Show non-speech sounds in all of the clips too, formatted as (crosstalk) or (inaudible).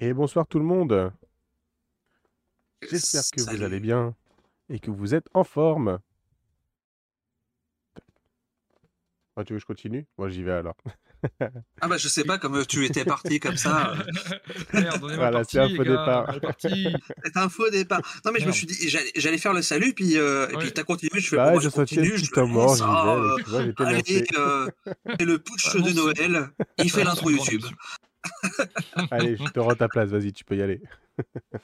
Et bonsoir tout le monde. J'espère que vous allez bien et que vous êtes en forme. Ah, tu veux que je continue? Moi j'y vais alors. Ah bah je sais pas, comme euh, tu étais parti comme ça, (laughs) Merde, on est mal Voilà, parti, c'est un faux départ. c'est un faux départ. Non mais je me suis dit, j'allais faire le salut, puis, euh, et Ouais. puis t'as continué, je fais, Bah, bon, moi, j'ai je continue, je mort, ah, vais. euh, allez, lancé. euh, c'est le putsch de Noël, il fait l'intro YouTube. (laughs) Allez, je te rends ta place, vas-y, tu peux y aller. (laughs)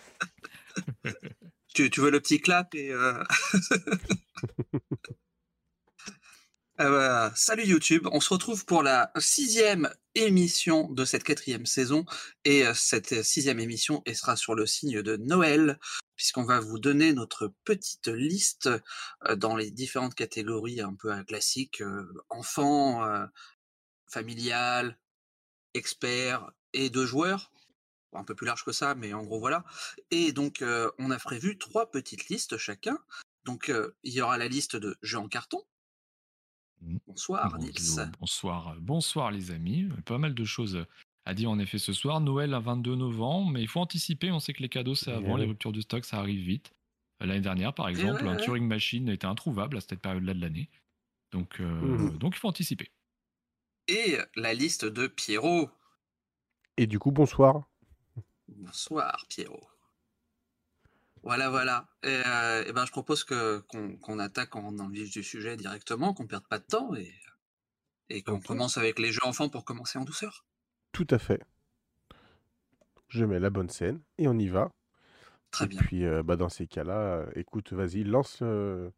Tu, veux le petit clap et... euh, (laughs) bah, salut YouTube, on se retrouve pour la sixième émission de cette quatrième saison et euh, cette euh, sixième émission sera sur le signe de Noël puisqu'on va vous donner notre petite liste euh, dans les différentes catégories un peu euh, classiques, euh, enfants, euh, familial, expert et de joueurs. Un peu plus large que ça, mais en gros voilà. Et donc euh, on a prévu trois petites listes chacun. Donc euh, il y aura la liste de jeux en carton. Mhm. Bonsoir Nils. Bonsoir, bonsoir les amis. Pas mal de choses à dire en effet ce soir. Noël à 22 novembre, mais il faut anticiper. On sait que les cadeaux c'est Eh avant, les ruptures de stock ça arrive vite. L'année dernière par exemple, ouais, un. Turing Machine était introuvable à cette période-là de l'année. Donc, euh, Mhm. donc il faut anticiper. Et la liste de Pierrot. Et du coup, bonsoir. Bonsoir Pierrot. Voilà, voilà. Et, euh, ben, je propose que qu'on attaque en, dans le vif du sujet directement, qu'on perde pas de temps et, et qu'on commence avec les jeux enfants pour commencer en douceur. Tout à fait. Je mets la bonne scène et on y va. Très et bien. puis, euh, bah, dans ces cas-là, euh, écoute, vas-y, lance, euh,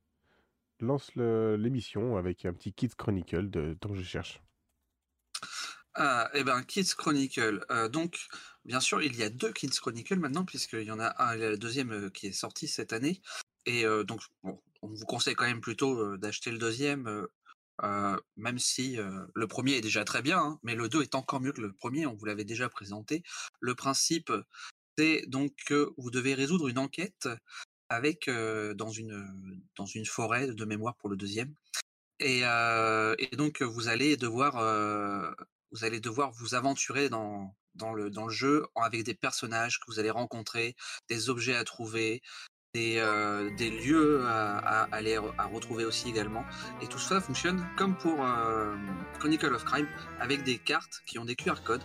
lance l'émission avec un petit Kids Chronicle de que je cherche. Ah, eh ben, Kids Chronicle. Euh, donc, bien sûr, il y a deux Kids Chronicle maintenant, puisqu'il y en a un, il y a le deuxième euh, qui est sorti cette année. Et euh, donc, on vous conseille quand même plutôt d'acheter le deuxième, même si le premier est déjà très bien, hein, mais le 2 est encore mieux que le premier, on vous l'avait déjà présenté. Le principe, c'est donc que vous devez résoudre une enquête avec dans une dans une forêt de mémoire pour le deuxième. Et, donc vous allez devoir vous allez devoir vous aventurer dans le jeu avec des personnages que vous allez rencontrer, des objets à trouver, des euh, lieux à, aller retrouver aussi également. Et tout ça fonctionne comme pour euh, Chronicle of Crime avec des cartes qui ont des QR codes.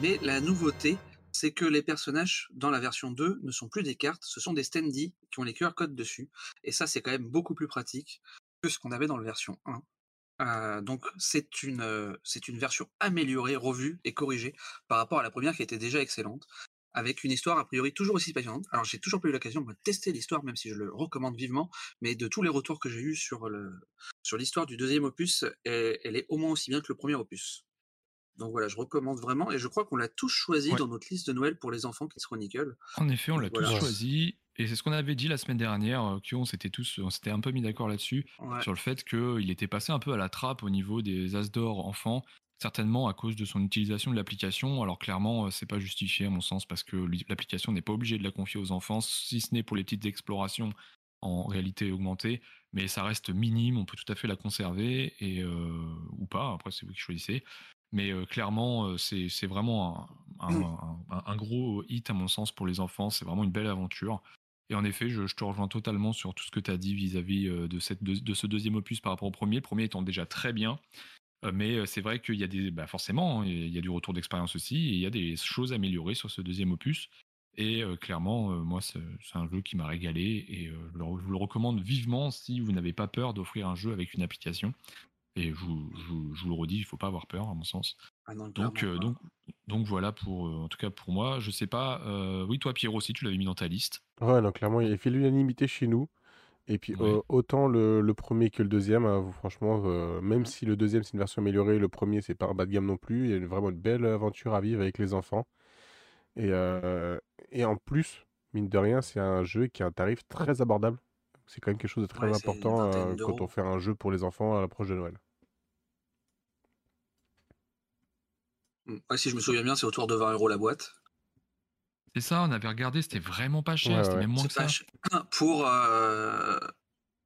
Mais la nouveauté c'est que les personnages dans la version 2 ne sont plus des cartes, ce sont des standees qui ont les QR codes dessus. Et ça, c'est quand même beaucoup plus pratique que ce qu'on avait dans la version 1. Euh, donc c'est une, euh, c'est une version améliorée, revue et corrigée par rapport à la première qui était déjà excellente, avec une histoire a priori toujours aussi passionnante. Alors j'ai toujours pas eu l'occasion de tester l'histoire, même si je le recommande vivement, mais de tous les retours que j'ai eus sur le sur l'histoire du deuxième opus, elle, elle est au moins aussi bien que le premier opus. Donc voilà, je recommande vraiment, et je crois qu'on l'a tous choisi Ouais. dans notre liste de Noël pour les enfants qui se Chronicle. En effet, on l'a Voilà. tous choisi. Et c'est ce qu'on avait dit la semaine dernière, euh, qu'on s'était tous, on s'était un peu mis d'accord là-dessus. Ouais. sur le fait qu'il était passé un peu à la trappe au niveau des As d'or enfants, certainement à cause de son utilisation de l'application. Alors clairement, euh, c'est pas justifié à mon sens parce que l'application n'est pas obligée de la confier aux enfants, si ce n'est pour les petites explorations en réalité augmentée, mais ça reste minime, on peut tout à fait la conserver et euh, ou pas. Après, c'est vous qui choisissez. Mais euh, clairement, euh, c'est c'est vraiment un, un- un- un gros hit à mon sens pour les enfants. C'est vraiment une belle aventure. Et en effet, je, te rejoins totalement sur tout ce que tu as dit vis-à-vis euh, de, ce deuxième opus par rapport au premier. Le premier étant déjà très bien. Euh, Mais euh, c'est vrai qu'il y a des. Bah forcément, hein, il y a du retour d'expérience aussi. Et il y a des choses améliorées sur ce deuxième opus. Et clairement, moi, c'est un jeu qui m'a régalé. Et je vous le recommande vivement si vous n'avez pas peur d'offrir un jeu avec une application. Et je vous, je vous- je vous le redis, il ne faut pas avoir peur, à mon sens. Ah non, Donc, euh, donc, donc voilà pour, euh, en tout cas pour moi. Je sais pas. euh, oui, toi, Pierrot aussi, tu l'avais mis dans ta liste. Ouais, non, clairement, il a fait l'unanimité chez nous. Et puis, Ouais. euh, autant le, le premier que le deuxième, hein, franchement, euh, même si le deuxième c'est une version améliorée, le premier c'est pas un bas de gamme non plus, il y a une- vraiment une belle aventure à vivre avec les enfants. Et, euh, et en plus, mine de rien, c'est un jeu qui a un tarif très abordable. C'est quand même quelque chose de très Ouais, important euh, quand on fait un jeu pour les enfants à l'approche de Noël. Mm. Ouais, si je me souviens bien, c'est autour de 20 euros la boîte. C'est ça, on avait regardé, c'était vraiment pas cher, Ouais, c'était ouais. même moins que ça. cher. (clears throat) Pour. euh,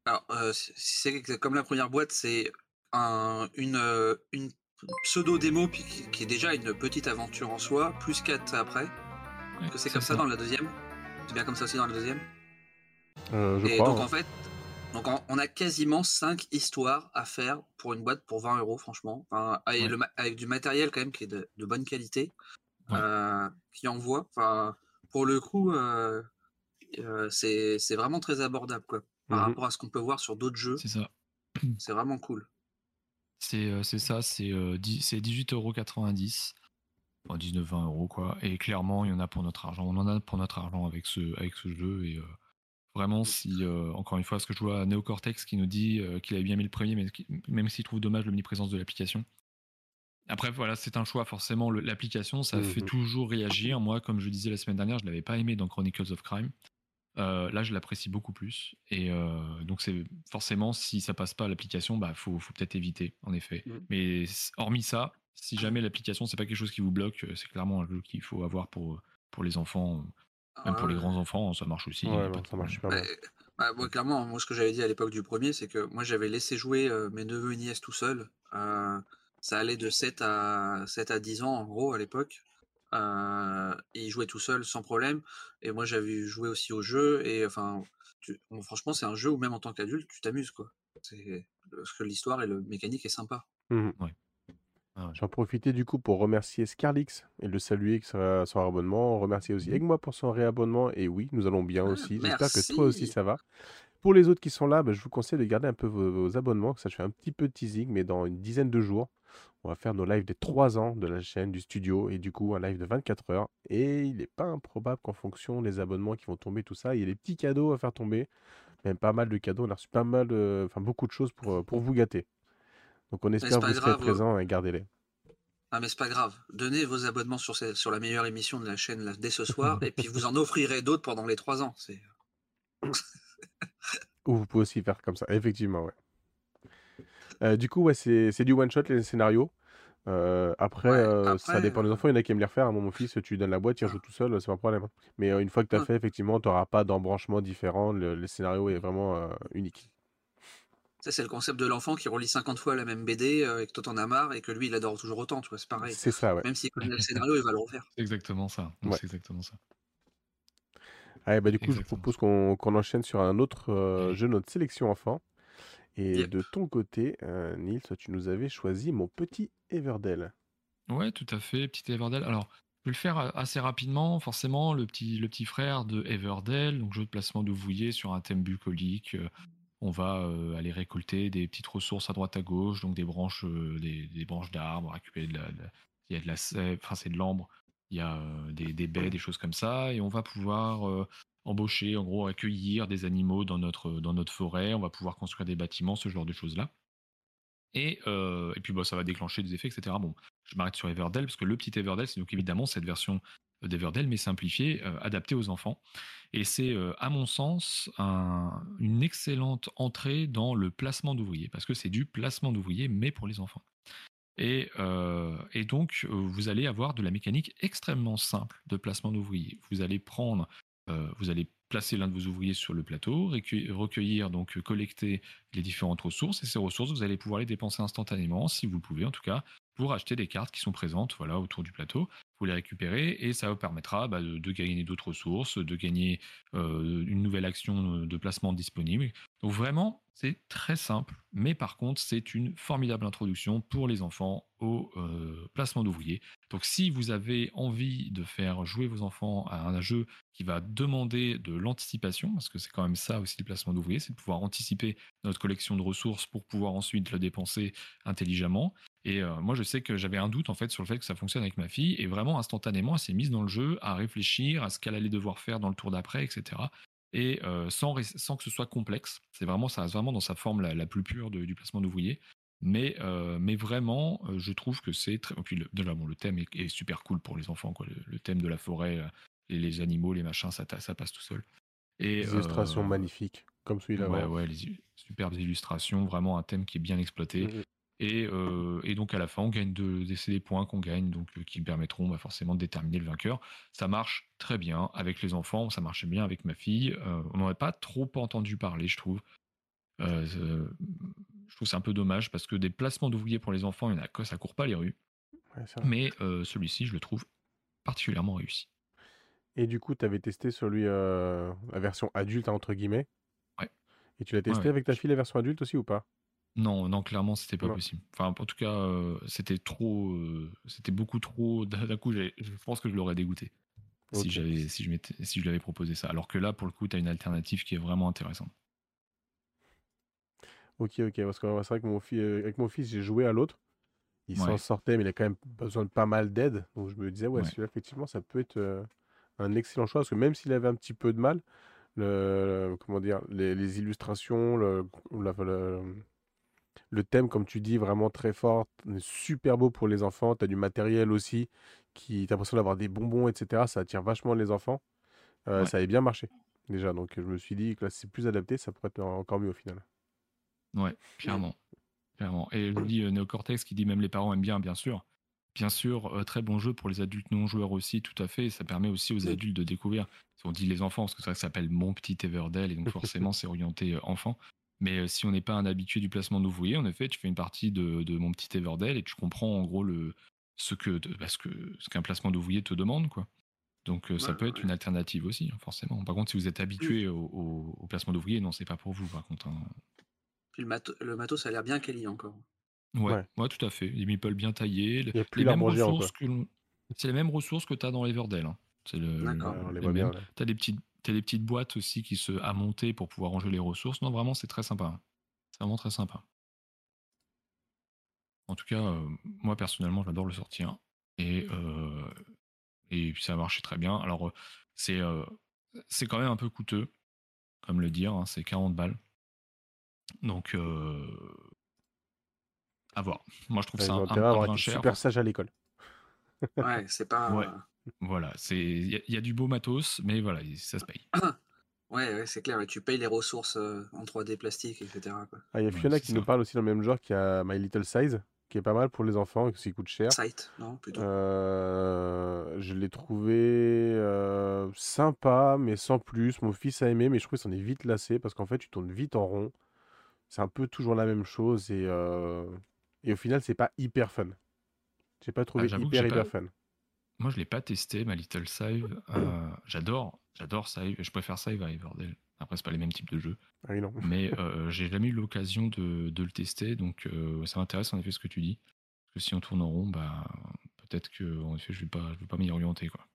Alors, euh, c'est comme la première boîte, c'est un, une, une pseudo-démo qui, qui est déjà une petite aventure en soi, plus 4 après. que c'est comme ça, dans la deuxième C'est bien comme ça aussi dans la deuxième Euh, je Et crois. donc ouais. en fait, donc on- a quasiment 5 histoires à faire pour une boîte pour 20 euros, franchement. Enfin, et Ouais. le ma- avec du matériel quand même qui est de, de bonne qualité, Ouais. euh, qui envoie. Enfin, pour le coup, euh, euh, c'est vraiment très abordable quoi. Par Mhm. rapport à ce qu'on peut voir sur d'autres jeux, C'est ça. (clears throat) c'est vraiment cool. C'est ça, c'est euh, dix- c'est 18,90€. Enfin, 19-20 euros quoi. Et clairement, il y en a pour notre argent. On en a pour notre argent avec ce, avec ce jeu. Et vraiment, si, euh, encore une fois, ce que je vois à Neocortex qui nous dit euh, qu'il avait bien mis le premier, mais même s'il trouve dommage l'omniprésence de l'application. Après, voilà, c'est un choix. Forcément, l'application, ça fait Mhm. toujours réagir. Moi, comme je disais la semaine dernière, je l'avais pas aimé dans Chronicles of Crime. Euh, là, je l'apprécie beaucoup plus. Et euh, donc, c'est forcément, si ça passe pas à l'application, bah, faut, faut peut-être éviter, en effet. Mhm. Mais hormis ça, si jamais l'application, c'est pas quelque chose qui vous bloque, c'est clairement un jeu qu'il faut avoir pour, pour les enfants, même pour les Ah, grands enfants, ça marche aussi. Ouais, pas non, ça marche super bien. Bah, bah, moi, clairement, moi, ce que j'avais dit à l'époque du premier, c'est que moi, j'avais laissé jouer euh, mes neveux et nièces tout seuls. Euh, ça allait de 7 à, 7 à 10 ans, en gros, à l'époque. Euh, et ils jouaient tout seuls sans problème. Et moi, j'avais joué aussi au jeu. Et enfin, tu- bon, franchement, c'est un jeu où même en tant qu'adulte, tu t'amuses, quoi. C'est parce que l'histoire et le mécanique est sympa. Mhm. Ah ouais. J'en profitais du coup pour remercier Scarlix et le saluer que son abonnement. Remercier aussi Mhm. Egma pour son réabonnement. Et oui, nous allons bien Ah, aussi. J'espère que toi aussi ça va. Pour les autres qui sont là, bah, je vous conseille de garder un peu vos, vos abonnements. que Ça, je fais un petit peu de teasing, mais dans une dizaine de jours, on va faire nos lives des 3 ans de la chaîne, du studio, et du coup un live de 24 heures. Et il n'est pas improbable qu'en fonction des abonnements qui vont tomber, tout ça, il y ait des petits cadeaux à faire tomber. Même pas mal de cadeaux. On a reçu pas mal, de- enfin beaucoup de choses pour, euh, pour vous gâter. Donc on espère que vous serez grave. présents et gardez-les. Ah, mais c'est pas grave. Donnez vos abonnements sur, ce- sur la meilleure émission de la chaîne là, dès ce (laughs) soir. et puis vous en offrirez d'autres pendant les 3 ans. (laughs) Ou vous pouvez aussi faire comme ça, effectivement, ouais. Euh, du coup, ouais, c'est du one-shot, les scénarios. Euh, après, Ouais, euh, ça dépend des euh, enfants. Il y en a qui aiment les refaire. Moi, mon fils, tu lui donnes la boîte, il rejoue tout seul, c'est pas un problème. hein. Mais euh, une fois que tu as Ah. fait, effectivement, tu n'auras pas d'embranchement différent. Le, le scénario est vraiment euh, unique. Ça, c'est le concept de l'enfant qui relit 50 fois la même BD euh, et que toi t'en as marre et que lui il adore toujours autant, tu vois, c'est pareil. C'est ça, ouais. Même s'il connaît le (laughs) scénario, il va le refaire. C'est exactement ça. Ouais. C'est exactement ça. Allez, bah, du coup, je propose qu'on enchaîne sur un autre euh, jeu, notre sélection enfant. Et Yep. de ton côté, euh, Nils, tu nous avais choisi mon petit Everdell. Ouais, tout à fait, petit Everdell. Alors, je vais le faire euh, assez rapidement, forcément, le petit, le petit frère de Everdell, donc jeu de placement d'ouvriers sur un thème bucolique. euh, On va euh, aller récolter des petites ressources à droite à gauche, donc des branches, euh, des, branches d'arbres, récupérer de la, il y a de la enfin c'est de l'ambre, il y a euh, des, baies, des choses comme ça, et on va pouvoir embaucher, en gros, accueillir des animaux dans notre, dans notre forêt, on va pouvoir construire des bâtiments, ce genre de choses-là. Et, euh, et puis bah, ça va déclencher des effets, etc. Bon, je m'arrête sur Everdell parce que le petit Everdell, c'est donc évidemment cette version d'Everdell, mais simplifiée, euh, adaptée aux enfants. Et c'est, euh, à mon sens, un- une excellente entrée dans le placement d'ouvriers, parce que c'est du placement d'ouvriers, mais pour les enfants. Et, euh, donc, vous allez avoir de la mécanique extrêmement simple de placement d'ouvriers. Vous allez prendre, vous allez placer l'un de vos ouvriers sur le plateau, recueillir, donc collecter les différentes ressources, et ces ressources, vous allez pouvoir les dépenser instantanément, si vous pouvez en tout cas, pour acheter des cartes qui sont présentes voilà, autour du plateau. Vous les récupérez et ça vous permettra bah, de, gagner d'autres ressources, de gagner euh, une nouvelle action de placement disponible. Donc vraiment, c'est très simple, mais par contre, c'est une formidable introduction pour les enfants au euh, placement d'ouvriers. Donc si vous avez envie de faire jouer vos enfants à un jeu qui va demander de l'anticipation, parce que c'est quand même ça aussi le placement d'ouvriers, c'est de pouvoir anticiper notre collection de ressources pour pouvoir ensuite le dépenser intelligemment. Et euh, moi, je sais que j'avais un doute en fait sur le fait que ça fonctionne avec ma fille, et vraiment instantanément, elle s'est mise dans le jeu à réfléchir à ce qu'elle allait devoir faire dans le tour d'après, etc. Et euh, sans, sans que ce soit complexe. C'est vraiment, ça reste vraiment dans sa forme la, la plus pure de, du placement d'ouvrier. Mais, euh, mais vraiment, je trouve que c'est très. Et puis, le, déjà, bon, le thème est, est, super cool pour les enfants. Quoi. Le, le thème de la forêt, les, les, animaux, les machins, ça, ça passe tout seul. Et, des illustrations magnifiques, comme celui-là. Ouais, ouais, les superbes illustrations, vraiment un thème qui est bien exploité. Mmh. Et, euh, et, donc à la fin, on gagne de, des, des points qu'on gagne, donc euh, qui permettront bah, forcément de déterminer le vainqueur. Ça marche très bien avec les enfants, ça marchait bien avec ma fille. Euh, on n'aurait pas trop entendu parler, je trouve. Je trouve c'est un peu dommage parce que des placements d'ouvriers pour les enfants, il y en a, ça court pas les rues. Ouais, Mais celui-ci, je le trouve particulièrement réussi. Et du coup, tu avais testé celui, la version adulte, entre guillemets? Ouais. Et tu l'as testé ouais. avec ta fille, la version adulte aussi ou pas? Non, non, clairement, c'était pas Non. possible. Enfin, en tout cas, euh, c'était trop, euh, c'était beaucoup trop. (laughs) D'un coup, je pense que je l'aurais dégoûté si j'avais, si je m'étais, si je lui avais proposé ça. Alors que là, pour le coup, tu as une alternative qui est vraiment intéressante. Ok, ok. Parce que c'est vrai que mon fils, avec mon fils, j'ai joué à l'autre. Il s'en Ouais. sortait, mais il a quand même besoin de pas mal d'aide. Donc je me disais, ouais, Ouais. celui-là, effectivement, ça peut être euh, un excellent choix. Parce que même s'il avait un petit peu de mal, le, comment dire, les, les illustrations, le, la- le, le thème, comme tu dis, vraiment très fort, super beau pour les enfants. Tu as du matériel aussi qui, t'as l'impression d'avoir des bonbons, etc. Ça attire vachement les enfants. Euh, Ouais. Ça avait bien marché déjà. Donc je me suis dit que là, c'est plus adapté, ça pourrait être encore mieux au final. Ouais, clairement. clairement. Et je vous dis, (clears throat) euh, Néocortex qui dit même les parents aiment bien, bien sûr. Bien sûr, euh, très bon jeu pour les adultes non joueurs aussi, tout à fait. Ça permet aussi aux Oui. adultes de découvrir. Si on dit les enfants, parce que ça s'appelle Mon Petit Everdell, et donc forcément c'est orienté euh, enfant. Mais euh, si on n'est pas un habitué du placement d'ouvrier, en effet, tu fais une partie de, de Mon Petit Everdell et tu comprends en gros le, ce que bah, ce que- ce qu'un placement d'ouvrier te demande, quoi. Donc euh, ça Ouais, peut être ouais. une alternative aussi, hein, forcément. Par contre, si vous êtes habitué au, au- au placement d'ouvrier, non, c'est pas pour vous, par contre. hein. Puis le, mato- le matos, ça a l'air bien quali encore. Ouais, Ouais. ouais, tout à fait. Les meeples bien taillés, le- Il n'y a plus les mêmes ressources que c'est les mêmes ressources que tu as dans Everdell. hein. C'est le, D'accord. Les les voit bien, mêmes. T'as des petites, t'as des petites boîtes aussi qui se à monter pour pouvoir ranger les ressources. Non, vraiment, c'est très sympa. C'est vraiment très sympa. En tout cas, euh, moi personnellement, j'adore le sortir et euh, et puis ça a marché très bien. Alors euh, c'est euh, c'est quand même un peu coûteux, comme le dire. hein, c'est 40 balles. Donc euh, à voir. Moi, je trouve Ouais, ça un, cher. super sage à l'école. Ouais, c'est pas. Ouais. Voilà, c'est il y, a- il y a du beau matos, mais voilà, ça se paye. (coughs) Ouais, ouais, c'est clair. Et tu payes les ressources euh, en 3D plastique, etc. Ah, il y a Fiona qui ça. nous parle aussi dans le même genre, qui a My Little Size, qui est pas mal pour les enfants et qui coûte cher. Site, non, plutôt. Euh, je l'ai trouvé euh, sympa, mais sans plus. Mon fils a aimé, mais je trouve que c'en est vite lassé parce qu'en fait, tu tournes vite en rond. C'est un peu toujours la même chose et, euh, et au final, c'est pas hyper fun. J'ai pas trouvé Ah, hyper hyper pas- fun. Moi, je l'ai pas testé, ma Little Save. Euh, j'adore, j'adore Save. Je préfère Save à Everdell. Après, c'est pas les mêmes types de jeux, Ah oui, non. (laughs) mais euh, j'ai jamais eu l'occasion de, de le tester, donc euh, ça m'intéresse en effet ce que tu dis. Parce que si on tourne en rond, bah peut-être que en effet, je vais pas, je vais pas m'y orienter quoi.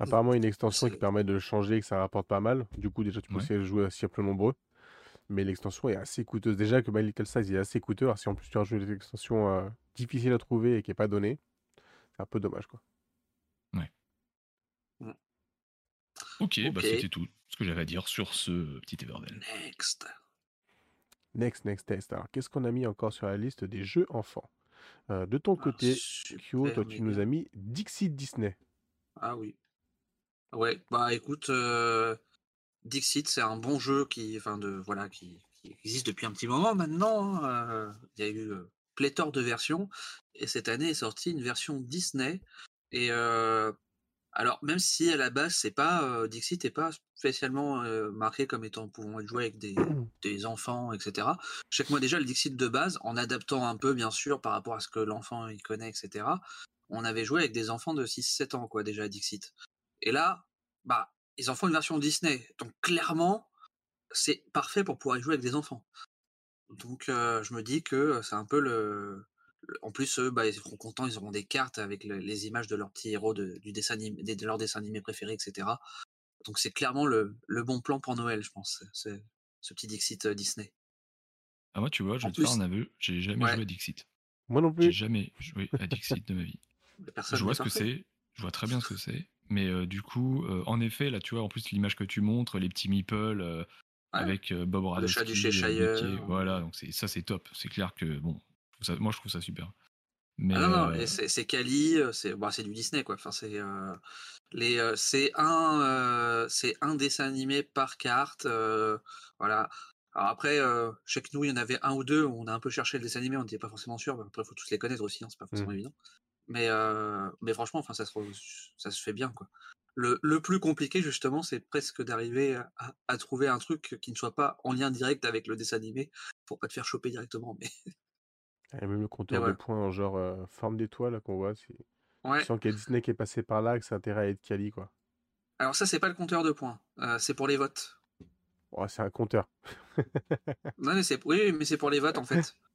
Apparemment, une extension qui permet de le changer et que ça rapporte pas mal. Du coup, déjà, tu peux Ouais. essayer de jouer à siècle nombreux. Mais l'extension est assez coûteuse. Déjà que My Little Size est assez coûteux. Alors, si en plus tu rajoutes une extension euh, difficile à trouver et qui est pas donnée, c'est un peu dommage. quoi. Ok, bah c'était tout ce que j'avais à dire sur ce petit Everdell. Next. Next, next test. Alors, qu'est-ce qu'on a mis encore sur la liste des jeux enfants? Euh, De ton Ah, côté, Kyo, toi, tu nous as mis Dixit Disney. Ah oui. Ouais, bah écoute, euh, Dixit, c'est un bon jeu qui, enfin de, voilà, qui, qui existe depuis un petit moment maintenant. hein, euh, Il y a eu euh, pléthore de versions et cette année est sortie une version Disney. Et euh, alors même si à la base c'est pas euh, Dixit n'est pas spécialement euh, marqué comme étant pouvant être joué avec des, des enfants, etc. Je sais que moi déjà le Dixit de base, en adaptant un peu bien sûr par rapport à ce que l'enfant il connaît, etc. On avait joué avec des enfants de 6-7 ans quoi déjà à Dixit. Et là, bah, ils en font une version Disney. Donc clairement, c'est parfait pour pouvoir y jouer avec des enfants. Donc euh, je me dis que c'est un peu le. En plus, eux, bah, ils seront contents, ils auront des cartes avec le- les images de leurs petits héros de, du dessin animé, de leurs dessins animés préférés, etc. Donc c'est clairement le, le bon plan pour Noël, je pense, ce petit Dixit euh, Disney. Ah moi, tu vois, je vais te faire un aveu, j'ai jamais Ouais. joué à Dixit. Moi non J'ai plus. jamais joué à Dixit de ma vie. Personne je vois ce que c'est, je vois très bien ce que c'est, mais euh, du coup, euh, en effet, là, tu vois, en plus l'image que tu montres, les petits meeples euh, Ouais. avec euh, Bob Le chat du Radowski, Cheshire, Mickey, euh. voilà, donc ça, c'est top. C'est clair que bon, ça- moi je trouve ça super. Mais Ah non, non, euh, c'est c'est quali, euh, c'est bah, c'est du Disney quoi. Enfin, c'est euh, les, euh, c'est un, euh, c'est un dessin animé par carte. euh, voilà. Alors après, euh, que nous, il y en avait un ou deux où on a un peu cherché le dessin animé, on n'était pas forcément sûr. mais Après, il faut tous les connaître aussi, hein, c'est pas forcément évident. Mais, euh, mais franchement, enfin, ça se, re- ça se fait bien quoi. Le, le plus compliqué justement, c'est presque d'arriver à, à trouver un truc qui ne soit pas en lien direct avec le dessin animé pour pas te faire choper directement. Mais Et même le compteur ouais. de points en genre euh, forme d'étoile qu'on voit, c'est... ouais. tu sens qu'il y a Disney qui est passé par là, que ça a intérêt à être quali. Quoi. Alors ça, c'est pas le compteur de points, euh, c'est pour les votes. Oh, c'est un compteur. non, mais c'est oui, mais c'est pour les votes en fait. (laughs)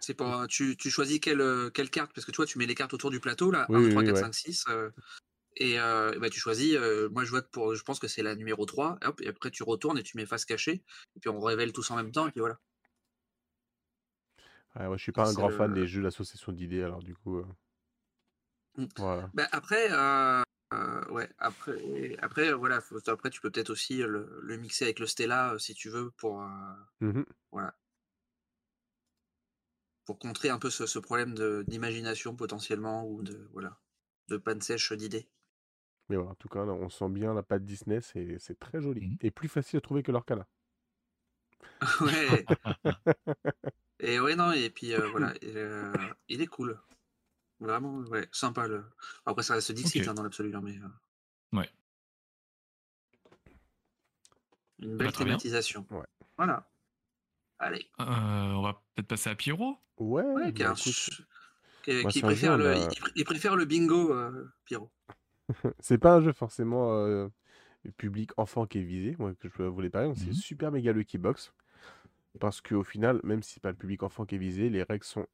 C'est pour tu, tu choisis quelle, quelle carte parce que toi tu mets les cartes autour du plateau là, Oui, 1, 3, oui, 4, ouais. 5, 6 euh, et euh, bah, tu choisis euh, moi je vote pour je pense que c'est la numéro 3 hop, et après tu retournes et tu mets face cachée et puis on révèle tous en même temps et puis voilà. Ouais, ouais, je suis pas un grand fan des jeux d'association d'idées, alors du coup. euh, Mm. Voilà. Bah, après, euh, euh, ouais, après, après, voilà, faut- après tu peux peut-être aussi le, le mixer avec le Stella si tu veux pour, Mhm. voilà, pour contrer un peu ce, ce problème d'imagination potentiellement ou de, voilà, de panne sèche d'idées. Mais voilà, en tout cas, on sent bien la patte Disney, c'est très joli. Mhm. Et plus facile à trouver que l'Orcana. (laughs) ouais. (laughs) Et ouais, non, et puis euh, voilà, et, euh, il est cool. Vraiment, ouais, sympa. Le... Après, ça reste Dixit hein, dans l'absolu, hein, mais euh, Ouais. une belle Bah, bien. thématisation. Ouais. Voilà. Allez. Euh, on va peut-être passer à Pierrot. Ouais, Ouais, qui, a bah, un qui- jeu, préfère le, il, pr- il préfère le bingo, euh, Pierrot. (laughs) c'est pas un jeu forcément public enfant qui est visé, moi que je voulais parler, donc c'est Mhm. Super Mega Lucky Box. Parce qu'au final, même si c'est pas le public enfant qui est visé, les règles sont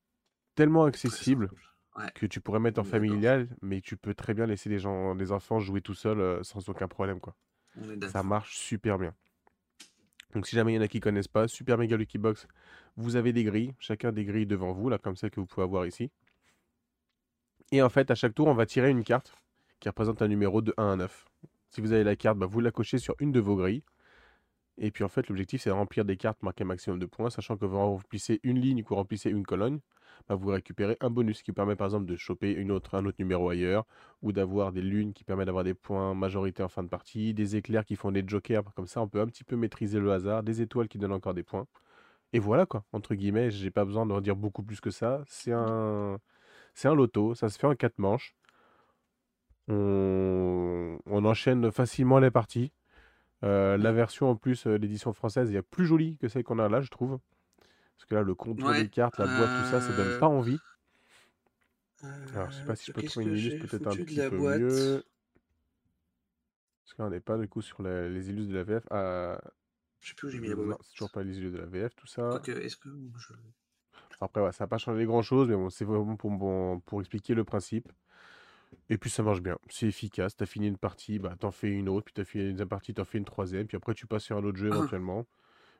tellement accessibles. Ouais. que tu pourrais mettre en familial, mais tu peux très bien laisser les gens, les enfants jouer tout seuls euh, sans aucun problème, quoi. Ça marche super bien. Donc si jamais il y en a qui connaissent pas, Super Mega Lucky Box, vous avez des grilles, chacun des grilles devant vous, là comme ça que vous pouvez avoir ici. Et en fait, à chaque tour, on va tirer une carte qui représente un numéro de 1 à 9. Si vous avez la carte, bah, vous la cochez sur une de vos grilles. Et puis en fait, l'objectif, c'est de remplir des cartes marquées maximum de points, sachant que vous remplissez une ligne ou vous remplissez une colonne, bah, vous récupérez un bonus qui vous permet par exemple de choper une autre, un autre numéro ailleurs, ou d'avoir des lunes qui permettent d'avoir des points majorité en fin de partie, des éclairs qui font des jokers, comme ça on peut un petit peu maîtriser le hasard, des étoiles qui donnent encore des points. Et voilà quoi, entre guillemets, j'ai pas besoin d'en dire beaucoup plus que ça. C'est un, un loto, ça se fait en quatre manches. On, on enchaîne facilement les parties. Euh, la version en plus, euh, l'édition française, il y a plus jolie que celle qu'on a là, je trouve. Parce que là, le contour Ouais, des cartes, la boîte, tout ça, ça donne euh, pas envie. Alors, je sais pas si je peux trouver une que illus peut-être un petit peu boîte? mieux. Parce qu'on n'est pas du coup sur la- les illus de la VF. Ah, Je sais plus où j'ai mis la boîte. c'est toujours pas les illus de la VF, tout ça. Quoique, est-ce que je... Après, ouais, ça n'a pas changé grand-chose, mais bon, c'est vraiment pour, bon, pour expliquer le principe. Et puis ça marche bien, c'est efficace. T'as fini une partie, bah t'en fais une autre, puis t'as fini une partie, t'en fais une troisième, puis après tu passes sur un autre jeu (coughs) éventuellement.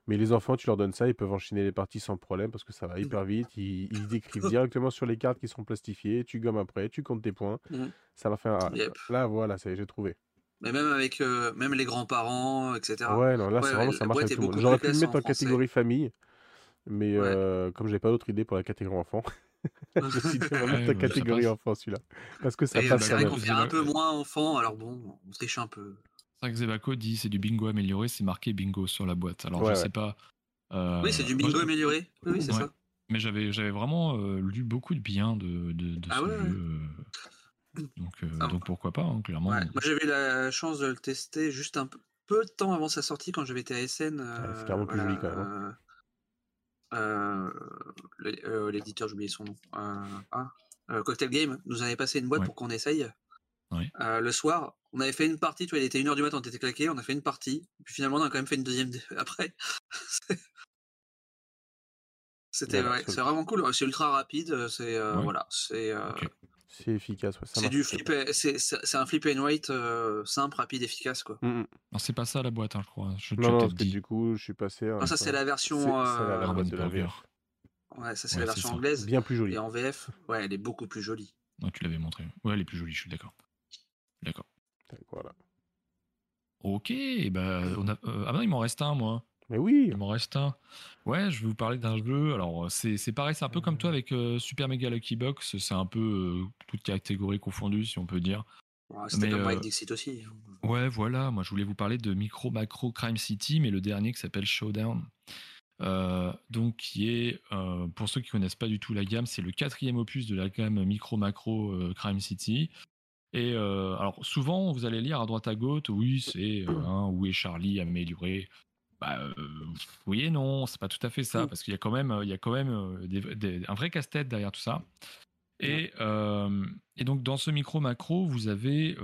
Mais les enfants, tu leur donnes ça, ils peuvent enchaîner les parties sans problème parce que ça va hyper vite. Ils, ils décrivent (coughs) directement sur les cartes qui sont plastifiées. Tu gommes après, tu comptes tes points. Mhm. Ça leur fait un. Yep. Là, voilà, ça y est, j'ai trouvé. Mais même avec euh, même les grands-parents, etc. Ouais, non, là, Ouais, c'est vraiment, ça marche avec tout le monde. J'aurais pu le mettre en catégorie famille, mais Ouais. euh, comme j'ai pas d'autre idée pour la catégorie enfant, va Ouais, mettre la bah, catégorie enfant celui-là. Parce que ça Et, euh, passe c'est quand vrai qu'on fait un peu moins enfant, alors bon, on triche un peu. C'est vrai que Zebaco dit c'est du bingo amélioré, c'est marqué bingo sur la boîte. Alors Ouais, je ouais. sais pas. euh, oui, c'est du bingo amélioré. Oui, oui, c'est Ouais. ça. Mais j'avais j'avais vraiment euh, lu beaucoup de bien de, de, de Ah ce jeu. donc, euh, Ah, donc pourquoi pas, hein, clairement. Ouais, Moi, j'avais eu la chance de le tester juste un peu, peu de temps avant sa sortie quand j'avais été à SN. Ouais, c'est clairement plus voilà, joli quand même. hein. euh, euh, le- euh, L'éditeur, j'ai oublié son nom. Euh, ah, euh, Cocktail Game nous avait passé une boîte Ouais. pour qu'on essaye. Ouais. Euh, le soir, on avait fait une partie, tu vois, il était 1h du matin, on était claqué, on a fait une partie, puis finalement on a quand même fait une deuxième (laughs) après. C'était ouais, sur- c'est vraiment cool, c'est ultra rapide, euh, c'est euh, voilà, c'est euh. C'est efficace, ouais, ça c'est du flip, c'est un flip and wait euh, simple, rapide, efficace quoi. Mm, mm. Non, c'est pas ça la boîte, hein, je crois. Je, Non, non, dit. du coup, je suis passé. à Non, ça c'est la version, c'est la, la euh, boîte de la Burger. VF. ouais, ça c'est Ouais, la c'est version ça. anglaise. Bien plus jolie. Et en VF, ouais, elle est beaucoup plus jolie. Ouais, tu l'avais montré. Ouais, elle est plus jolie, je suis d'accord. D'accord. Voilà. Ok, bah, on a... euh, ah ben, il m'en reste un, moi. Mais oui, Il m'en reste un. Ouais, je vais vous parler d'un jeu. Alors, c'est c'est pareil, c'est un peu comme toi avec euh, Super Mega Lucky Box. C'est un peu euh, toute catégorie confondue, si on peut dire. C'était Mais, comme moi avec euh, Dixit aussi. Ouais, voilà. Moi, je voulais vous parler de Micro Macro Crime City, mais le dernier qui s'appelle Showdown. Euh, donc, qui est, euh, pour ceux qui connaissent pas du tout la gamme, c'est le quatrième opus de la gamme Micro Macro euh, Crime City. Et euh, alors, souvent, vous allez lire à droite à gauche, oui, c'est euh, hein, où est Charlie amélioré. Bah, euh, oui et non, c'est pas tout à fait ça, Mm. parce qu'il y a quand même, il y a quand même euh, des- des- un vrai casse-tête derrière tout ça. Et, euh, et, donc dans ce micro macro, vous avez,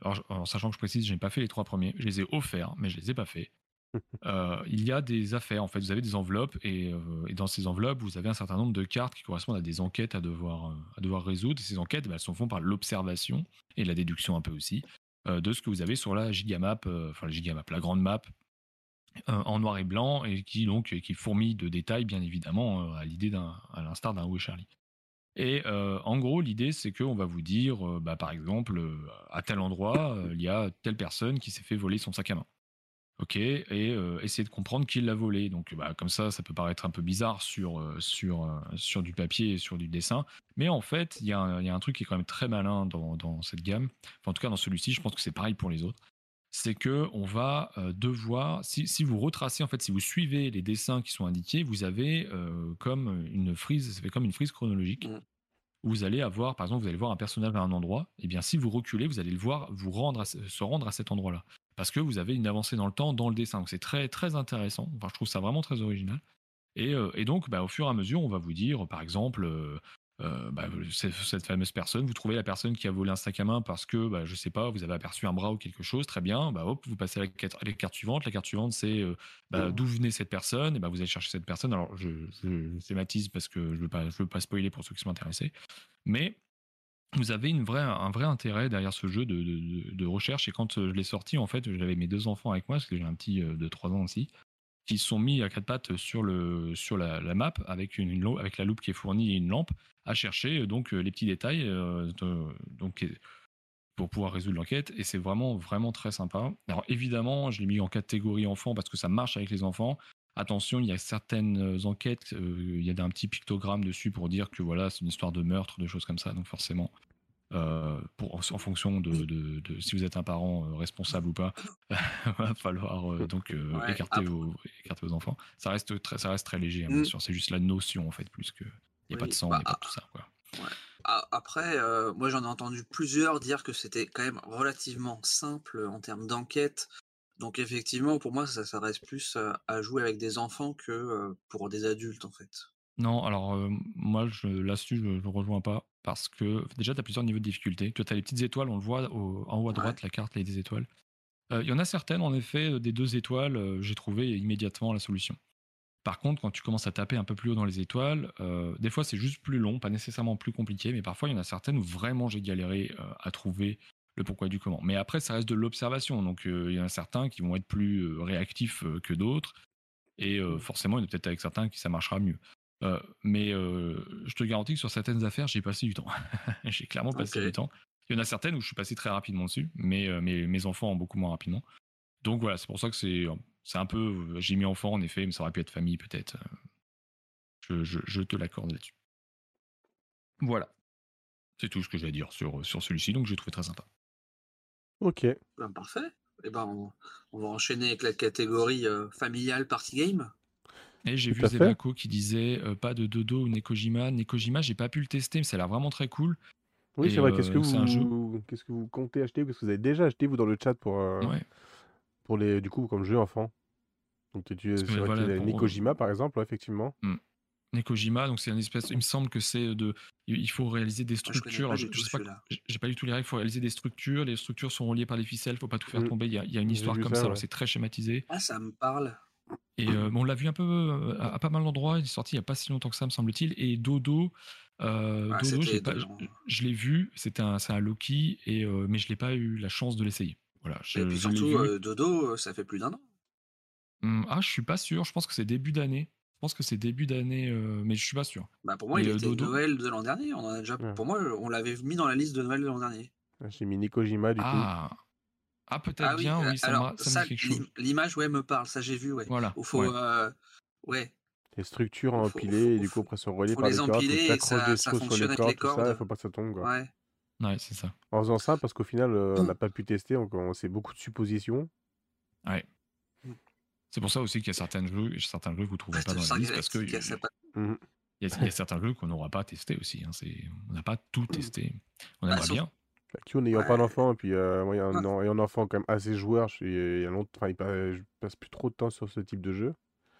alors, en sachant que je précise, je n'ai pas fait les trois premiers, je les ai offerts, mais je les ai pas faits. (laughs) il y a des affaires, en fait, vous avez des enveloppes et, et, dans ces enveloppes, vous avez un certain nombre de cartes qui correspondent à des enquêtes à devoir, à devoir résoudre. Et ces enquêtes, bah, elles sont faites par l'observation et la déduction un peu aussi de ce que vous avez sur la gigamap, enfin la gigamap, la grande map en noir et blanc et qui donc qui fourmille de détails bien évidemment à l'idée d'un à l'instar d'un Où Charlie. Et en gros l'idée c'est qu'on va vous dire bah, par exemple à tel endroit il y a telle personne qui s'est fait voler son sac à main. Ok, et essayer de comprendre qui l'a volé. Donc, bah, comme ça, ça peut paraître un peu bizarre sur, sur, sur du papier et sur du dessin. Mais en fait, il y, y, a un truc qui est quand même très malin dans, dans cette gamme. en tout cas, dans celui-ci, je pense que c'est pareil pour les autres c'est que on va devoir, si, si, vous retracez en fait, si vous suivez les dessins qui sont indiqués, vous avez comme une frise, ça fait comme une frise chronologique. Mmh. Où vous allez avoir, par exemple, vous allez voir un personnage à un endroit, et bien si vous reculez, vous allez le voir, vous rendre, se rendre à cet endroit-là, parce que vous avez une avancée dans le temps dans le dessin. Donc c'est très très intéressant. Enfin, je trouve ça vraiment très original. Et, et donc, bah, au fur et à mesure, on va vous dire, par exemple, euh, bah, cette fameuse personne, vous trouvez la personne qui a volé un sac à main parce que, bah, je sais pas, vous avez aperçu un bras ou quelque chose, très bien, bah, hop, vous passez à la carte, suivante. La carte suivante, c'est euh, bah, d'où? venait cette personne, et bah, vous allez chercher cette personne. Alors, je, je thématise parce que je veux pas, je veux pas spoiler pour ceux qui sont intéressés, mais vous avez une vraie, un vrai intérêt derrière ce jeu de, de, de recherche. Et quand euh, je l'ai sorti, en fait, j'avais mes deux enfants avec moi, parce que j'ai un petit de 3 ans aussi qui sont mis à quatre pattes sur, le, sur la, map avec, une, avec la loupe qui est fournie et une lampe à chercher euh, donc euh, les petits détails euh, donc, pour pouvoir résoudre l'enquête et c'est vraiment vraiment très sympa. Alors évidemment, je l'ai mis en catégorie enfant parce que ça marche avec les enfants. Attention, il y a certaines enquêtes, il y a un petit pictogramme dessus pour dire que voilà, c'est une histoire de meurtre, de choses comme ça. Donc forcément, euh, pour, en fonction de, de, si vous êtes un parent euh, responsable ou pas, (laughs) va falloir euh, donc écarter, vos, écarter, vos, enfants. Ça reste très, ça reste très léger, hein, bien mm. sûr. C'est juste la notion en fait, plus que n'y a pas de sang, il n'y a pas de tout ça. Quoi. Après, moi j'en ai entendu plusieurs dire que c'était quand même relativement simple en termes d'enquête. Donc effectivement, pour moi, ça, reste plus à jouer avec des enfants que pour des adultes en fait. Non, alors moi, je, là-dessus, je ne rejoins pas parce que déjà, tu as plusieurs niveaux de difficulté. Tu as les petites étoiles, on le voit en haut à droite, la carte, les des étoiles. Il y en a certaines, en effet, des deux étoiles, j'ai trouvé immédiatement la solution. Par contre, quand tu commences à taper un peu plus haut dans les étoiles, des fois c'est juste plus long, pas nécessairement plus compliqué, mais parfois il y en a certaines où vraiment j'ai galéré à trouver le pourquoi du comment. Mais après, ça reste de l'observation, donc il y en a certains qui vont être plus réactifs que d'autres, et mmh. forcément, il y en a peut-être avec certains qui ça marchera mieux. Euh, mais euh, je te garantis que sur certaines affaires, j'ai passé du temps. (laughs) j'ai clairement passé du temps. Il y en a certaines où je suis passé très rapidement dessus, mais euh, mes, enfants ont beaucoup moins rapidement. Donc voilà, c'est pour ça que c'est, c'est un peu. J'ai mis enfant en effet, mais ça aurait pu être famille peut-être. Je, je, te l'accorde là-dessus. Voilà. C'est tout ce que j'ai à dire sur, sur celui-ci, donc j'ai trouvé très sympa. Ok. Ben, parfait. Et eh ben, on, va enchaîner avec la catégorie familiale party game. Et j'ai vu Zebako qui disait euh, pas de Dodo ou Nekojima. Nekojima, j'ai pas pu le tester, mais ça a l'air vraiment très cool. Oui, c'est vrai. Qu'est-ce que, vous... Qu'est-ce que vous comptez acheter Parce que vous avez déjà acheté, vous, dans le chat, pour, euh, pour les, du coup, comme jeu enfant. Donc, tu, c'est vrai Nekojima, par exemple, effectivement. Hmm. Nekojima, donc c'est une espèce. Il me semble que c'est de. Il faut réaliser des ah, structures. je, sais pas. J'ai pas du tout les règles. Il faut réaliser des structures. Les structures sont reliées par les ficelles. Il faut pas tout faire hmm. tomber. Il y a, une histoire comme ça. C'est très schématisé. Ah, ça me parle. Et euh, on l'a vu un peu euh, à, pas mal d'endroits. Il est sorti il n'y a pas si longtemps que ça, me semble-t-il. Et Dodo, euh, ah, Dodo je, l'ai vu. C'était un, c'est un Loki, et, mais je n'ai pas eu la chance de l'essayer. Voilà, et puis surtout, Dodo, ça fait plus d'un an. Mmh, ah, je suis pas sûr. Je pense que c'est début d'année. Je pense que c'est début d'année, mais je suis pas sûr. Bah pour moi, il était Noël de l'an dernier. On a déjà, Pour moi, on l'avait mis dans la liste de Noël de l'an dernier. Ah, j'ai mis Nikojima du ah. Ah, peut-être ah bien, oui, ça, ça, L'image, ouais, me parle, ça j'ai vu, ouais. Voilà. Il faut, euh, ouais. Les structures empilées, et du coup, après, sont reliées par les, cordes. Empiler, ça, ça fonctionne avec les cordes. il faut pas que ça tombe, quoi. Ouais. Ouais, c'est ça. En faisant ça, parce qu'au final, euh, on n'a pas pu tester, donc on sait beaucoup de suppositions. Ouais. C'est pour ça aussi qu'il y a certains jeux, certains jeux que vous ne trouverez pas dans la liste, parce que mmh. il y, a, certains jeux qu'on n'aura pas testé aussi. Hein. On n'a pas tout mmh. testé. On bah, aimerait bien. Q n'ayant pas d'enfant, et puis euh, moi, ayant, ah. un enfant quand même assez joueur, je, suis, il y a longtemps, il passe, je passe plus trop de temps sur ce type de jeu.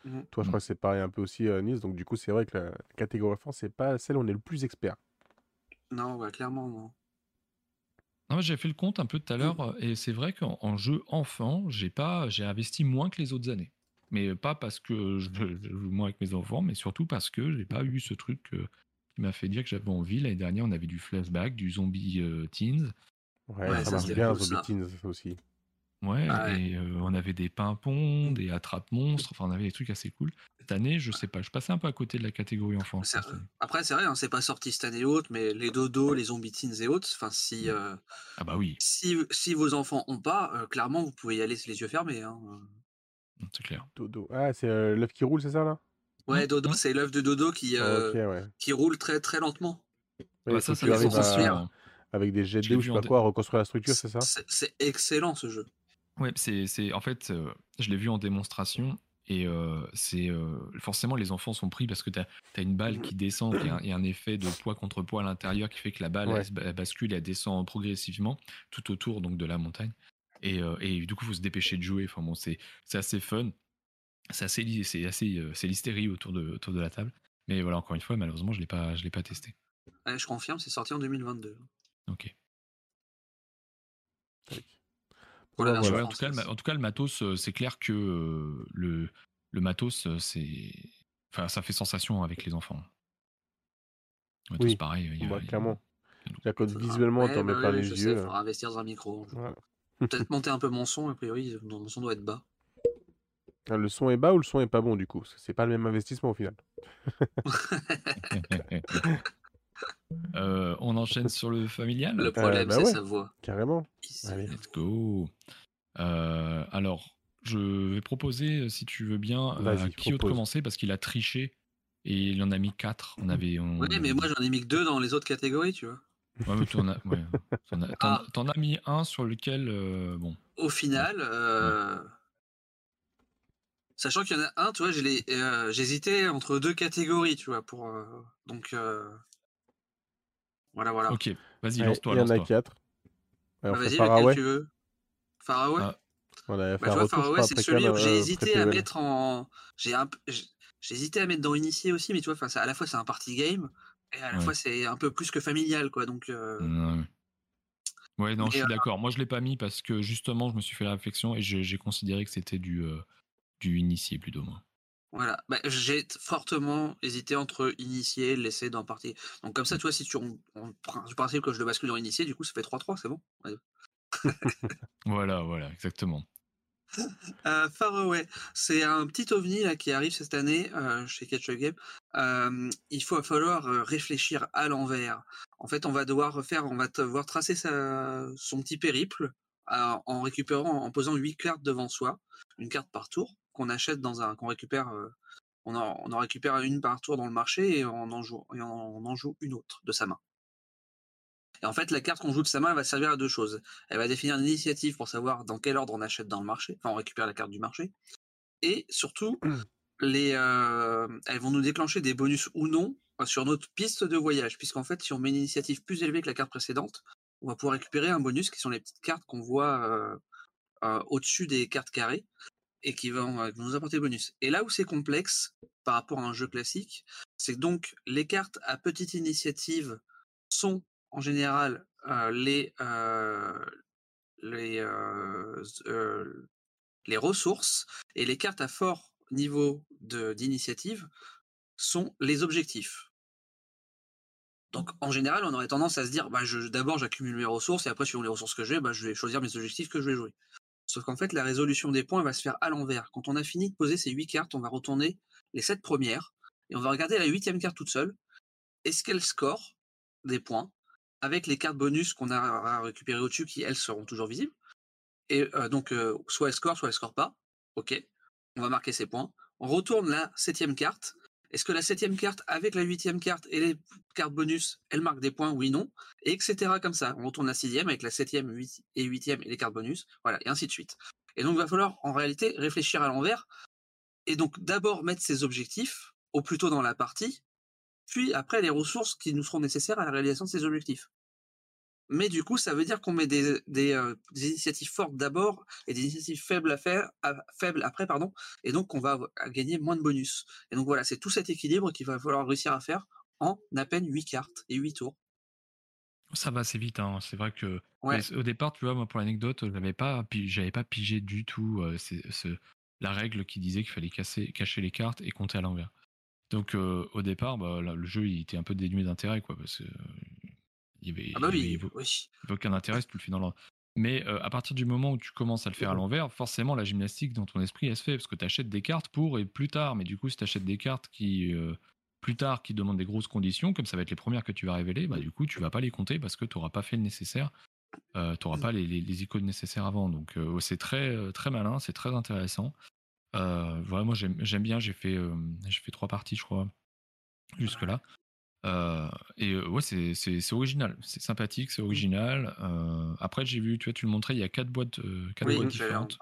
Mmh Toi, je crois que c'est pareil un peu aussi, euh, Nice. Donc, du coup, c'est vrai que la, catégorie enfant, c'est pas celle où on est le plus expert. Non, bah, clairement, non. Non, j'ai fait le compte un peu tout à l'heure et c'est vrai qu'en jeu enfant, j'ai pas, j'ai investi moins que les autres années. Mais pas parce que je, joue moins avec mes enfants, mais surtout parce que j'ai pas eu ce truc euh, qui m'a fait dire que j'avais envie. L'année dernière, on avait du flashback, du zombie euh, teens. Ouais, Ouais, ça ça, marche bien, cool, Zombie ça. Teens aussi. Ouais, Ah ouais. et euh, on avait des pimpons, des attrape-monstres, enfin on avait des trucs assez cool. Cette année, je sais pas, je passais un peu à côté de la catégorie enfant. Après, c'est vrai, hein, c'est pas sorti cette année et autres, mais les dodos, les zombies teens et autres, enfin, si, euh, Ah bah oui, si, si vos enfants ont pas, euh, clairement, vous pouvez y aller les yeux fermés. Hein. c'est clair. Dodo. Ah, c'est euh, l'œuf qui roule, c'est ça là? Ouais, Mmh, dodo, mmh. c'est l'œuf de dodo qui, euh, ouais. qui roule très très lentement. Ouais, bah, il ça, ça à- hein. avec des jets de ou je sais pas quoi, reconstruire la structure, c'est ça? C'est excellent ce jeu. Ouais, c'est, c'est, en fait, euh, je l'ai vu en démonstration et euh, c'est euh, forcément les enfants sont pris parce que tu as, une balle qui descend, il y, a un- il y a un effet de poids contre poids à l'intérieur qui fait que la balle Ouais. elle, se ba- elle bascule et elle descend progressivement tout autour donc de la montagne. Et, euh, et du coup, il faut se dépêcher de jouer. Enfin bon, c'est, c'est assez fun. C'est assez, c'est assez, c'est l'hystérie autour de, autour de la table. Mais voilà, encore une fois, malheureusement, je l'ai pas, je l'ai pas testé. Ouais, je confirme, c'est sorti en 2022. Ok. Tac. Ouais, en, tout cas, le, française. ma- en tout cas, le matos, euh, c'est clair que euh, le, le matos, euh, c'est. Enfin, ça fait sensation avec les enfants. Le matos, Oui, pareil. il y a- bah, il a- clairement. il y a- visuellement, Ouais, t'en mets bah ouais, les je yeux. sais, faudra investir dans un micro. Peut-être monter un peu mon son, a priori, mon son doit être bas. Ah, Le son est bas ou le son est pas bon du coup? Parce que C'est pas le même investissement au final. (laughs) (laughs) Euh, on enchaîne sur le familial. Le problème, bah c'est ouais. sa voix. Carrément. Allez. Let's go. Euh, alors, je vais proposer, si tu veux bien, euh, à Kyo de propose. commencer parce qu'il a triché et il en a mis 4. On avait, on Ouais, mais moi j'en ai mis que deux dans les autres catégories, tu vois. Ouais, mais t'en as, ouais, t'en as- t'en- Ah. t'en as mis un sur lequel, euh, bon, Au final, euh, sachant qu'il y en a un, tu vois, j'ai les- euh, j'hésitais entre deux catégories, tu vois, pour euh, donc euh, voilà, voilà. ok, vas-y, lance-toi, il y en a quatre. Ah, Vas-y, Faraway. lequel tu veux? Faraway? Ah, Bah, je Faraway, c'est celui où j'ai euh, hésité à mettre en. J'ai un... hésité à mettre dans Initié aussi, mais tu vois, à la fois c'est un party game, et à la Ouais. fois c'est un peu plus que familial, quoi. Donc, euh, ouais. Ouais, non, je suis euh, d'accord. Moi, je l'ai pas mis parce que justement, je me suis fait la réflexion et j'ai j'ai considéré que c'était du, euh, du initié plutôt, moi. Voilà. Bah, j'ai fortement hésité entre le laisser dans party. Donc, comme ça, tu vois, si tu. On, on du principe que je le bascule dans Initié, du coup, ça fait 3-3, c'est bon Ouais. (laughs) Voilà, voilà, exactement. (laughs) Euh, Faraway, c'est un petit ovni là, qui arrive cette année euh, chez Catch a Game. Euh, il faut falloir euh, réfléchir à l'envers. En fait, on va devoir refaire, on va devoir tracer sa, son petit périple euh, en récupérant, en posant huit cartes devant soi, une carte par tour qu'on achète dans un, qu'on récupère. euh, on, en, on en récupère une par tour dans le marché et on en joue, et on, on en joue une autre de sa main. Et en fait, la carte qu'on joue de sa main elle va servir à deux choses. Elle va définir une initiative pour savoir dans quel ordre on achète dans le marché, enfin on récupère la carte du marché. Et surtout, les, euh, elles vont nous déclencher des bonus ou non euh, sur notre piste de voyage, puisqu'en fait, si on met une initiative plus élevée que la carte précédente, on va pouvoir récupérer un bonus qui sont les petites cartes qu'on voit euh, euh, au-dessus des cartes carrées et qui vont, nous apporter bonus. Et là où c'est complexe par rapport à un jeu classique, c'est donc les cartes à petite initiative sont en général euh, les, euh, euh, les ressources et les cartes à fort niveau d'initiative sont les objectifs. Donc en général, on aurait tendance à se dire, bah, d'abord j'accumule mes ressources et après suivant les ressources que j'ai, bah, je vais choisir mes objectifs que je vais jouer. Sauf qu'en fait, la résolution des points va se faire à l'envers. Quand on a fini de poser ces huit cartes, on va retourner les sept premières et on va regarder la huitième carte toute seule. Est-ce qu'elle score des points avec les cartes bonus qu'on a à récupérer au-dessus qui, elles, seront toujours visibles? Et euh, donc, euh, soit elle score, soit elle score pas. Ok, on va marquer ces points. On retourne la septième carte. Est-ce que la septième carte, avec la huitième carte et les cartes bonus, elle marque des points Oui, non. Et etc. comme ça. On retourne la sixième avec la septième et huitième et les cartes bonus. Voilà, et ainsi de suite. Et donc, il va falloir, en réalité, réfléchir à l'envers. Et donc, d'abord mettre ses objectifs au plus tôt dans la partie, puis après les ressources qui nous seront nécessaires à la réalisation de ces objectifs. Mais du coup, ça veut dire qu'on met des, des, euh, des initiatives fortes d'abord et des initiatives faibles à faire, à- faibles après, pardon, et donc on va gagner moins de bonus. Et donc voilà, c'est tout cet équilibre qu'il va falloir réussir à faire en à peine 8 cartes et 8 tours. Ça va assez vite, hein. c'est vrai que au départ, tu vois, moi pour l'anecdote, j'avais pas, j'avais pas pigé du tout la règle qui disait qu'il fallait casser, cacher les cartes et compter à l'envers. Donc au départ, bah, le jeu il était un peu dénué d'intérêt, quoi, parce que il y avait, ah bah oui, aucun intérêt si tu le fais dans l'ordre. Mais à partir du moment où tu commences à le faire à l'envers, forcément la gymnastique dans ton esprit elle se fait parce que tu achètes des cartes pour et plus tard. Mais du coup, si tu achètes des cartes qui plus tard qui demandent des grosses conditions, comme ça va être les premières que tu vas révéler, bah du coup tu vas pas les compter parce que tu n'auras pas fait le nécessaire. tu n'auras pas les, les, icônes nécessaires avant. Donc c'est très très malin, c'est très intéressant. voilà, moi j'aime bien. J'ai fait j'ai fait trois parties, je crois, jusque là. Euh, et euh, ouais, c'est original, c'est sympathique, c'est original. Euh, après, j'ai vu, tu vois, tu le montrais, il y a quatre boîtes, quatre boîtes différentes.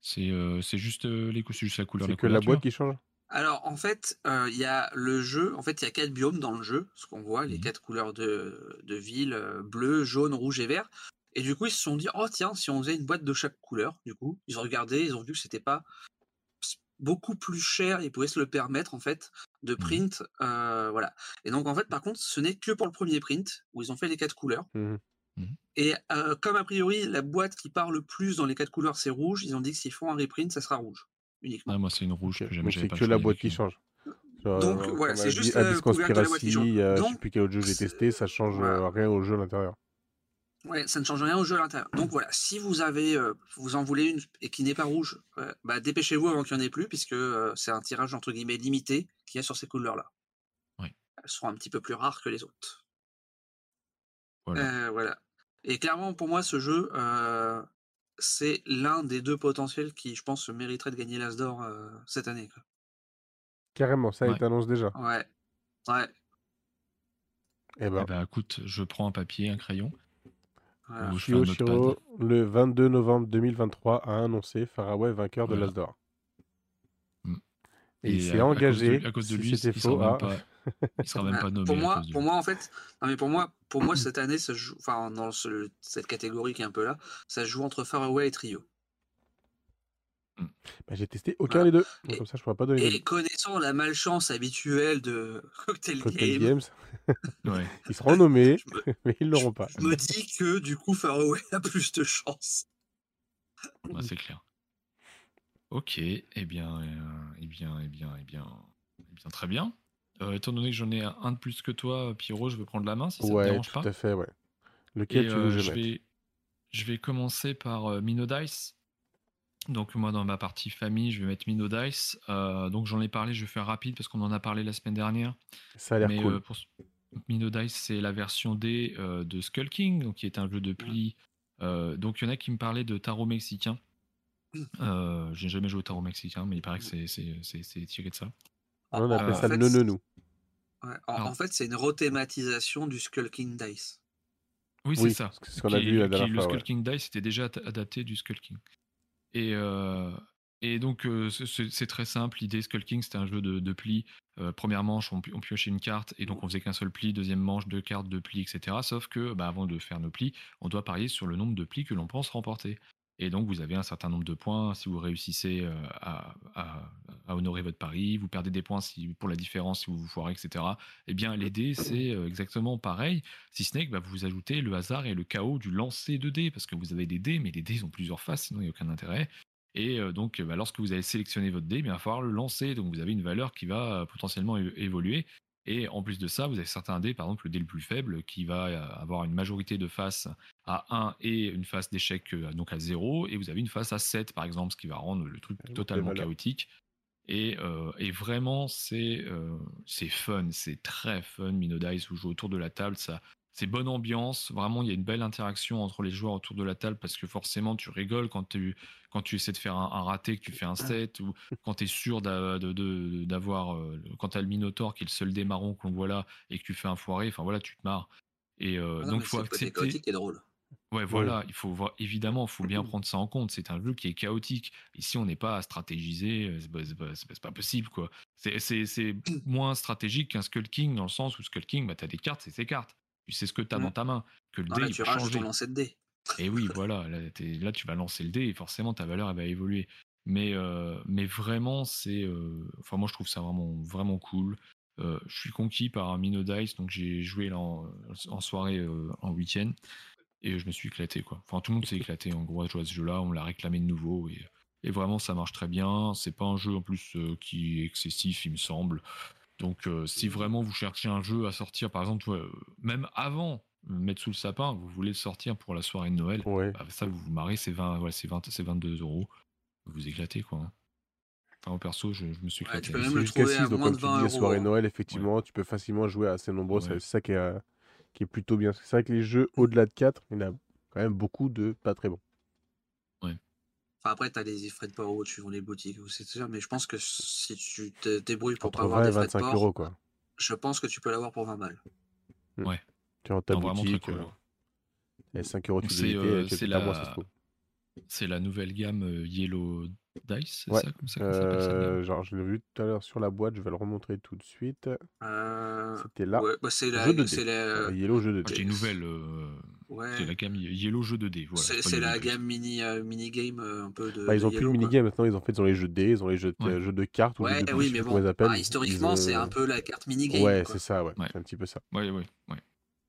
C'est juste les juste la couleur. C'est que la boîte qui change? Alors en fait, il y a le jeu. En fait, il y a quatre biomes dans le jeu, ce qu'on voit, les mmh quatre couleurs de, de ville bleu, jaune, rouge et vert. Et du coup, ils se sont dit, oh tiens, si on faisait une boîte de chaque couleur, du coup, ils ont regardé, ils ont vu que c'était pas beaucoup plus cher, ils pouvaient se le permettre en fait de mmh print, voilà. Et donc en fait, par contre, ce n'est que pour le premier print où ils ont fait les quatre couleurs. Mmh mmh Et comme a priori la boîte qui part le plus dans les quatre couleurs c'est rouge, ils ont dit que s'ils font un reprint, ça sera rouge uniquement. Ah, moi c'est une rouge que j'aime. C'est que la boîte qui change. Donc voilà, c'est juste la de la boîte qui change. je sais plus quel autre jeu j'ai testé, ça change rien au jeu à l'intérieur. Ouais, ça ne change rien au jeu à l'intérieur. Donc voilà, si vous avez, euh, vous en voulez une et qui n'est pas rouge, euh, bah, dépêchez-vous avant qu'il n'y en ait plus, puisque euh, c'est un tirage entre guillemets limité qu'il y a sur ces couleurs-là. Oui. Elles seront un petit peu plus rares que les autres. Voilà. Et clairement, pour moi, ce jeu, c'est l'un des deux potentiels qui, je pense, mériterait de gagner l'As d'or cette année. Carrément, ça, ouais. annonce déjà. Ouais. Ouais. Eh ben. Eh ben, écoute, je prends un papier, un crayon. Shiro le 22 novembre 2023, a annoncé Faraway vainqueur de l'Asdor. Mm. Et, il s'est engagé. À cause de, lui, il faux, sera, pas, il sera même (laughs) pas nommé. Pour moi, pour moi, en fait, non, mais pour moi, pour moi, cette année, ça joue, enfin, dans cette catégorie qui est un peu là, ça joue entre Faraway et Trio. Mm. Bah, j'ai testé aucun des deux. Donc, comme ça, je pourrais pas donner. Et connaissant la malchance habituelle de (laughs) Cocktail, Games, (laughs) ils seront nommés, (laughs) mais ils l'auront pas. Je me dis que du coup, Faraway a plus de chance. c'est clair. Ok, eh bien, euh, eh bien, eh bien, eh bien, eh bien, très bien. Euh, étant donné que j'en ai un de plus que toi, Pierrot, je vais prendre la main si ça te dérange pas. tout à fait, ouais. Lequel tu veux euh, je vais, je vais commencer par Minodice. Donc moi dans ma partie famille, je vais mettre Minodice. Euh, donc j'en ai parlé, je vais faire rapide parce qu'on en a parlé la semaine dernière. Ça a l'air cool. Euh, pour... Minodice, c'est la version D euh, de Skull King, donc qui est un jeu de pli. donc il y en a qui me parlaient de tarot mexicain. J'ai jamais joué au tarot mexicain, mais il paraît que c'est tiré de ça. On appelle ça le nous. en, fait, c'est une rethématisation du Skull King Dice. Oui, c'est ça. Ce qu'on a vu la dernière fois. Le Skull King Dice était déjà adapté du Skull King. Et, et donc, c'est très simple. L'idée, Skull King, c'était un jeu de, de plis. première manche, on, piochait une carte et donc on faisait qu'un seul pli. Deuxième manche, deux cartes, deux plis, etc. Sauf que, bah, avant de faire nos plis, on doit parier sur le nombre de plis que l'on pense remporter. Et donc, vous avez un certain nombre de points si vous réussissez à, à, honorer votre pari. Vous perdez des points si, pour la différence si vous vous foirez, etc. Eh bien, les dés, c'est exactement pareil. Si ce n'est que bah, vous ajoutez le hasard et le chaos du lancer de dés. Parce que vous avez des dés, mais les dés ont plusieurs faces, sinon il n'y a aucun intérêt. Et donc, bah, lorsque vous avez sélectionné votre dé, eh bien, il va falloir le lancer. Donc, vous avez une valeur qui va potentiellement évoluer. Et en plus de ça, vous avez certains dés, par exemple le dé le plus faible, qui va avoir une majorité de faces à 1 et une face d'échec donc à 0. Et vous avez une face à 7, par exemple, ce qui va rendre le truc totalement chaotique. Et, et, vraiment, c'est c'est fun, c'est très fun. Minodice, vous jouez autour de la table, ça, c'est bonne ambiance. Vraiment, il y a une belle interaction entre les joueurs autour de la table parce que forcément, tu rigoles quand tu, quand tu essaies de faire un, raté, que tu fais un set ou quand tu es sûr d'avoir. Euh, quand tu as le Minotaur qui est le seul dé marron qu'on voit là et que tu fais un foiré, enfin voilà, tu te marres. Et euh, ah donc, il faut accepter. C'est est drôle. Ouais, voilà, il faut voir, évidemment, il faut bien (clears throat) prendre ça en compte. C'est un jeu qui est chaotique. Ici, on n'est pas à stratégiser, c'est pas, pas, possible, quoi. C'est (clears throat) moins stratégique qu'un Skull King dans le sens où Skull King, bah, tu as des cartes, c'est ses cartes sais ce que tu as dans mmh. ta main, que le dé tu changer. lancer de dé. Et oui, (laughs) voilà, là, là, tu vas lancer le dé et forcément ta valeur elle va évoluer. Mais, mais vraiment, c'est. enfin, moi je trouve ça vraiment, vraiment cool. je suis conquis par un Mino Dice, donc j'ai joué là en, soirée, en week-end, et je me suis éclaté quoi. Enfin, tout le monde s'est (laughs) éclaté en gros à jouer à ce jeu-là. On l'a réclamé de nouveau et, et, vraiment ça marche très bien. C'est pas un jeu en plus qui est excessif, il me semble. Donc, si vraiment vous cherchez un jeu à sortir, par exemple, même avant mettre sous le sapin, vous voulez le sortir pour la soirée de Noël, bah, ça vous vous marrez, c'est 20, ouais, c'est 20, c'est 22 euros. Vous vous éclatez quoi. Hein. Enfin, perso, je, me suis éclaté. tu peux même le trouver à moins de 20 euros. soirée hein. Noël, effectivement, tu peux facilement jouer à assez nombreux. C'est ça qui est, qui est plutôt bien. C'est vrai que les jeux au-delà de 4, il y en a quand même beaucoup de pas très bons. Enfin, après, tu as les frais de port suivant les boutiques, c'est sûr, mais je pense que si tu te débrouilles pour pas avoir des frais de port, euros, quoi. je pense que tu peux l'avoir pour 20 balles. Hmm. Ouais. Tu es en ta boutique, cool, euh, 5 euros de fidélité, c'est la... ça se trouve. C'est la nouvelle gamme euh, Yellow Dice, c'est ouais. ça? Comme ça euh, Genre, je l'ai vu tout à l'heure sur la boîte, je vais le remontrer tout de suite. Euh... C'était là. Ouais, bah c'est la. La... Yellow jeu de dés. J'ai une nouvelle. Euh... Ouais. C'est la gamme Yellow jeu de dés. Voilà, c'est la gamme mini, euh, mini game un peu de. Bah, ils ont de plus le mini game maintenant, ils ont fait ils ont les jeux de dés, ils ont les jeux de, ouais. jeux de cartes ou ouais, jeux de oui, mais bon, ils appellent. Ah, historiquement, c'est un peu la carte mini game. Ouais, c'est ça, ouais. C'est un petit peu ça. Ouais, ouais, ouais.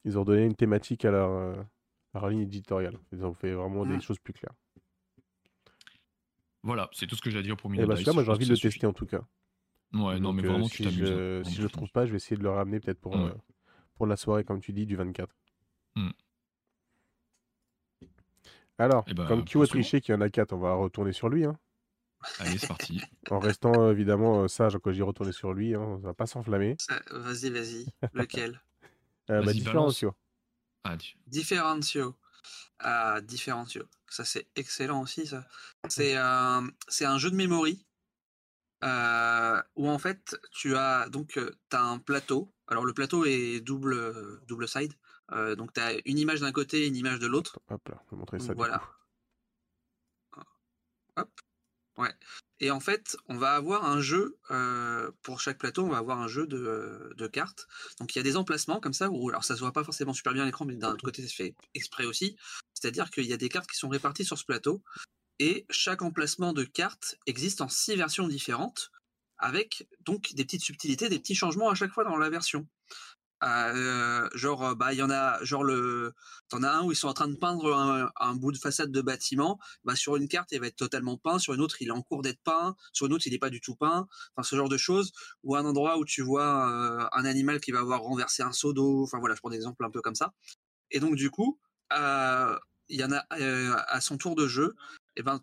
Ils ont donné une thématique à leur, euh, à leur ligne éditoriale. Ils ont fait vraiment des choses plus claires. Voilà, c'est tout ce que j'ai à dire pour Mino bah, Dice. moi j'ai envie de le tester en tout cas. Ouais, non, mais vraiment, euh, tu si je, si je le trouve pas, je vais essayer de le ramener peut-être pour, euh, pour la soirée, comme tu dis, du 24. Alors, Eh ben, comme Q a triché qu'il y en a 4, on va retourner sur lui. Hein. Allez, c'est parti. (laughs) En restant euh, évidemment euh, sage quand j'ai retourné sur lui, hein, on va pas s'enflammer. Vas-y, vas-y. (laughs) Lequel? Euh, bah, Vas-y, Differencio. Ah, tu-. Ah, Differencio. Ça, c'est excellent aussi, ça. C'est un, c'est un jeu de memory euh, où, en fait, tu as donc as un plateau. Alors, le plateau est double, euh, double side. Euh, donc, tu as une image d'un côté et une image de l'autre. Hop là, je vais montrer ça. Donc, voilà. coup. Hop. Ouais. Et en fait, on va avoir un jeu, euh, pour chaque plateau, on va avoir un jeu de, de cartes. Donc il y a des emplacements comme ça, où alors ça se voit pas forcément super bien à l'écran, mais d'un autre côté, c'est fait exprès aussi. C'est-à-dire qu'il y a des cartes qui sont réparties sur ce plateau, et chaque emplacement de cartes existe en six versions différentes, avec donc des petites subtilités, des petits changements à chaque fois dans la version. Euh, genre, bah, il y en a, genre t'en un où ils sont en train de peindre un, bout de façade de bâtiment. Bah, sur une carte, il va être totalement peint, sur une autre, il est en cours d'être peint, sur une autre, il n'est pas du tout peint. Enfin, ce genre de choses. Ou un endroit où tu vois euh, un animal qui va avoir renversé un seau d'eau. Enfin voilà, je prends des exemples un peu comme ça. Et donc du coup, euh, il y en a euh, à son tour de jeu. Et ben,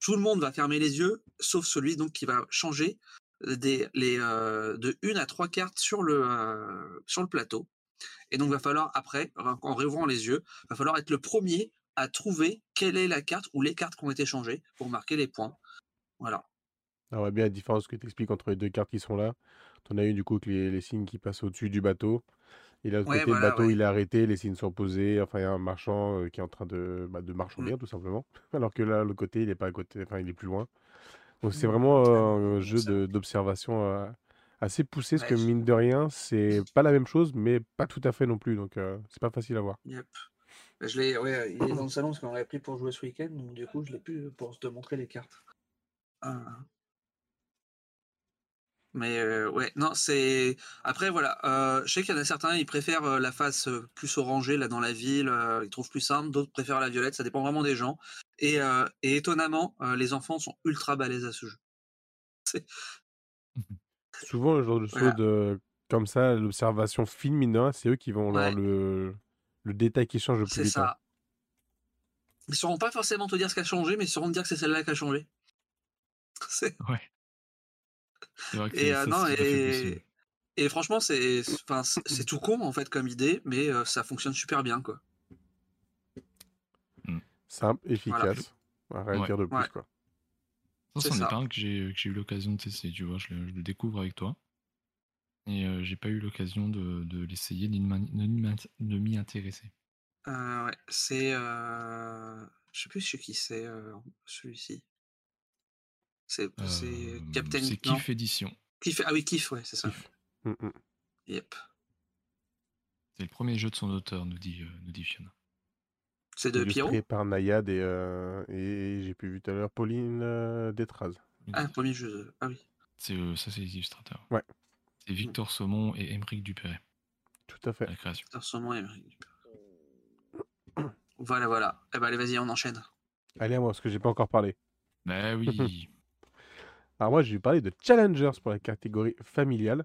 tout le monde va fermer les yeux, sauf celui donc qui va changer des, les, euh, de une à trois cartes sur le, euh, sur le plateau. Et donc, va falloir, après, en réouvrant les yeux, va falloir être le premier à trouver quelle est la carte ou les cartes qui ont été changées pour marquer les points. Voilà. On voit bien la différence que tu expliques entre les deux cartes qui sont là. Tu en as une du coup avec les, les signes qui passent au-dessus du bateau. Et là, Ouais, côté, voilà, le bateau ouais. il est arrêté, les signes sont posés. Enfin, il y a un marchand euh, qui est en train de, bah, de marchander, Mm. tout simplement. (laughs) Alors que là, le côté, il est pas à côté, enfin, il est plus loin. Donc, c'est vraiment euh, un jeu d'observation euh, assez poussé, parce Ouais, que mine de rien, c'est pas la même chose, mais pas tout à fait non plus. Donc, euh, c'est pas facile à voir. Yep. Bah, Je l'ai, ouais, il est dans le salon parce qu'on l'avait pris pour jouer ce week-end, donc du coup, je l'ai pu pour te montrer les cartes. Ah. Mais euh, ouais, non, c'est. Après, voilà, euh, je sais qu'il y en a certains, ils préfèrent euh, la face plus orangée, là, dans la ville, euh, ils trouvent plus simple, d'autres préfèrent la violette, ça dépend vraiment des gens. Et, et étonnamment, les enfants sont ultra balèzes à ce jeu. (laughs) C'est- Souvent, le genre de Voilà. choses comme ça, l'observation rien, c'est eux qui vont avoir Ouais. le, le détail qui change le plus C'est hein. ça. Ils sauront pas forcément te dire ce qui a changé, mais ils sauront te dire que c'est celle-là qui a changé. (laughs) Ouais. Et, euh, non, et, franchement, c'est enfin, c'est (clears throat) c'est tout con en fait comme idée, mais euh, ça fonctionne super bien quoi. Simple, efficace. Rien à Ouais. dire de plus, Ouais. quoi. Ça, c'est c'en est un que j'ai que j'ai eu l'occasion de tester, tu vois. Je le, je le découvre avec toi. Et euh, j'ai pas eu l'occasion de, de l'essayer ni de m'y intéresser. Euh, ouais, c'est euh... je sais plus chez qui c'est euh, celui-ci. C'est c'est Euh, Captain c'est Kiff Édition. Kiff ah oui Kiff ouais c'est ça. Kiff. Mm, mm. Yep. C'est le premier jeu de son auteur, nous dit, euh, nous dit Fiona. C'est de Pierrot. Par Nayad et, euh, et j'ai pu vu tout à l'heure Pauline euh, Détraz. Ah premier jeu de- ah oui. C'est, euh, ça, c'est les illustrateurs. Ouais. C'est Victor Saumon et Émeric Dupéret. Tout à fait. La création. Victor Saumon et Émeric Dupéret. Voilà, voilà. Eh ben, allez, vas-y, on enchaîne. Allez à moi, parce que j'ai pas encore parlé. Bah oui. (laughs) Alors moi, je vais parler de Challengers pour la catégorie familiale.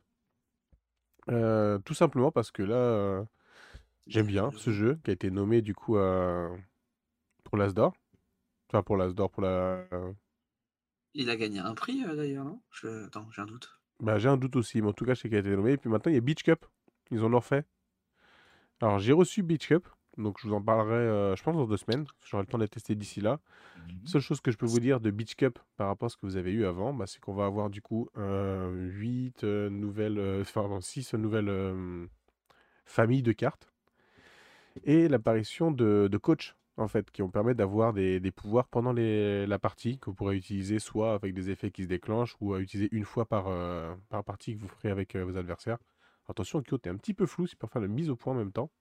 Euh, tout simplement parce que là, euh, j'aime bien ce jeu qui a été nommé du coup euh, pour l'Asdor. Enfin, pour l'Asdor, pour la... Il a gagné un prix d'ailleurs, non? Je- Attends, j'ai un doute. Bah, j'ai un doute aussi, mais en tout cas, je sais qu'il a été nommé. Et puis maintenant, il y a Beach Cup. Ils en ont refait. Alors, j'ai reçu Beach Cup. Donc, je vous en parlerai, euh, je pense, dans deux semaines. J'aurai le temps de la tester d'ici là. Mhm. Seule chose que je peux vous dire de Beach Cup par rapport à ce que vous avez eu avant, bah, c'est qu'on va avoir du coup 8 nouvelles, euh, enfin 6 nouvelles euh, familles de cartes et l'apparition de, de coachs en fait qui vont permettre d'avoir des, des pouvoirs pendant les- la partie que vous pourrez utiliser soit avec des effets qui se déclenchent ou à utiliser une fois par, euh, par partie que vous ferez avec euh, vos adversaires. Attention, Kyo, t'es un petit peu flou, c'est pour faire la mise au point en même temps.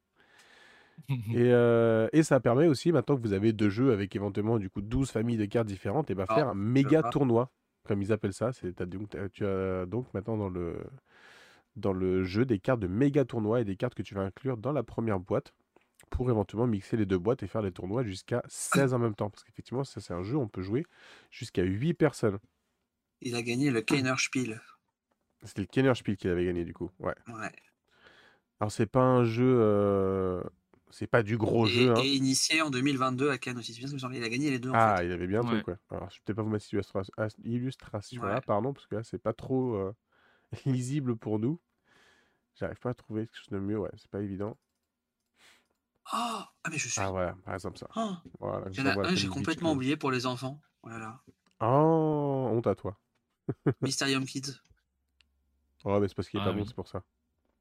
(laughs) Et, euh, et ça permet aussi, maintenant que vous avez deux jeux avec éventuellement du coup 12 familles de cartes différentes, et bah Ah, faire un méga tournoi, comme ils appellent ça. C'est, donc, tu as donc maintenant dans le, dans le jeu des cartes de méga tournoi et des cartes que tu vas inclure dans la première boîte pour éventuellement mixer les deux boîtes et faire des tournois jusqu'à 16 en même temps. Parce qu'effectivement, ça c'est un jeu, on peut jouer jusqu'à 8 personnes. Il a gagné le Keiner Spiel. C'était le Kenner Spiel qui avait gagné du coup. Ouais. Ouais. Alors c'est pas un jeu, euh, c'est pas du gros Et, jeu. hein. et initié en 2022 à Cannes aussi. C'est bien, me semble. Il a gagné les deux en Ah, fait. il avait bien Ouais. truc, ouais. Alors, je vais peut-être pas vous mettre cette illustra- cette illustration-là, Ouais. pardon, parce que là, c'est pas trop euh, (laughs) lisible pour nous. J'arrive pas à trouver quelque chose de mieux, ouais, c'est pas évident. Oh, ah, mais je suis. Ah, voilà, par exemple ça. Oh, Voilà, il je y en a t'envoie la un, j'ai Beach complètement oublié pour les enfants. Voilà. Oh, honte à toi. (laughs) Mysterium Kids. Oh, mais c'est parce qu'il est Ah pas bon, c'est pour ça.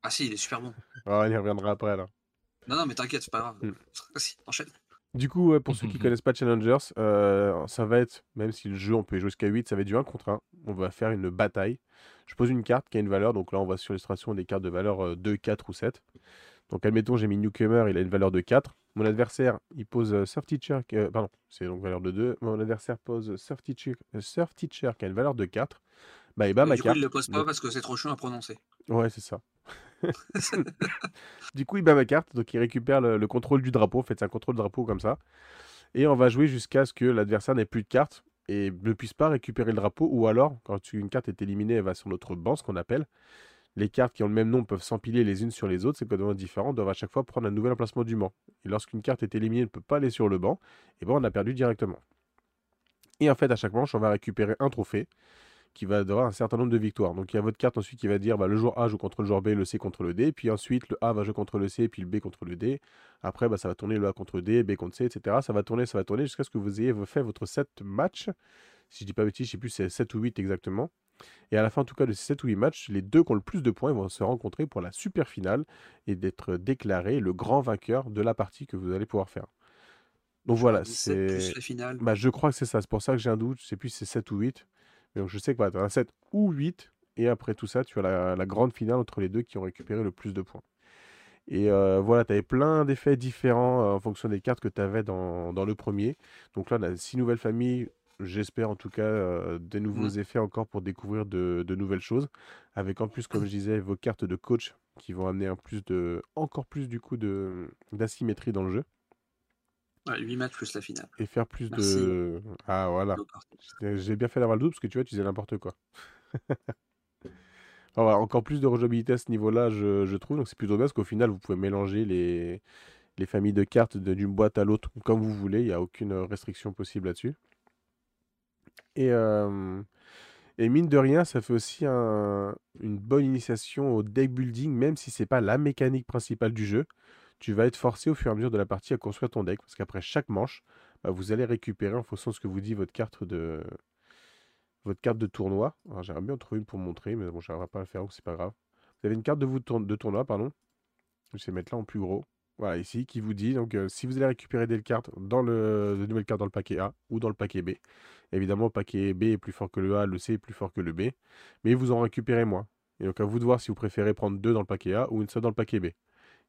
Ah si, il est super bon. Oh, on y reviendra après, là. Non, non, mais t'inquiète, c'est pas grave. Mm. Vas-y, enchaîne. Du coup, ouais, pour ceux qui (laughs) connaissent pas Challengers, euh, ça va être, même si le jeu on peut y jouer jusqu'à 8, ça va être du 1 contre 1. On va faire une bataille. Je pose une carte qui a une valeur, donc là on va sur l'illustration des cartes de valeur euh, 2, 4 ou 7. Donc admettons, j'ai mis Newcomer, il a une valeur de 4. Mon adversaire, il pose euh, Surf Teacher, euh, pardon, c'est donc valeur de 2. Mon adversaire pose Surf Teacher, euh, Surf Teacher qui a une valeur de 4. Bah, et bah, du coup, carte. il le pose pas donc- parce que c'est trop chiant à prononcer. Ouais, c'est ça. (laughs) (laughs) du coup, il bat ma carte, donc il récupère le, le contrôle du drapeau. En fait, c'est un contrôle drapeau comme ça. Et on va jouer jusqu'à ce que l'adversaire n'ait plus de cartes et ne puisse pas récupérer le drapeau. Ou alors, quand une carte est éliminée, elle va sur notre banc, ce qu'on appelle. Les cartes qui ont le même nom peuvent s'empiler les unes sur les autres. C'est complètement différent. doivent à chaque fois prendre un nouvel emplacement du banc. Et lorsqu'une carte est éliminée, elle ne peut pas aller sur le banc. Et ben, on a perdu directement. Et en fait, à chaque manche, on va récupérer un trophée qui va avoir un certain nombre de victoires. Donc il y a votre carte ensuite qui va dire bah, le joueur A joue contre le joueur B, le C contre le D, puis ensuite le A va jouer contre le C, puis le B contre le D. Après, bah, ça va tourner le A contre D, B contre C, etc. Ça va tourner, ça va tourner jusqu'à ce que vous ayez fait votre 7 matchs. Si je dis pas bêtise, je sais plus, c'est 7 ou 8 exactement. Et à la fin, en tout cas, de ces 7 ou 8 matchs, les deux qui ont le plus de points vont se rencontrer pour la super finale et d'être déclaré le grand vainqueur de la partie que vous allez pouvoir faire. Donc voilà, 17 c'est. plus la finale. Bah, je crois que c'est ça. C'est pour ça que j'ai un doute. Je sais plus si c'est 7 ou 8. Donc, je sais que voilà, tu as 7 ou 8. Et après tout ça, tu as la, la grande finale entre les deux qui ont récupéré le plus de points. Et euh, voilà, tu avais plein d'effets différents euh, en fonction des cartes que tu avais dans, dans le premier. Donc là, on a 6 nouvelles familles. J'espère en tout cas euh, des nouveaux effets encore pour découvrir de, de nouvelles choses. Avec en plus, comme je disais, vos cartes de coach qui vont amener un plus de, encore plus du coup de- d'asymétrie dans le jeu. Ouais, 8 matchs plus la finale. Et faire plus Merci. de. Ah voilà. J'ai bien fait d'avoir le doute parce que tu vois, tu disais n'importe quoi. (laughs) Alors, voilà, encore plus de rejouabilité à ce niveau-là, je, je trouve. Donc c'est plutôt bien parce qu'au final, vous pouvez mélanger les, les familles de cartes d'une boîte à l'autre comme vous voulez. Il n'y a aucune restriction possible là-dessus. Et, euh, et mine de rien, ça fait aussi un- une bonne initiation au deck building, même si c'est pas la mécanique principale du jeu. Tu vas être forcé au fur et à mesure de la partie à construire ton deck parce qu'après chaque manche, bah, vous allez récupérer en fonction de ce que vous dit votre carte de, votre carte de tournoi. J'aimerais bien en trouver une pour montrer, mais bon, je n'arriverai pas à le faire, donc c'est pas grave. Vous avez une carte de tournoi, pardon. Je vais mettre là en plus gros. Voilà, ici, qui vous dit, donc, euh, si vous allez récupérer des cartes dans le, de nouvelles cartes dans le paquet A ou dans le paquet B. Évidemment, le paquet B est plus fort que le A, le C est plus fort que le B, mais vous en récupérez moins. Et donc, à vous de voir si vous préférez prendre deux dans le paquet A ou une seule dans le paquet B.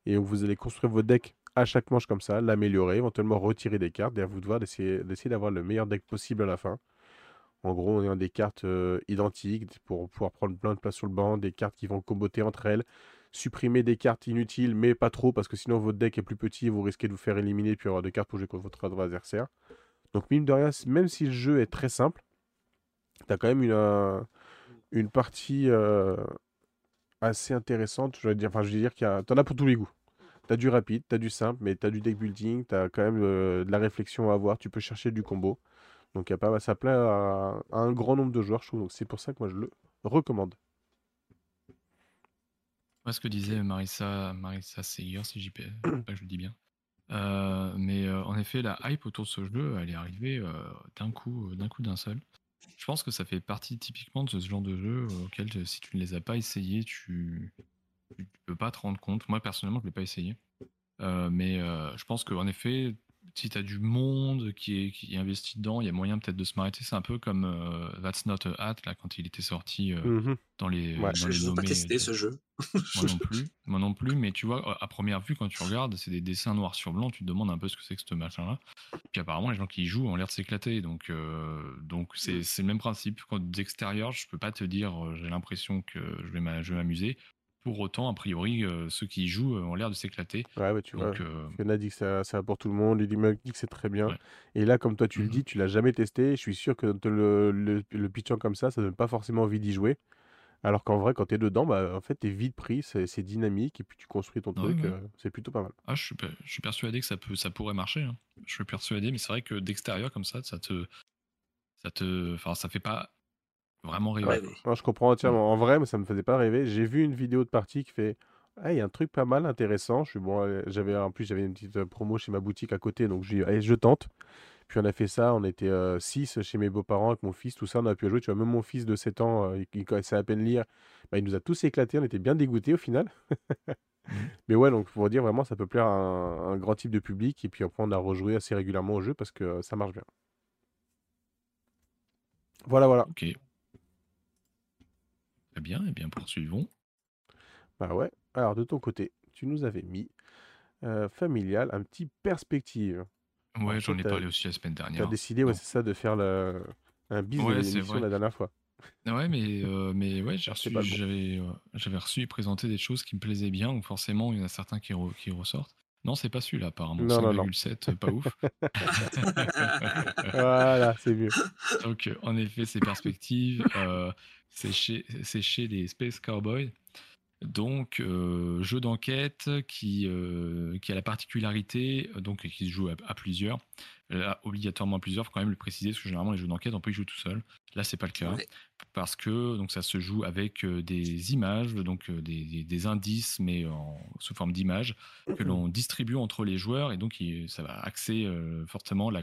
Et vous allez construire votre deck à chaque manche comme ça, l'améliorer, éventuellement retirer des cartes, et à vous de voir d'essayer d'avoir le meilleur deck possible à la fin. En gros, on a des cartes identiques pour pouvoir prendre plein de place sur le banc, des cartes qui vont comboter entre elles, supprimer des cartes inutiles, mais pas trop, parce que sinon votre deck est plus petit et vous risquez de vous faire éliminer puis avoir des cartes pour jouer contre votre adversaire. Donc, mine de rien, même si le jeu est très simple, tu as quand même une, une partie assez intéressante. Je veux dire, enfin, je veux dire qu'il y a, t'en as pour tous les goûts. T'as du rapide, t'as du simple, mais t'as du deck building, t'as quand même de la réflexion à avoir. Tu peux chercher du combo. Donc, y a pas, ça plaît à, un grand nombre de joueurs, je trouve. Donc, c'est pour ça que moi, je le recommande. Moi, ce que disait Marissa, Marissa Seger, si j'y (clears throat) pas que je le dis bien. Euh, mais euh, en effet, la hype autour de ce jeu, elle est arrivée euh, d'un coup, d'un coup d'un seul. Je pense que ça fait partie typiquement de ce genre de jeu auquel, si tu ne les as pas essayés, tu ne peux pas te rendre compte. Moi, personnellement, je ne l'ai pas essayé. mais je pense qu'en effet, si tu as du monde qui est, qui est investi dedans, il y a moyen peut-être de se m'arrêter. C'est un peu comme euh, That's Not a Hat, là, quand il était sorti euh, mmh dans les, ouais, dans je n'ai pas testé ce jeu. moi non (laughs) plus. Moi non plus, mais tu vois, à première vue, quand tu regardes, c'est des dessins noirs sur blanc, tu te demandes un peu ce que c'est que ce machin-là. Puis apparemment, les gens qui y jouent ont l'air de s'éclater. Donc, euh, donc c'est, c'est le même principe. Quand d'extérieur, je peux pas te dire, j'ai l'impression que je vais m'amuser. Pour autant, a priori, euh, ceux qui y jouent euh, ont l'air de s'éclater. Ouais, tu vois. Euh, dit que ça, ça va pour tout le monde, il dit que c'est très bien. Et là, comme toi, tu le mmh dis, tu l'as jamais testé. Je suis sûr que le, le, le pitchant comme ça, ça donne pas forcément envie d'y jouer. Alors qu'en vrai, quand tu es dedans, bah, en fait, tu es vite pris, c'est dynamique, et puis tu construis ton truc, c'est plutôt pas mal. Ah, je, suis, je suis persuadé que ça, peut, ça pourrait marcher. Hein. Je suis persuadé, mais c'est vrai que d'extérieur, comme ça, ça te. Ça te. Enfin, ça fait pas Vraiment rêver. je comprends entièrement. En vrai, mais ça me faisait pas rêver. J'ai vu une vidéo de partie qui fait ah, il y a un truc pas mal intéressant. Je suis bon, j'avais en plus j'avais une petite euh, promo chez ma boutique à côté, donc je allez, je tente. Puis on a fait ça, on était 6 euh, chez mes beaux-parents avec mon fils, tout ça, on a pu jouer. Tu vois, même mon fils de 7 ans, euh, il, connaissait à peine lire, bah, il nous a tous éclatés, on était bien dégoûtés au final. Mmh. (laughs) Mais ouais, donc pour dire vraiment, ça peut plaire à un, grand type de public. Et puis après, on a rejoué assez régulièrement au jeu parce que ça marche bien. Voilà, voilà. Ok. Très bien, et eh bien poursuivons. Bah ouais. Alors de ton côté, tu nous avais mis euh, familial, un petit perspective. Ouais, j'en ai parlé aussi la semaine dernière. Tu as décidé, ouais, c'est ça, de faire le... un bis de l'émission la dernière fois. Ouais, mais, euh, mais ouais, j'ai reçu, j'avais, euh, j'avais reçu et présenté des choses qui me plaisaient bien, donc forcément, il y en a certains qui, qui ressortent. Non, c'est pas celui-là, apparemment. 5,7, pas ouf. (laughs) (laughs) voilà, c'est mieux. Donc, en effet, ces perspectives, c'est chez, chez les Space Cowboys. Donc, euh, jeu d'enquête euh, qui a la particularité, donc qui se joue à, plusieurs, obligatoirement à plusieurs, il faut quand même le préciser, parce que généralement les jeux d'enquête, on peut y jouer tout seul. Là, c'est pas le cas, parce que donc ça se joue avec euh, des images, donc des, indices, mais en, sous forme d'images, que l'on distribue entre les joueurs, et donc ça va axer fortement la,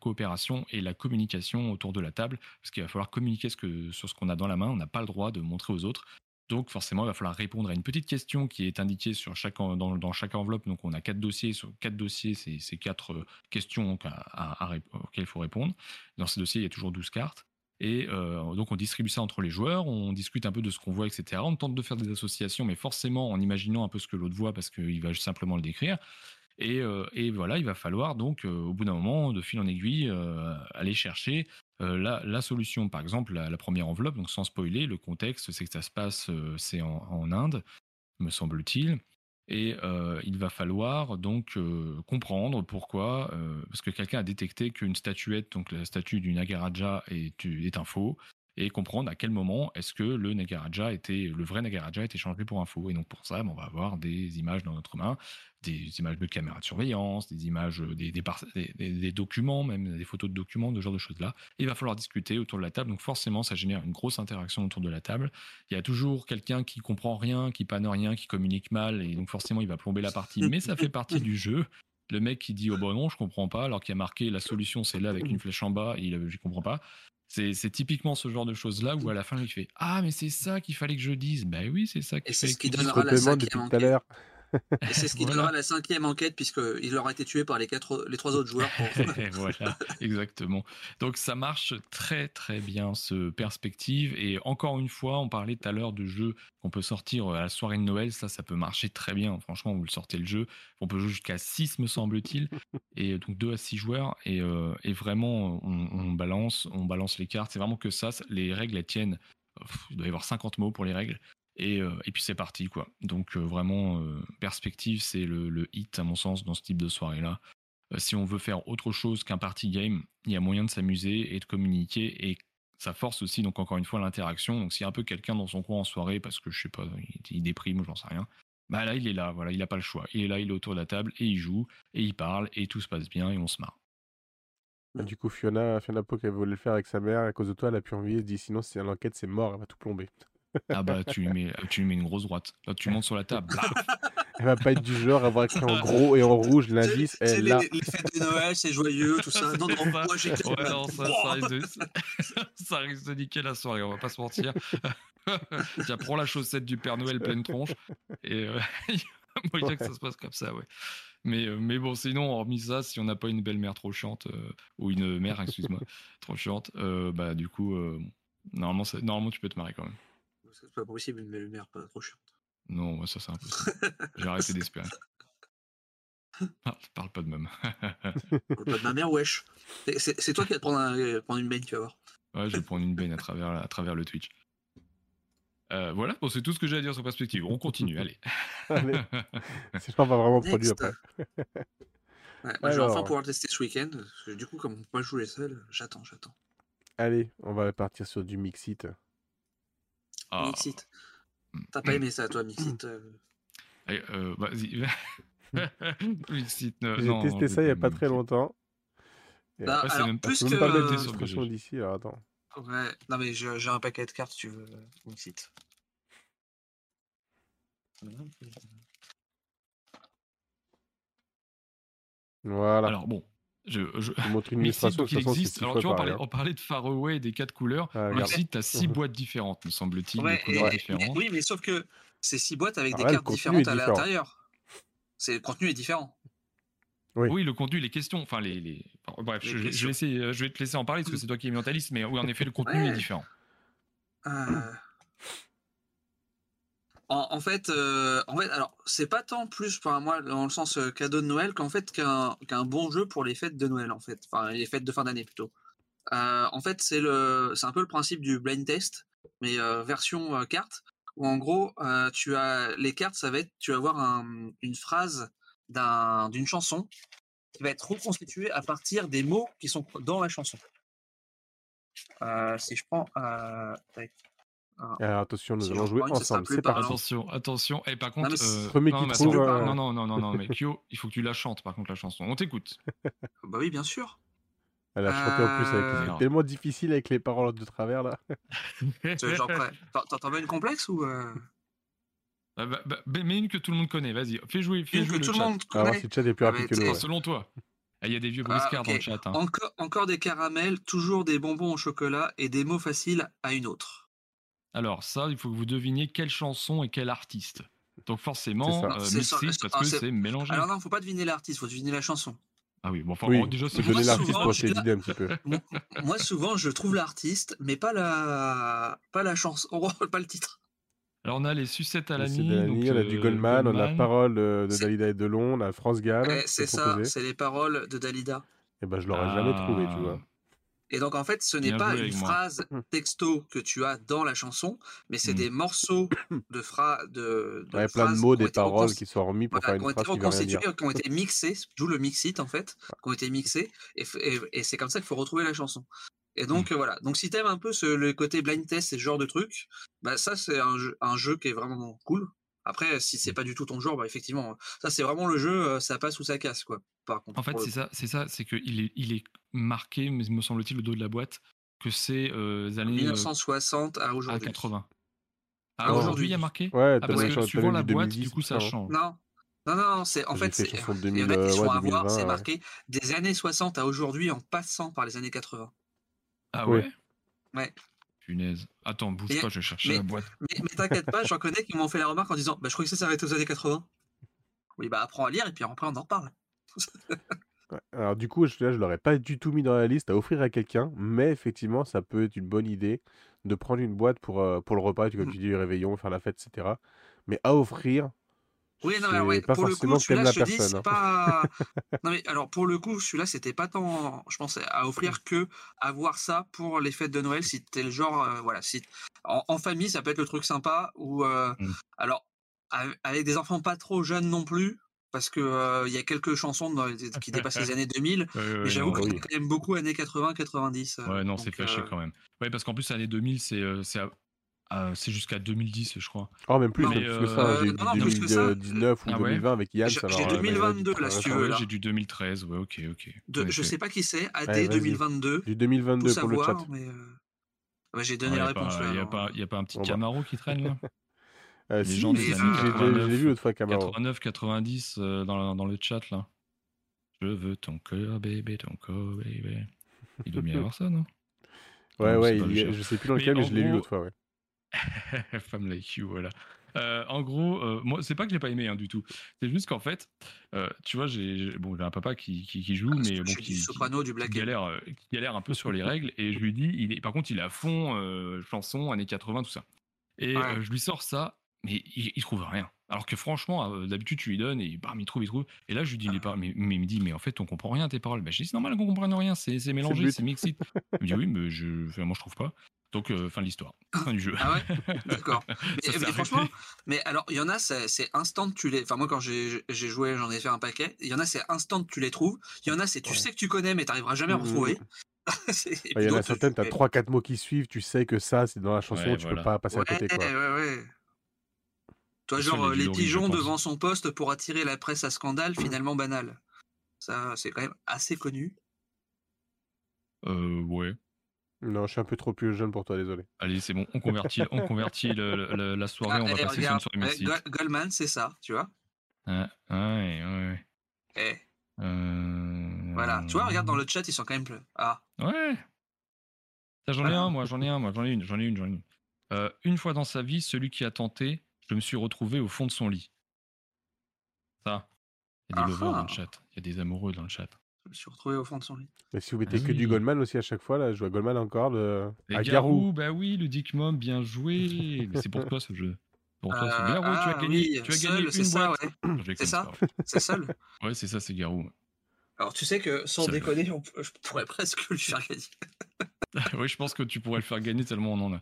coopération et la communication autour de la table, parce qu'il va falloir communiquer ce que, sur ce qu'on a dans la main, on n'a pas le droit de montrer aux autres. Donc forcément, il va falloir répondre à une petite question qui est indiquée sur chaque, dans, chaque enveloppe. Donc on a quatre dossiers. Sur quatre dossiers, c'est quatre euh, questions auxquelles il faut répondre. Dans ces dossiers, il y a toujours 12 cartes. Et euh, donc on distribue ça entre les joueurs, on discute un peu de ce qu'on voit, etc. On tente de faire des associations, mais forcément en imaginant un peu ce que l'autre voit parce qu'il va simplement le décrire. Et, euh, et, voilà, il va falloir donc au bout d'un moment, de fil en aiguille, aller chercher euh, la, solution, par exemple, la, première enveloppe, donc sans spoiler, le contexte, c'est que ça se passe, euh, c'est en, Inde, me semble-t-il. Et euh, il va falloir donc comprendre pourquoi, parce que quelqu'un a détecté qu'une statuette, donc la statue du Nagaraja, est, est un faux, et comprendre à quel moment est-ce que le Nagaraja était, le vrai Nagaraja était changé pour un faux. Et donc pour ça, ben, on va avoir des images dans notre main, des images de caméras de surveillance, des images, des, des, documents, même des photos de documents, de ce genre de choses-là. Il va falloir discuter autour de la table. Donc forcément, ça génère une grosse interaction autour de la table. Il y a toujours quelqu'un qui comprend rien, qui panne rien, qui communique mal, et donc forcément, il va plomber la partie. Mais ça fait partie du jeu. Le mec qui dit oh bon non je comprends pas alors qu'il a marqué la solution c'est là avec une flèche en bas et il je comprends pas c'est typiquement ce genre de choses-là où à la fin, il fait Ah, mais c'est ça qu'il fallait que je dise. Ben oui, c'est ça qu'il Et c'est ce qui donnera la depuis tout à l'heure. Et c'est ce qui Voilà. donnera la cinquième enquête, puisqu'il aura été tué par les, quatre, les trois autres joueurs. pour- (laughs) (laughs) voilà, exactement. Donc ça marche très très bien ce perspective et encore une fois, on parlait tout à l'heure de jeux qu'on peut sortir à la soirée de Noël, ça ça peut marcher très bien. Franchement, vous le sortez le jeu, on peut jouer jusqu'à 6 me semble-t-il (laughs) et donc 2 à 6 joueurs et, euh, et vraiment on, on balance, on balance les cartes, c'est vraiment que ça, les règles elles tiennent il doit y avoir 50 mots pour les règles et, euh, et puis c'est parti quoi. Donc euh, vraiment euh, perspective, c'est le, hit à mon sens dans ce type de soirée là. Euh, si on veut faire autre chose qu'un party game, il y a moyen de s'amuser et de communiquer et ça force aussi donc encore une fois l'interaction. Donc s'il y a un peu quelqu'un dans son coin en soirée parce que je sais pas, il, il déprime ou j'en sais rien, bah là il est là, voilà, il a pas le choix. Il est là, il est autour de la table et il joue et il parle et tout se passe bien et on se marre. Bah, Du coup, Fiona, Fiona Pock, elle voulait le faire avec sa mère. À cause de toi, elle a plus envie. Elle dit sinon, si l'enquête, c'est mort, elle va tout plomber. Ah bah tu lui mets, tu lui mets une grosse droite. Là tu montes sur la table, Elle va pas être du genre à avoir écrit en gros et en rouge l'indice. C'est- les, là. les fêtes de Noël, c'est joyeux, tout ça. Non, non, moi j'ai Ouais, non, ça, ça risque de, (laughs) ça risque de niquer la soirée, on va pas se mentir. (laughs) Tiens, prends la chaussette du Père Noël pleine tronche. Et euh, (laughs) il y a moyen que ça se passe comme ça, ouais. Mais, euh, mais bon, sinon, hormis ça, si on n'a pas une belle-mère trop chiante, euh, ou une mère, excuse-moi, trop chiante, euh, bah du coup, euh, normalement, ça- normalement, tu peux te marrer quand même. C'est pas possible, une belle mère pas trop chiante. Non, ça c'est impossible. J'ai arrêté d'espérer. (laughs) Ah, parle pas de même. Pas de ma mère, wesh. C'est- C'est c'est toi qui vas te prendre, un- prendre une baigne, tu vas voir. Ouais, je vais prendre une baigne à travers, à travers le Twitch. Euh, voilà, bon, c'est tout ce que j'ai à dire sur perspective. On continue, allez. (laughs) On va (laughs) vraiment produire Next. après. Ouais, moi, je vais enfin pouvoir tester ce week-end. parce que du coup, comme on peut pas jouer seul, j'attends, j'attends. Allez, on va partir sur du Mixit. Ah, Mixit. T'as pas aimé ça, toi, Mixit euh, allez, euh, vas-y. (laughs) Mixit, euh, J'ai testé ça il y a pas très longtemps. Et Bah, c'est alors, même pas- plus que. même pas BGG. d'ici, alors attends. Ouais, non, mais j'ai un paquet de cartes, si tu veux, Mixit. Voilà. Alors bon, je, je... je vous montre une (laughs) Mixit, illustration, de donc, il existe. six Alors tu vois, on parlait, on parlait de Faraway, des quatre couleurs. Ah, regarde. Mixit, t'as six boîtes différentes, me semble-t-il, Ouais, couleurs différentes. oui, mais sauf que c'est six boîtes avec Ah des ouais, le cartes différentes à l'intérieur. C'est le contenu est différent. Oui. Oui, le contenu, les questions, enfin les, les... enfin, bref, Les je, je vais questions. laisser, euh, je vais te laisser en parler parce que c'est toi qui es mentaliste, mais oui, en effet, le (laughs) contenu Ouais. est différent. Euh, En, fait, euh, en fait, alors c'est pas tant plus pour moi dans le sens euh, cadeau de Noël qu'en fait qu'un bon jeu pour les fêtes de Noël en fait, enfin les fêtes de fin d'année plutôt. Euh, en fait, c'est le, c'est un peu le principe du blind test, mais euh, version carte, où en gros tu as les cartes, ça va être, tu vas avoir un- une phrase d'un, d'une chanson qui va être reconstituée à partir des mots qui sont dans la chanson. Si je prends, Alors attention, nous Si allons jouer ensemble. C'est parti. Attention, attention. Et par Non, contre, euh, Premier non, qui mais trouve, euh, non, non, non, non, non, mais Kyo, il faut que tu la chantes par contre la chanson. On t'écoute. Bah oui, bien sûr. Elle a chanté en plus avec. Euh, C'est tellement difficile avec les paroles de travers là. (laughs) T'en- veux une complexe ou euh, Bah, bah, bah, mais une que tout le monde connaît. Vas-y, fais jouer, fais une jouer que le tout chat. le monde si le chat est plus Ah, rapide que nous. Selon toi. Ah, Il y a des vieux Ah, briscards dans le chat. hein. encore, encore des caramels, toujours des bonbons au chocolat et des mots faciles à une autre. Alors ça, il faut que vous deviniez quelle chanson et quel artiste. Donc forcément, C'est ça. euh, ça, parce que c'est- mélangé. Alors non, faut pas deviner l'artiste, faut deviner la chanson. Ah oui, bon, enfin, Oui, bon, déjà, c'est donner l'artiste pour je essayer d'aider un petit peu. Moi, souvent, je trouve l'artiste, mais pas la, pas la chanson, (laughs) pas le titre. Alors on a les sucettes à la nuit. On a du euh, Goldman, on a Goldman. Parole de, Dalida et Delon, on a France Gall. Eh, c'est ça, c'est les paroles de Dalida. Et ben je l'aurais jamais trouvé, tu Ah. vois. Et donc en fait, ce n'est pas une moi. phrase texto que tu as dans la chanson, mais c'est Mm. des morceaux (coughs) de phrases de, de Ouais, plein de mots, des été paroles qui sont remis pour voilà, faire qui une été phrase qui veut rien dire. reconstitués, qui ont été mixés, d'où le mixit en fait, qui ont été mixés, et, f- et, et c'est comme ça qu'il faut retrouver la chanson. Et Mmh. donc euh, voilà, donc si t'aimes un peu ce, le côté blind test et ce genre de truc, bah ça c'est un jeu, un jeu qui est vraiment cool. Après, si c'est pas du tout ton genre, bah effectivement, ça c'est vraiment le jeu, euh, ça passe ou ça casse quoi. Par contre, En fait, le c'est ça, c'est ça, c'est qu'il est, il est marqué, me me semble-t-il, au dos de la boîte, que c'est euh, les années euh, 1960 à à aujourd'hui. 80. À Ah, aujourd'hui, aujourd'hui. il y a marqué? Ouais, Ah, parce que suivant la boîte, 2010, du coup, ça tout change. Non, non, non, c'est en fait, il y en a 2000, qui sont ouais, à voir, 2020, c'est ouais. marqué des années 60 à aujourd'hui en passant par les années 80. Ah ouais? Ouais. Punaise. Attends, bouge Mais- pas, je vais chercher mais- la boîte. Mais, mais t'inquiète pas, j'en connais qui m'ont fait la remarque en disant bah, Je croyais que ça s'arrêtait aux années 80. Oui, bah apprends à lire et puis après on en reparle. (laughs) Ouais, Alors du coup, je, là, je l'aurais pas du tout mis dans la liste à offrir à quelqu'un, mais effectivement, ça peut être une bonne idée de prendre une boîte pour, euh, pour le repas, tu- comme Mm. tu dis, le réveillon, faire la fête, etc. Mais à offrir, Oui, non, ouais, pas pour le coup, celui-là, je dis, personne. c'est hein. pas. (laughs) Non, mais alors, pour le coup, celui-là, c'était pas tant. Je pensais à offrir que avoir ça pour les fêtes de Noël, si t'es le genre. euh, voilà, si. En, en famille, ça peut être le truc sympa, ou. euh, Mm. Alors, avec des enfants pas trop jeunes non plus, parce que euh, il y a quelques chansons dans- qui dépassent les (laughs) années 2000, Ouais, ouais, j'avoue qu'on oui. même beaucoup années 80-90. Ouais, non, c'est fâché euh, quand même. Ouais, parce qu'en plus, l'année 2000, c'est euh, c'est jusqu'à 2010, je crois. Oh, même plus, Non, même mais, plus que ça. euh, J'ai non, non, plus que du ça. 2019 ou Ah ouais 2020 avec Yann. J'ai- alors, j'ai euh, mais 2022 là, si tu veux. Ouais, là. j'ai du 2013, ouais, ok, ok. de- Ouais, je sais pas qui c'est, AD Ouais, vas-y. 2022, Du tout 2022 pour le chat. savoir, mais. euh, ouais, j'ai donné Il la n'y réponse pas- là. y a pas- y a pas un petit bah. Camaro qui traîne là (laughs) Euh, Les si, gens j'ai- j'ai 89, j'ai vu l'autre fois Camaro. 89, 90 euh, dans, le chat là. Je veux ton cœur, bébé, ton corps, bébé. Il doit bien y avoir ça, non? Ouais, Non, ouais, il je sais plus dans lequel, mais je l'ai lu l'autre fois, ouais. (laughs) Femme like you, voilà. Euh, en gros, euh, moi, c'est pas que j'ai pas aimé hein, du tout. C'est juste qu'en fait, euh, tu vois, j'ai bon, j'ai un papa qui, qui, qui joue, Ah, mais bon, qui, du soprano, du qui galère, qui galère un peu sur les règles. Et je lui dis, il est, par contre, il est à fond chanson, années 80, tout ça. Et Ouais. je lui sors ça, mais il, il trouve rien. Alors que franchement, d'habitude, tu lui donnes et bam, il trouve, il trouve. Et là, je lui dis, les paroles, mais, mais il me dit, mais en fait, on comprend rien tes paroles. Ben, je dis, c'est normal qu'on comprenne rien, c'est mélangé, but. c'est mixé. Il me dit, oui, mais je, moi, je trouve pas. Donc, euh, fin de l'histoire, fin du jeu. Ah ouais? D'accord. (laughs) Mais, franchement, mais alors, il y en a, c'est instant, tu les. Enfin, moi, quand j'ai joué, j'en ai fait un paquet. Il y en a, c'est instant, tu les trouves. Il y en a, c'est tu Ouais. sais que tu connais, mais t'arriveras jamais à Mhm. retrouver. (laughs) Ouais, puis Il y en a certaines, tu t'as fais- 3-4 mots qui suivent, tu sais que ça, c'est dans la chanson, Ouais, tu voilà. peux pas passer Ouais, à côté, quoi. ouais, ouais. Toi, genre, les euh, pigeons devant son poste pour attirer la presse à scandale, finalement banal. Ça, c'est quand même assez connu. Euh, ouais. Non, je suis un peu trop plus jeune pour toi, désolé. Allez, c'est bon, on convertit, on convertit le- le- le- la soirée, Ah, on va passer regarde, sur une soirée ouais. Go- Goldman, c'est ça, tu vois. Ah, ouais, ouais. Eh, Euh, voilà. Tu vois, regarde dans le chat, ils sont quand même. ple- Ah, Ouais. J'en ai un, moi, j'en ai un, moi, j'en ai une, j'en ai une, j'en ai une. Euh, une fois dans sa vie, celui qui a tenté, je me suis retrouvé au fond de son lit. Ça. Il y a des Ah lovers dans ah. le chat. Il y a des amoureux dans le chat. Je me suis retrouvé au fond de son lit. Mais si vous mettez Ah que du. Goldman aussi à chaque fois, là, je vois Goldman encore. Et à Garou, Garou. bah oui, le Dick Mom, bien joué. (laughs) Mais c'est pour toi ce jeu. Pour toi, c'est Euh, Garou, tu as ah gagné, oui, tu as seul, gagné c'est une ça, boîte. ouais. C'est ça. C'est seul. (laughs) Ouais, c'est ça, c'est Garou. Alors, tu sais que sans déconner, on peut- je pourrais presque lui faire gagner. (laughs) oui, je pense que tu pourrais le faire gagner tellement on en a.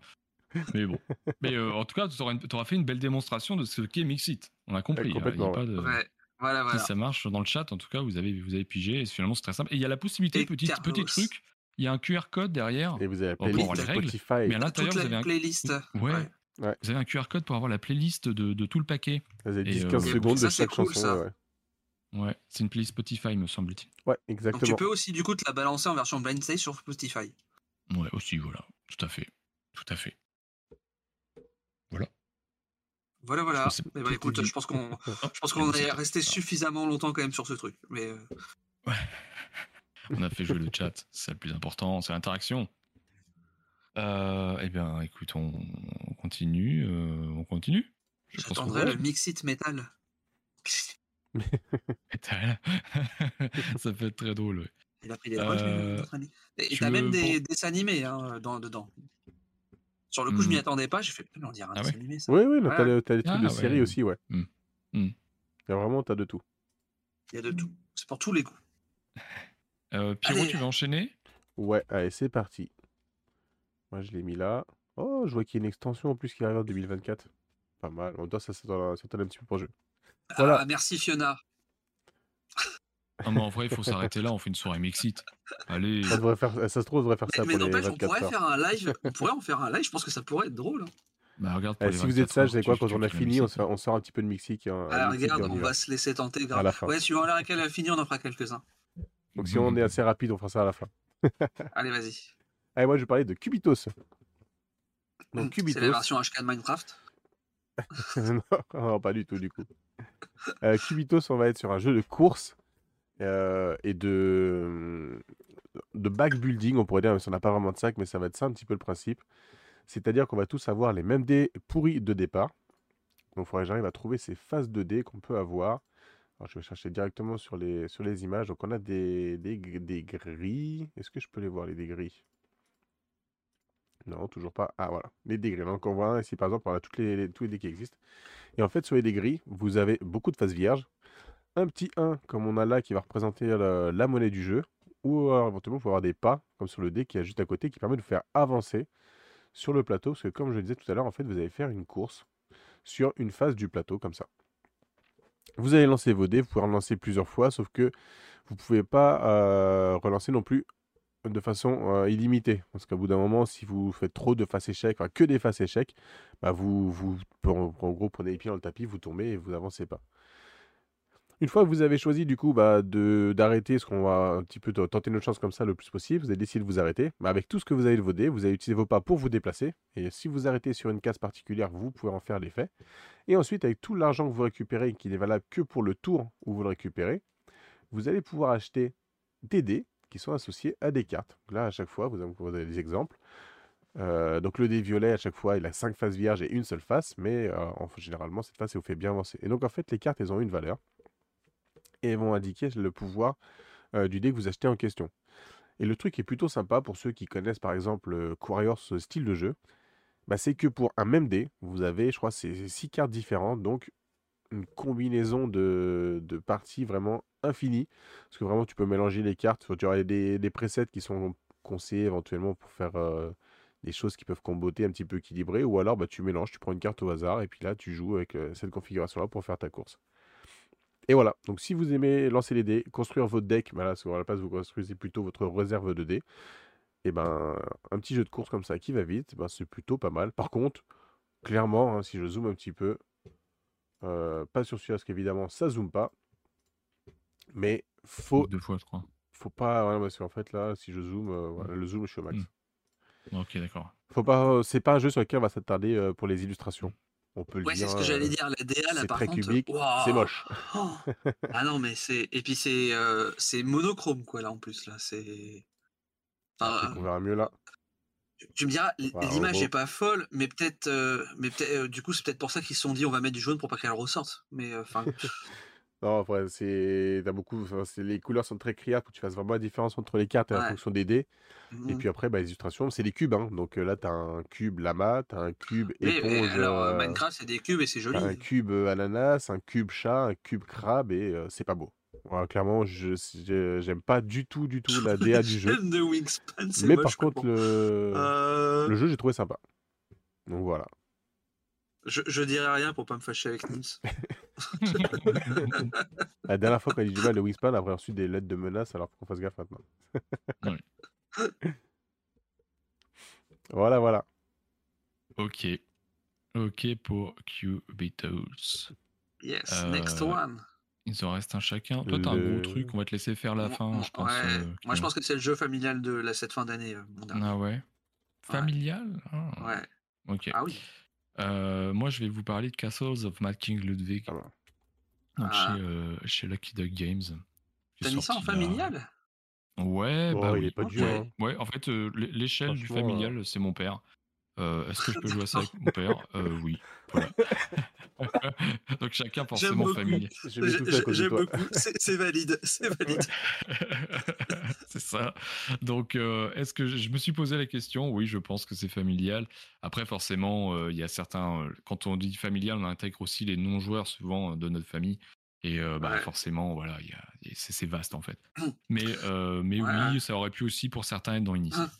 Mais bon. Mais euh, en tout cas, tu auras, fait une belle démonstration de ce qu'est Mixit. On a compris. Ouais, hein, il y a complètement, pas de... Ouais, voilà, Si voilà. ça marche dans le chat, en tout cas, vous avez, vous avez pigé. Et finalement, c'est très simple. Et il y a la possibilité, Et petit, Carlos. petit truc, il y a un QR code derrière. Et vous avez la playlist avoir les règles, Spotify. Mais à l'intérieur, vous la avez un... playlist. Ouais. Vous avez un QR code pour avoir la playlist de, de tout le paquet. Vous avez Et, 10-15 euh, secondes ça, de c'est chaque cool, chanson. ça. ouais, ouais. Ouais, c'est une playlist Spotify, me semble-t-il. Ouais, Donc, tu exactement. peux aussi, du coup, te la balancer en version blind sur Spotify. Ouais, aussi, voilà. Tout à fait. Tout à fait. Voilà, voilà. c'est- Eh ben, écoute, (laughs) je pense qu'on je pense qu'on c'est est resté suffisamment longtemps quand même sur ce truc. Mais euh, On a fait jouer le chat, c'est le plus important, c'est l'interaction. Euh, eh bien, écoute, on, on continue, euh, on continue. Je j'attendrai le Mixit Metal. (laughs) Metal. (laughs) Ça peut être très drôle. ouais. Il a pris des Euh, notre ami. Et t'as même des dessins animés hein, dans, dedans. Sur le coup, je m'y Hmm. attendais pas. J'ai fait, mais on dirait un Ah dessin animé, ça. Oui, oui, t'as des trucs Ah, de ouais. série aussi, ouais. Hmm. Il y a vraiment, t'as de tout. Il y a de tout. C'est pour tous les goûts. (laughs) Euh, Pierrot, Allez. tu veux enchaîner? Ouais, allez, c'est parti. Moi, je l'ai mis là. Oh, je vois qu'il y a une extension en plus qui arrive en 2024. Pas mal. En même temps, ça s'attend s'attend un petit peu pour le jeu. Voilà. Ah, merci Fiona. Non, mais en vrai, il faut s'arrêter là, on fait une soirée Mixit. Allez. Ça, devrait faire, ça se trouve, on devrait faire Mais, ça mais pour les n'empêche, on 24 pourrait heures. faire un live. On pourrait en faire un live. Je pense que ça pourrait être drôle. hein. Bah, regarde, pour Eh, si vous 24 êtes sage, vous savez quoi, quand on a fini, on sort, on sort un petit peu de Mexique. hein, Ah, un regarde, on on va. se laisser tenter. À grave. la fin. Ouais, suivant l'heure à laquelle elle finit, on en fera quelques-uns. Donc si on est assez rapide, on fera ça à la fin. (laughs) Allez, vas-y. Allez, moi, je vais parler de Cubitos. Donc, C'est Cubitos. la version HK de Minecraft. (laughs) non, non, pas du tout, du coup. Euh, Cubitos, on va être sur un jeu de course euh, et de, de backbuilding, on pourrait dire, même si on n'a pas vraiment de sac, mais ça va être ça un petit peu le principe. C'est-à-dire qu'on va tous avoir les mêmes dés pourris de départ. Donc, il faudrait que j'arrive à trouver ces phases de dés qu'on peut avoir Alors, je vais chercher directement sur les, images. Donc, on a des, des, grilles. Est-ce que je peux les voir, les dégris? Non, toujours pas. Ah, voilà, les dégris. Donc, on voit ici, par exemple, on a toutes les, tous les dés qui existent. Et en fait, sur les dégris, vous avez beaucoup de faces vierges. Un petit 1, comme on a là, qui va représenter la, monnaie du jeu. Ou éventuellement, il faut avoir des pas, comme sur le dé qui est juste à côté, qui permet de faire avancer sur le plateau. Parce que, comme je le disais tout à l'heure, en fait, vous allez faire une course sur une face du plateau, comme ça. Vous allez lancer vos dés, vous pouvez en lancer plusieurs fois, sauf que vous ne pouvez pas euh, relancer non plus de façon euh, illimitée. Parce qu'à bout d'un moment, si vous faites trop de faces échecs, enfin que des faces échecs, bah vous, vous en, gros prenez les pieds dans le tapis, vous tombez et vous avancez pas. Une fois que vous avez choisi du coup bah, d'arrêter, parce qu'on va un petit peu tenter notre chance comme ça le plus possible, vous avez décidé de vous arrêter. Bah, avec tout ce que vous avez de vos dés, vous allez utiliser vos pas pour vous déplacer. Et si vous arrêtez sur une case particulière, vous pouvez en faire l'effet. Et ensuite, avec tout l'argent que vous récupérez, qui n'est valable que pour le tour où vous le récupérez, vous allez pouvoir acheter des dés qui sont associés à des cartes. là, à chaque fois, vous avez, des exemples. Euh, donc le dé violet, à chaque fois, il a 5 faces vierges et une seule face, mais euh, généralement, cette face, elle vous fait bien avancer. Et donc, en fait, les cartes, elles ont une valeur et vont indiquer le pouvoir du dé que vous achetez en question. Et le truc est plutôt sympa pour ceux qui connaissent par exemple Warriors style de jeu, bah, c'est que pour un même dé, vous avez, je crois, ces six cartes différentes, donc une combinaison de, parties vraiment infinie. Parce que vraiment, tu peux mélanger les cartes. Tu auras des, des presets qui sont conseillés éventuellement pour faire des choses qui peuvent comboter un petit peu équilibrées. Ou alors, bah, tu mélanges, tu prends une carte au hasard et puis là, tu joues avec cette configuration-là pour faire ta course. Et voilà, donc si vous aimez lancer les dés, construire votre deck, bah là, à la place vous construisez plutôt votre réserve de dés, et ben un petit jeu de course comme ça qui va vite, ben, c'est plutôt pas mal. Par contre, clairement, hein, si je zoome un petit peu, euh, pas sur celui-là parce qu'évidemment ça zoome pas, mais faut. Deux fois, je crois. Faut pas. Ouais, parce qu'en fait là, si je zoome, euh, le zoom, je suis au max. Hmm. Ok, d'accord. Faut pas. C'est pas un jeu sur lequel on va s'attarder euh, pour les illustrations. On peut ouais, c'est ce que j'allais dire. La DA, là, par très contre, cubique, c'est moche. Oh. ah non, mais c'est et puis c'est euh, c'est monochrome quoi là en plus là. C'est. Enfin, on verra mieux là. Tu, me diras, l'image n'est pas folle, mais peut-être, euh, mais peut-être, euh, du coup, c'est peut-être pour ça qu'ils se sont dit, on va mettre du jaune pour pas qu'elle ressorte. Mais enfin. (laughs) Non, après, c'est. beaucoup. les couleurs sont très criardes pour que tu fasses vraiment la différence entre les cartes et la fonction des dés. Et mmh puis après, bah, les illustrations, c'est des cubes. Hein. Donc là, tu as un cube lama, tu as un cube éponge. alors, Minecraft, c'est des cubes et c'est joli. un cube ananas, un cube chat, un cube crabe et c'est pas beau. clairement, je j'aime pas du tout, du tout la DA du jeu. (laughs) Mais par contre, le, le jeu, j'ai trouvé sympa. Donc voilà. Je, je dirais rien pour pas me fâcher avec Nims. (laughs) La dernière fois qu'on a dit du mal de Wingspan, après reçu des lettres de menace, alors faut qu'on fasse gaffe maintenant. (laughs) voilà, voilà. Ok. Ok pour Cubitos. Yes, next euh, one. Il en reste un chacun. Toi, t'as un gros truc, on va te laisser faire la fin, je pense. Euh, Moi, je pense que c'est le jeu familial de la, cette fin d'année. Euh, ah ouais Familial ah. Ouais. Ok. Ah oui. Euh, moi, je vais vous parler de Castles of Mad King Ludwig. Ah Donc ah. Chez, euh, chez, Lucky Duck Games. T'as mis ça en familial? Ouais, oh, bah il oui. est pas dur. Hein. Ouais, en fait, euh, l'échelle du familial, c'est mon père. Est-ce que je peux jouer à ça avec mon père? (laughs) Oui. Voilà. (laughs) Donc chacun forcément famille. J'aime beaucoup, c'est valide, c'est valide. (laughs) c'est ça. Donc euh, est-ce que je, me suis posé la question? Oui, je pense que c'est familial. Après forcément, euh, il y a certains. Euh, quand on dit familial, on intègre aussi les non-joueurs souvent de notre famille. Et bah, forcément, voilà, c'est vaste en fait. (clears throat) Mais, mais oui, ça aurait pu aussi pour certains être dans Initiative.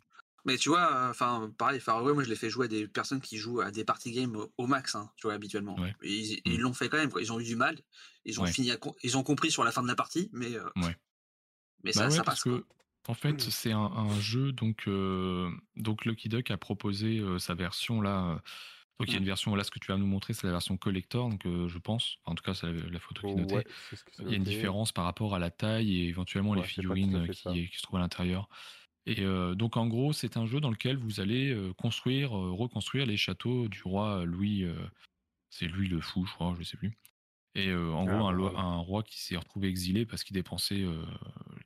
Mais tu vois, enfin, pareil, Far Away, moi je l'ai fait jouer à des personnes qui jouent à des party games au, max, hein, tu vois, habituellement. ils mmh. l'ont fait quand même, quoi. Ils ont eu du mal. Ils ont fini, ils ont compris sur la fin de la partie, mais, mais ça, bah ça passe. Que, en fait, mmh. c'est un, jeu, donc, donc Lucky Duck a proposé sa version là. Donc il y a mmh. une version, là ce que tu vas nous montrer, c'est la version collector, donc je pense, en tout cas c'est la, photo qui est notée. il y a une différence par rapport à la taille et éventuellement les figurines qui, qui, se trouvent à l'intérieur. Et donc en gros, c'est un jeu dans lequel vous allez construire, reconstruire les châteaux du roi Louis. c'est Louis le Fou, je crois, je sais plus. Et en gros, ah, un, roi qui s'est retrouvé exilé parce qu'il dépensait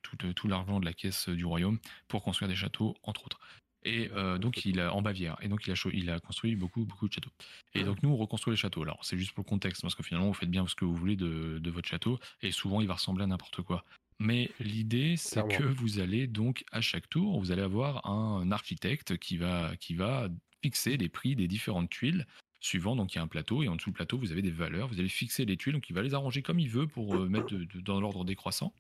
tout, tout l'argent de la caisse du royaume pour construire des châteaux, entre autres. Et euh, donc, il a en Bavière. Et donc, il a, il a construit beaucoup, beaucoup de châteaux. Et donc, nous, on reconstruit les châteaux. Alors, c'est juste pour le contexte, parce que finalement, vous faites bien ce que vous voulez de, de votre château. Et souvent, il va ressembler à n'importe quoi. Mais l'idée, c'est que vous allez donc, à chaque tour, vous allez avoir un architecte qui va, qui va fixer les prix des différentes tuiles suivant. Donc il y a un plateau et en dessous du plateau, vous avez des valeurs. Vous allez fixer les tuiles. Donc il va les arranger comme il veut pour euh, mettre dans l'ordre décroissant.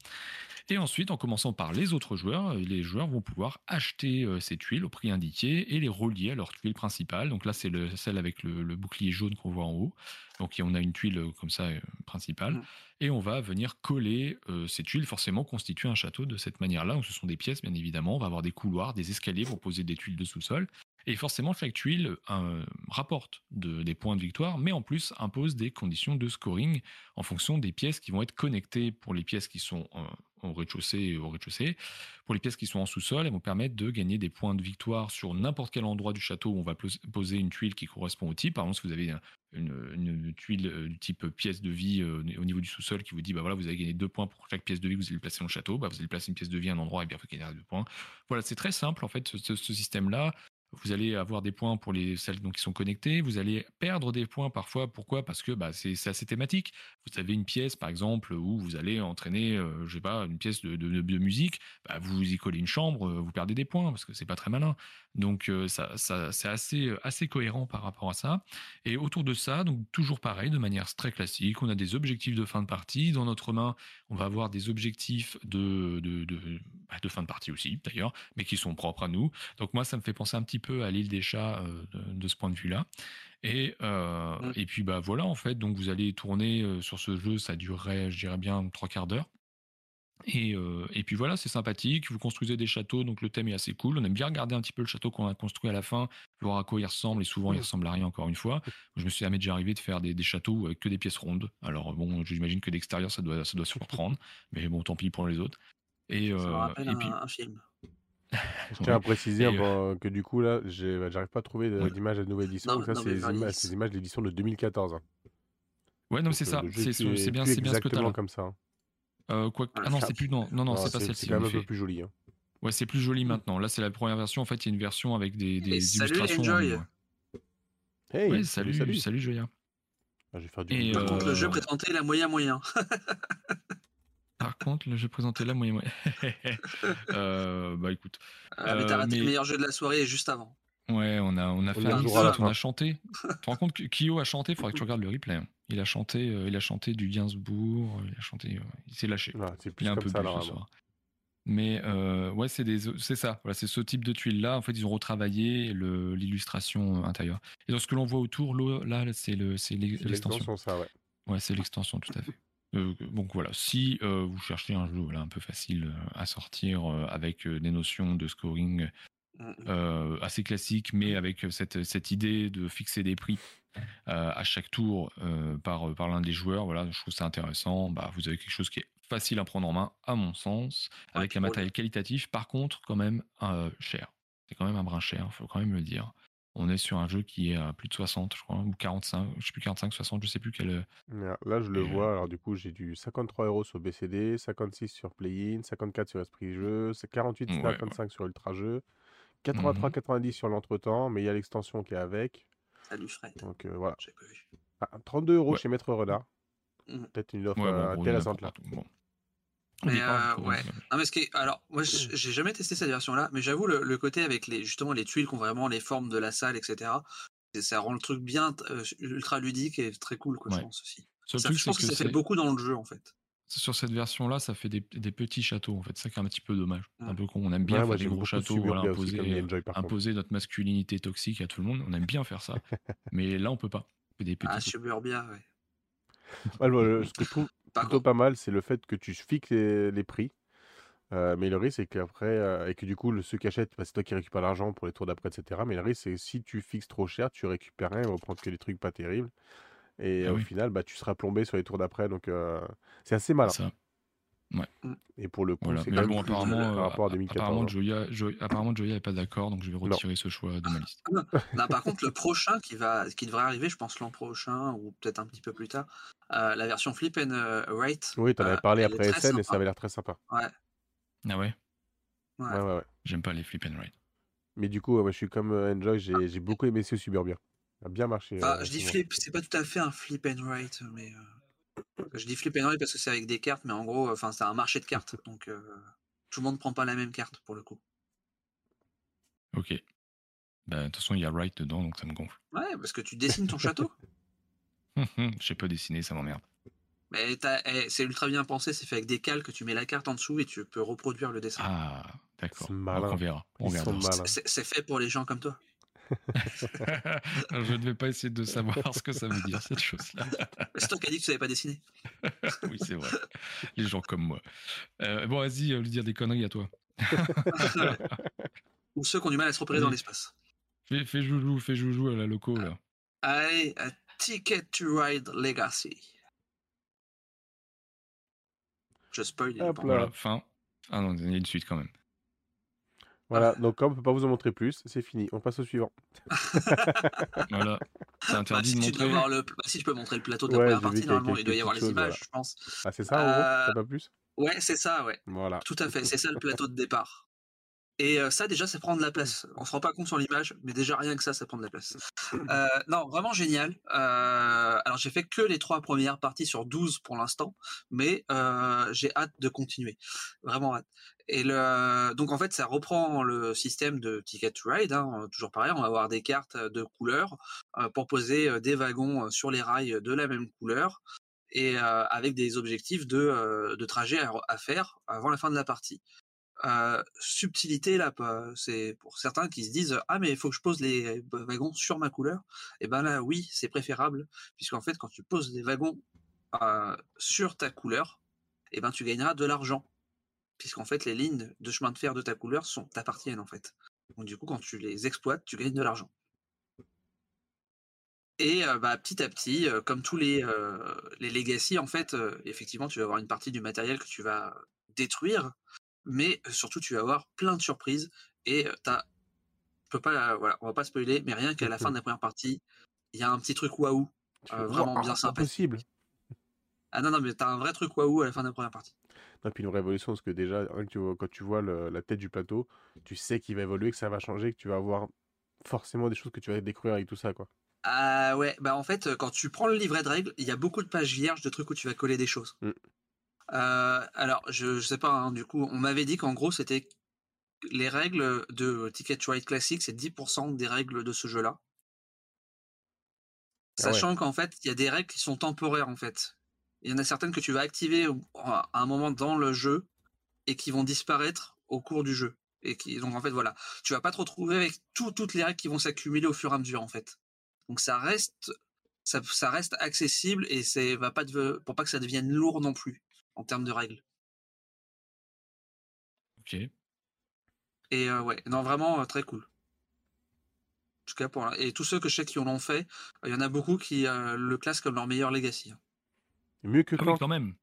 Et ensuite, en commençant par les autres joueurs, euh, les joueurs vont pouvoir acheter euh, ces tuiles au prix indiqué et les relier à leur tuile principale. Donc là, c'est celle avec le, bouclier jaune qu'on voit en haut. Donc on a une tuile comme ça principale. Mmh. Et on va venir coller ces tuiles, forcément constituer un château de cette manière-là. Donc ce sont des pièces, bien évidemment. On va avoir des couloirs, des escaliers pour poser des tuiles de sous-sol. Et forcément, chaque tuile euh, rapporte des points de victoire, mais en plus impose des conditions de scoring en fonction des pièces qui vont être connectées pour les pièces qui sont euh, au rez-de-chaussée et au rez-de-chaussée. Pour les pièces qui sont en sous-sol, elles vont permettre de gagner des points de victoire sur n'importe quel endroit du château où on va poser une tuile qui correspond au type. Par exemple, si vous avez une, tuile euh, du type pièce de vie au niveau du sous-sol qui vous dit bah voilà vous allez gagner deux points pour chaque pièce de vie que vous allez placer dans le château, bah vous allez placer une pièce de vie à un endroit et bien vous gagner deux points. Voilà, c'est très simple en fait ce système-là vous allez avoir des points pour les celles qui sont connectées, vous allez perdre des points parfois. Pourquoi? Parce que bah, c'est assez thématique. Vous avez une pièce, par exemple, où vous allez entraîner, euh, je sais pas, une pièce de, de, musique, bah, vous y collez une chambre, euh, vous perdez des points parce que c'est pas très malin. Donc euh, ça, ça c'est assez, assez cohérent par rapport à ça. Et autour de ça, donc toujours pareil, de manière très classique, on a des objectifs de fin de partie. Dans notre main, on va avoir des objectifs de, de, de, bah, de fin de partie aussi, d'ailleurs, mais qui sont propres à nous. Donc moi, ça me fait penser un petit peu à l'île des chats euh, de, ce point de vue-là. Et, euh, mmh. et puis bah voilà en fait, donc vous allez tourner euh, sur ce jeu, ça durerait, je dirais bien trois quarts d'heure. Et, et, puis voilà, c'est sympathique. Vous construisez des châteaux, donc le thème est assez cool. On aime bien regarder un petit peu le château qu'on a construit à la fin, voir à quoi il ressemble. Et souvent, il mmh. ressemble à rien, encore une fois. Je me suis jamais déjà arrivé de faire des, châteaux avec que des pièces rondes. Alors bon, j'imagine que d'extérieur, ça doit, ça doit se reprendre. Mais bon, tant pis pour les autres. Et, ça et puis, un film. Je tiens à préciser euh, que du coup, là, j'arrive pas à trouver d'image de nouvelle édition. ça, c'est les, images, images de l'édition de 2014. Hein. Ouais, non, c'est ça. C'est bien, c'est bien ce que tu comme ça. Hein. Euh, quoi... Ah non, c'est plus non, non, non c'est pas celle-ci. C'est quand même un peu plus joli. Hein. Ouais, c'est plus joli maintenant. Là, c'est la première version. En fait, il y a une version avec des, des illustrations. Salut, Enjoy. Hey, ouais, salut, salut, salut, Joya. Ah, je vais faire du. Et euh... le jeu présenté la moyen moyen. Par contre, le jeu présenté là, moyen (laughs) moyen. (laughs) euh, bah écoute. Ah, mais t'as raté le meilleur jeu de la soirée juste avant. Ouais, on a, on a fait un on a chanté. tu te rends compte que Kyo a chanté, il faudrait que tu regardes le replay. Hein. Il a chanté, euh, il a chanté du Gainsbourg, il a chanté, euh, il s'est lâché. il est un peu ça, ce soir. Mais euh, ouais, c'est c'est ça. Voilà, c'est ce type de tuiles là. En fait, ils ont retravaillé l'illustration intérieure. Et dans ce que l'on voit autour, là, c'est le, c'est l'extension. ça, ouais. Ouais, c'est l'extension, tout à fait. Euh, donc voilà, si euh, vous cherchez un jeu un peu facile à sortir avec des notions de scoring mmh. assez classiques, mais avec cette, cette idée de fixer des prix à chaque tour par, par l'un des joueurs, voilà, je trouve ça intéressant. Bah, vous avez quelque chose qui est facile à prendre en main, à mon sens, avec un matériel qualitatif, par contre, quand même cher. C'est quand même un brin cher, il faut quand même le dire. On est sur un jeu qui est à plus de 60, je crois, ou 45, je sais plus 45, 60, je sais plus quel. Euh, là, je le vois. Alors, du coup, j'ai du 53 euros sur BCD, 56 sur Play-in, 54 sur Esprit Jeu, 48, 55 sur Ultra Jeu, 83, 90 sur l'entretemps, mais il y a l'extension qui est avec. Salut Fred. Donc euh, voilà. 32 ah, euros chez Maître Renard. Mmh. Peut-être une offre euh, intéressante là. Mais euh, ouais. Non, mais ce qui alors moi (clears throat) j'ai jamais testé cette version-là, mais j'avoue le, côté avec les justement les tuiles qui ont vraiment les formes de la salle, etc. Ça rend le truc bien euh, ultra ludique et très cool, quoi, je pense aussi. Ça, je pense que, ça fait beaucoup dans le jeu en fait. Sur cette version-là, ça fait des, des, petits châteaux en fait. C'est ça qui est un petit peu dommage. Un peu con. On aime bien faire des gros châteaux, voilà, imposer, imposer notre masculinité toxique à tout le monde. On aime bien faire ça, (laughs) mais là on peut pas. Des petits ah, Suburbia, ouais. ce que je trouve (laughs) plutôt pas mal, c'est le fait que tu fixes les, prix. Euh, mais le risque, c'est qu'après, euh, et que du coup, le, ceux qui achètent, bah, c'est toi qui récupères l'argent pour les tours d'après, etc. Mais le risque, c'est que si tu fixes trop cher, tu récupères rien, on va prendre que des trucs pas terribles. Et ah au final, bah, tu seras plombé sur les tours d'après. Donc, euh, c'est assez malin. Ouais. Mmh. Et pour le coup, c'est bon, apparemment, par rapport à 2014. Apparemment, Joya, Joya, apparemment, Joya n'est pas d'accord, donc je vais retirer ce choix de ma liste. non, par contre, le prochain qui, va, qui devrait arriver, je pense l'an prochain, ou peut-être un petit peu plus tard, euh, la version Flip and euh, Write. Oui, tu en avais euh, parlé après SN et ça avait l'air très sympa. Ouais. Ah ouais? Ouais, ouais, ouais. J'aime pas les Flip and Write. Mais du coup, ouais, je suis comme euh, Enjoy, j'ai j'ai beaucoup aimé ce Suburbia. Ça a bien marché. Enfin, euh, je dis flip, c'est pas tout à fait un flip and write, mais euh, je dis flip and write parce que c'est avec des cartes, mais en gros, enfin, c'est un marché de cartes, (laughs) donc euh, tout le monde prend pas la même carte pour le coup. Ok. Bah, de toute façon, il y a Wright dedans, donc ça me gonfle. Ouais, parce que tu dessines ton château. (laughs) (laughs) Je sais pas dessiner, ça m'emmerde. Mais eh, c'est ultra bien pensé, c'est fait avec des calques, tu mets la carte en dessous et tu peux reproduire le dessin. Ah, d'accord. On verra. On c'est fait pour les gens comme toi. (laughs) je ne vais pas essayer de savoir ce que ça veut dire, cette chose-là. C'est toi qui as dit que tu savais pas dessiner. (laughs) oui, c'est vrai. Les gens comme moi. Euh, bon, vas-y, euh, lui dire des conneries à toi. (laughs) Ou ceux qui ont du mal à se repérer dans l'espace. Fais, fais joujou, fais joujou à la loco, là. Allez, a Ticket to Ride Legacy. Je spoil. Hop là. Voilà, fin. Ah non, il y a une suite quand même. Voilà, donc comme on peut pas vous en montrer plus, c'est fini. On passe au suivant. (laughs) Voilà. C'est Bah, interdit si, de tu montrer. voir le... bah, si tu peux montrer le plateau de la Ouais, première partie, normalement il doit y avoir les images, je pense. Ah, c'est ça en gros Euh, T'as pas plus? Ouais, c'est ça, ouais. Voilà. Tout à fait, c'est ça le plateau de départ. Et euh, ça, déjà, ça prend de la place. On se rend pas compte sur l'image, mais déjà, rien que ça, ça prend de la place. (laughs) Euh, non, vraiment génial. Euh, alors, j'ai fait que les trois premières parties sur 12 pour l'instant, mais euh, j'ai hâte de continuer. Vraiment hâte. Et le, donc, en fait, ça reprend le système de Ticket to Ride. hein, toujours pareil, on va avoir des cartes de couleurs euh, pour poser euh, des wagons euh, sur les rails de la même couleur et euh, avec des objectifs de, euh, de trajet à, à faire avant la fin de la partie. Euh, subtilité là, c'est pour certains qui se disent ah mais il faut que je pose les wagons sur ma couleur. Et ben là oui c'est préférable puisqu'en fait quand tu poses des wagons euh, sur ta couleur, et ben tu gagneras de l'argent puisqu'en fait les lignes de chemin de fer de ta couleur sont t'appartiennent en fait. Donc du coup quand tu les exploites tu gagnes de l'argent. Et euh, bah, petit à petit, comme tous les, les legacy, en fait, effectivement, tu vas avoir une partie du matériel que tu vas détruire, mais euh, surtout, tu vas avoir plein de surprises. Et t'as, peux pas, voilà, on va pas spoiler, mais rien qu'à la fin de la première partie, il y a un petit truc waouh, euh, vraiment bien sympathique. Impossible. Ah non, non, mais t'as un vrai truc waouh à la fin de la première partie. Non, puis une révolution, parce que déjà, rien que tu vois- quand tu vois le- la tête du plateau, tu sais qu'il va évoluer, que ça va changer, que tu vas avoir forcément des choses que tu vas découvrir avec tout ça, quoi. Ah ouais, bah en fait, quand tu prends le livret de règles, il y a beaucoup de pages vierges de trucs où tu vas coller des choses. Mm. Euh, alors, je, je sais pas, hein, du coup, on m'avait dit qu'en gros, c'était les règles de Ticket to Ride classique, c'est 10% des règles de ce jeu-là. Ah ouais. Sachant qu'en fait, il y a des règles qui sont temporaires, en fait. Il y en a certaines que tu vas activer à un moment dans le jeu et qui vont disparaître au cours du jeu. Et qui, donc, en fait, voilà. Tu vas pas te retrouver avec tout- toutes les règles qui vont s'accumuler au fur et à mesure, en fait. Donc, ça reste, ça, ça reste accessible et c'est va pas de- pour pas que ça devienne lourd non plus en termes de règles. Ok. Et euh, ouais, non, vraiment euh, très cool. En tout cas, pour, et tous ceux que je sais qui en ont fait, euh, il y en a beaucoup qui euh, le classent comme leur meilleur legacy. hein. Mieux que Ah oui, Clank, quand même.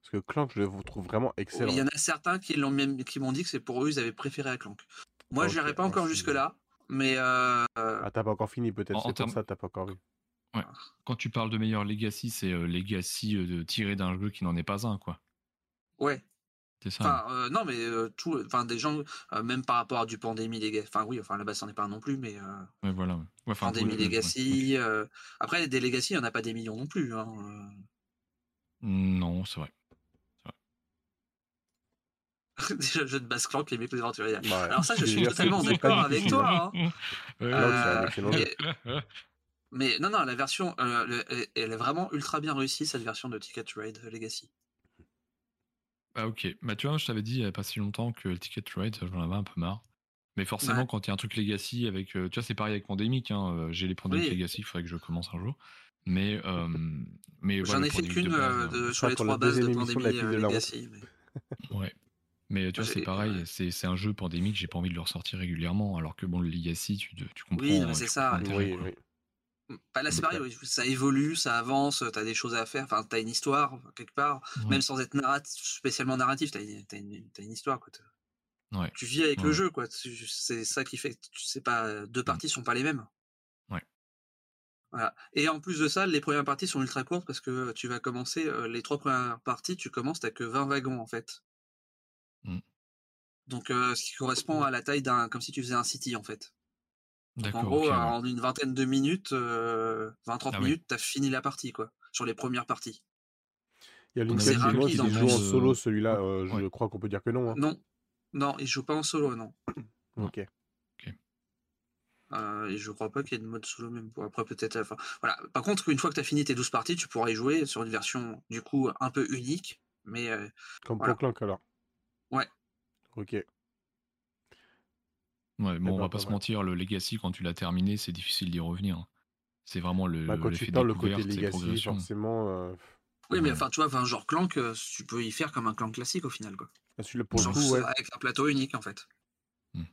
parce que Clank, je le trouve vraiment excellent. Il y en a certains qui l'ont même, qui m'ont dit que c'est pour eux, ils avaient préféré à Clank. Moi, Ok, je n'irai pas ah, encore jusque là, mais euh, Ah, t'as pas encore fini, peut-être, En- en c'est pour termes- ça que t'as pas encore vu. Quand tu parles de meilleur legacy, c'est euh, legacy euh, de tiré d'un jeu qui n'en est pas un, quoi. ouais. C'est ça. Enfin, euh, non, mais euh, tout, enfin des gens, euh, même par rapport à du Pandémie Legacy. Enfin oui, enfin là-bas, c'en est pas un non plus, mais euh, Ouais, voilà. ouais. Pandémie ouais, ouais, ouais, Legacy. euh, Après, des Legacy, il n'y en a pas des millions non plus. Hein. Non, c'est vrai. (laughs) Déjà, le jeu de basse clan qui est mieux que les aventuriers. Ouais, Alors ça, je suis totalement d'accord avec toi. hein. Ouais, Clank, c'est un Euh. Mais non, non, la version, euh, le- elle, elle est vraiment ultra bien réussie, cette version de Ticket to Ride Legacy. Ah ok, bah tu vois, je t'avais dit il n'y a pas si longtemps que le Ticket to Ride, j'en avais un peu marre. Mais forcément, Ouais. quand il y a un truc Legacy avec... euh, tu vois, c'est pareil avec Pandemic, hein, euh, j'ai les Pandemic Oui. Legacy, il faudrait que je commence un jour. Mais, euh, mais J'en ai fait Pandemic qu'une euh, hein. sur les trois bases de euh, honte. Legacy. mais- (laughs) Ouais. Mais tu vois, c'est pareil, ouais. c'est c'est un jeu Pandemic, j'ai pas envie de le ressortir régulièrement, alors que bon, le Legacy, tu, tu comprends. Oui, c'est ça, Oui, oui. C'est Donc, pareil, oui, ça évolue, ça avance, t'as des choses à faire, enfin, t'as une histoire, quelque part, Ouais. même sans être narrat- spécialement narratif, t'as une, t'as une, t'as une histoire, quoi. T'as- Ouais. Tu vis avec le jeu, quoi. Tu- C'est ça qui fait que tu pas, deux parties sont pas les mêmes. Ouais. Voilà. Et en plus de ça, les premières parties sont ultra courtes parce que tu vas commencer, euh, les trois premières parties, tu commences, t'as que 20 wagons, en fait. Mm. Donc, ce qui correspond à la taille d'un, comme si tu faisais un city en fait. Donc, en gros, ouais. en une vingtaine de minutes, 20-30 Ah oui. minutes, t'as fini la partie, quoi, sur les premières parties. Il y a Donc, Lincoln c'est qui joue en solo Euh, celui-là. euh, je ouais. crois qu'on peut dire que non. hein. Non, non, il joue pas en solo, non. Ok. Euh, et je crois pas qu'il y ait de mode solo même pour après peut-être à la fin. Voilà. Par contre, une fois que tu as fini tes 12 parties, tu pourras y jouer sur une version du coup un peu unique, mais euh, Comme Voilà. pour Clank alors. Ouais. Ok. Ouais, bon, ben, on va pas pas se mentir, le Legacy, quand tu l'as terminé, c'est difficile d'y revenir. hein. C'est vraiment le Bah, quand tu parles le côté Legacy, progression. forcément. euh, oui, mais enfin, tu vois, enfin, genre Clank, euh, tu peux y faire comme un Clank classique au final, quoi. ah, Celui-là, pour le Genre, coup, ouais. avec un plateau unique en fait. Hmm.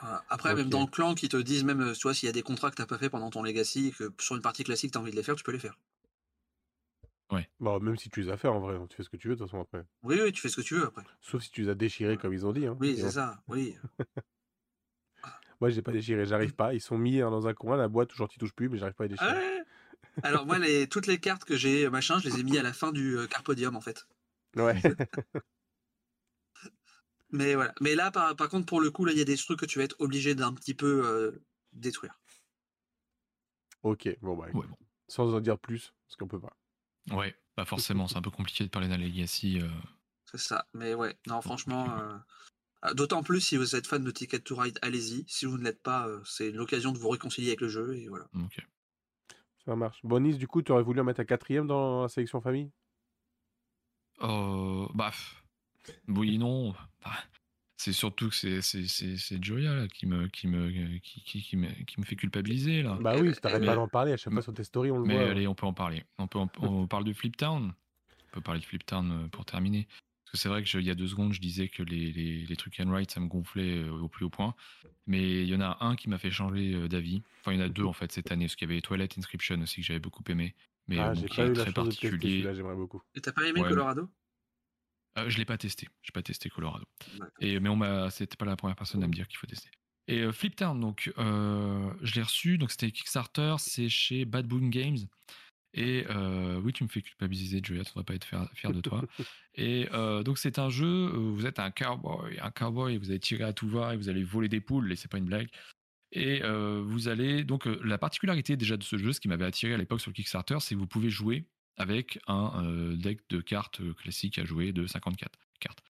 Voilà. Après, même dans le Clank, ils te disent même, euh, tu vois, s'il y a des contrats que t'as pas fait pendant ton Legacy, que sur une partie classique t'as envie de les faire, tu peux les faire. Bah, même si tu les as fait en vrai, hein, tu fais ce que tu veux de toute façon après. Oui, oui, tu fais ce que tu veux après. Sauf si tu les as déchirés comme ils ont dit. hein. Oui, c'est bon. ça, oui. (laughs) Moi, j'ai pas déchiré, j'arrive pas. Ils sont mis hein, dans un coin, la boîte, toujours tu touches plus, mais j'arrive pas à les Ah déchirer. ouais Alors moi, les, toutes les cartes que j'ai, euh, machin, je les ai mis à la fin du euh, Carpodium en fait. Ouais. (laughs) Mais voilà. Mais là, par, par contre, pour le coup, là, il y a des trucs que tu vas être obligé d'un petit peu euh, détruire. ok, bon, bah, Ouais, bon. sans en dire plus, parce qu'on peut pas. Ouais, pas forcément, c'est un peu compliqué de parler d'un Legacy. euh, C'est ça. Mais ouais, non, franchement. euh, ah, D'autant plus si vous êtes fan de Ticket to Ride, allez-y. Si vous ne l'êtes pas, euh, c'est l'occasion de vous réconcilier avec le jeu et voilà. ok. Ça marche. Bonis, du coup, tu aurais voulu en mettre un quatrième dans la sélection famille? Euh, bah, oui, non. Bah, c'est surtout que c'est c'est c'est c'est Joya là qui me qui me qui, qui, qui me qui me fait culpabiliser là. Bah oui, si t'arrêtes mais- pas d'en parler à chaque fois sur tes stories, on le Mais voit. allez, on peut en parler. On peut en- on parle de Flip Town. On peut parler de Flip Town euh, pour terminer. Parce que c'est vrai que je- il y a deux secondes, je disais que les, les, les trucs and write, ça me gonflait euh, au plus haut point. Mais il y en a un qui m'a fait changer euh, d'avis. Enfin, il y en a deux en fait cette année, parce qu'il y avait Twilight Inscription aussi que j'avais beaucoup aimé. Mais Ah, bon, j'ai qui pas est eu la très chance de tester particulier. celui-là, j'aimerais beaucoup. Et t'as pas aimé Ouais, Colorado? Euh, je l'ai pas testé. J'ai pas testé Colorado. Et mais on m'a, c'était pas la première personne à me dire qu'il faut tester. Et euh, Flip Town, donc euh, je l'ai reçu. Donc c'était Kickstarter, c'est chez Bad Boom Games. Et euh, oui, tu me fais culpabiliser, Joya, tu devrais pas être fier, fier de toi. (laughs) et euh, donc c'est un jeu. vous êtes un cowboy, un cowboy, vous allez tirer à tout va et vous allez voler des poules. Et c'est pas une blague. Et vous allez donc la particularité déjà de ce jeu, ce qui m'avait attiré à l'époque sur le Kickstarter, c'est que vous pouvez jouer avec un euh, deck de cartes euh, classique à jouer de 54 cartes.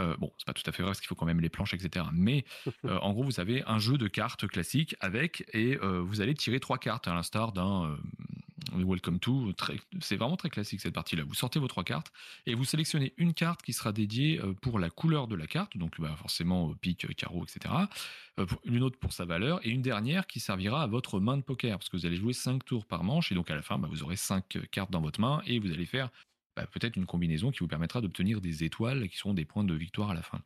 Euh, bon, c'est pas tout à fait vrai parce qu'il faut quand même les planches, etc. Mais (laughs) euh, en gros, vous avez un jeu de cartes classique avec et vous allez tirer trois cartes à l'instar d'un Welcome to. C'est vraiment très classique cette partie-là. Vous sortez vos trois cartes et vous sélectionnez une carte qui sera dédiée euh, pour la couleur de la carte, donc bah, forcément euh, pique, euh, carreau, etc. Une autre pour sa valeur et une dernière qui servira à votre main de poker parce que vous allez jouer 5 tours par manche et donc à la fin bah, vous aurez 5 cartes dans votre main et vous allez faire bah, peut-être une combinaison qui vous permettra d'obtenir des étoiles qui seront des points de victoire à la fin.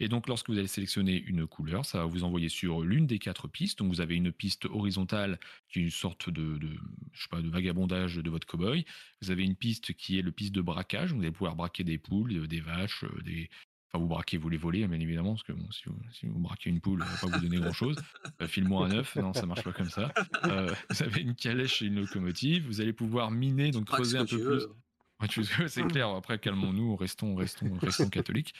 Et donc lorsque vous allez sélectionner une couleur, ça va vous envoyer sur l'une des quatre pistes. Donc vous avez une piste horizontale qui est une sorte de, de je sais pas de vagabondage de votre cowboy. Vous avez une piste qui est le piste de braquage. Vous allez pouvoir braquer des poules, des vaches, euh, des Enfin, vous braquez, vous les volez, bien évidemment, parce que bon, si, vous, si vous braquez une poule, elle va pas vous donner grand-chose. Euh, File-moi un œuf, non, ça marche pas comme ça. Euh, vous avez une calèche et une locomotive. Vous allez pouvoir miner, donc creuser un peu veux. plus. (laughs) C'est clair. Après, calmons-nous, restons, restons, restons catholiques.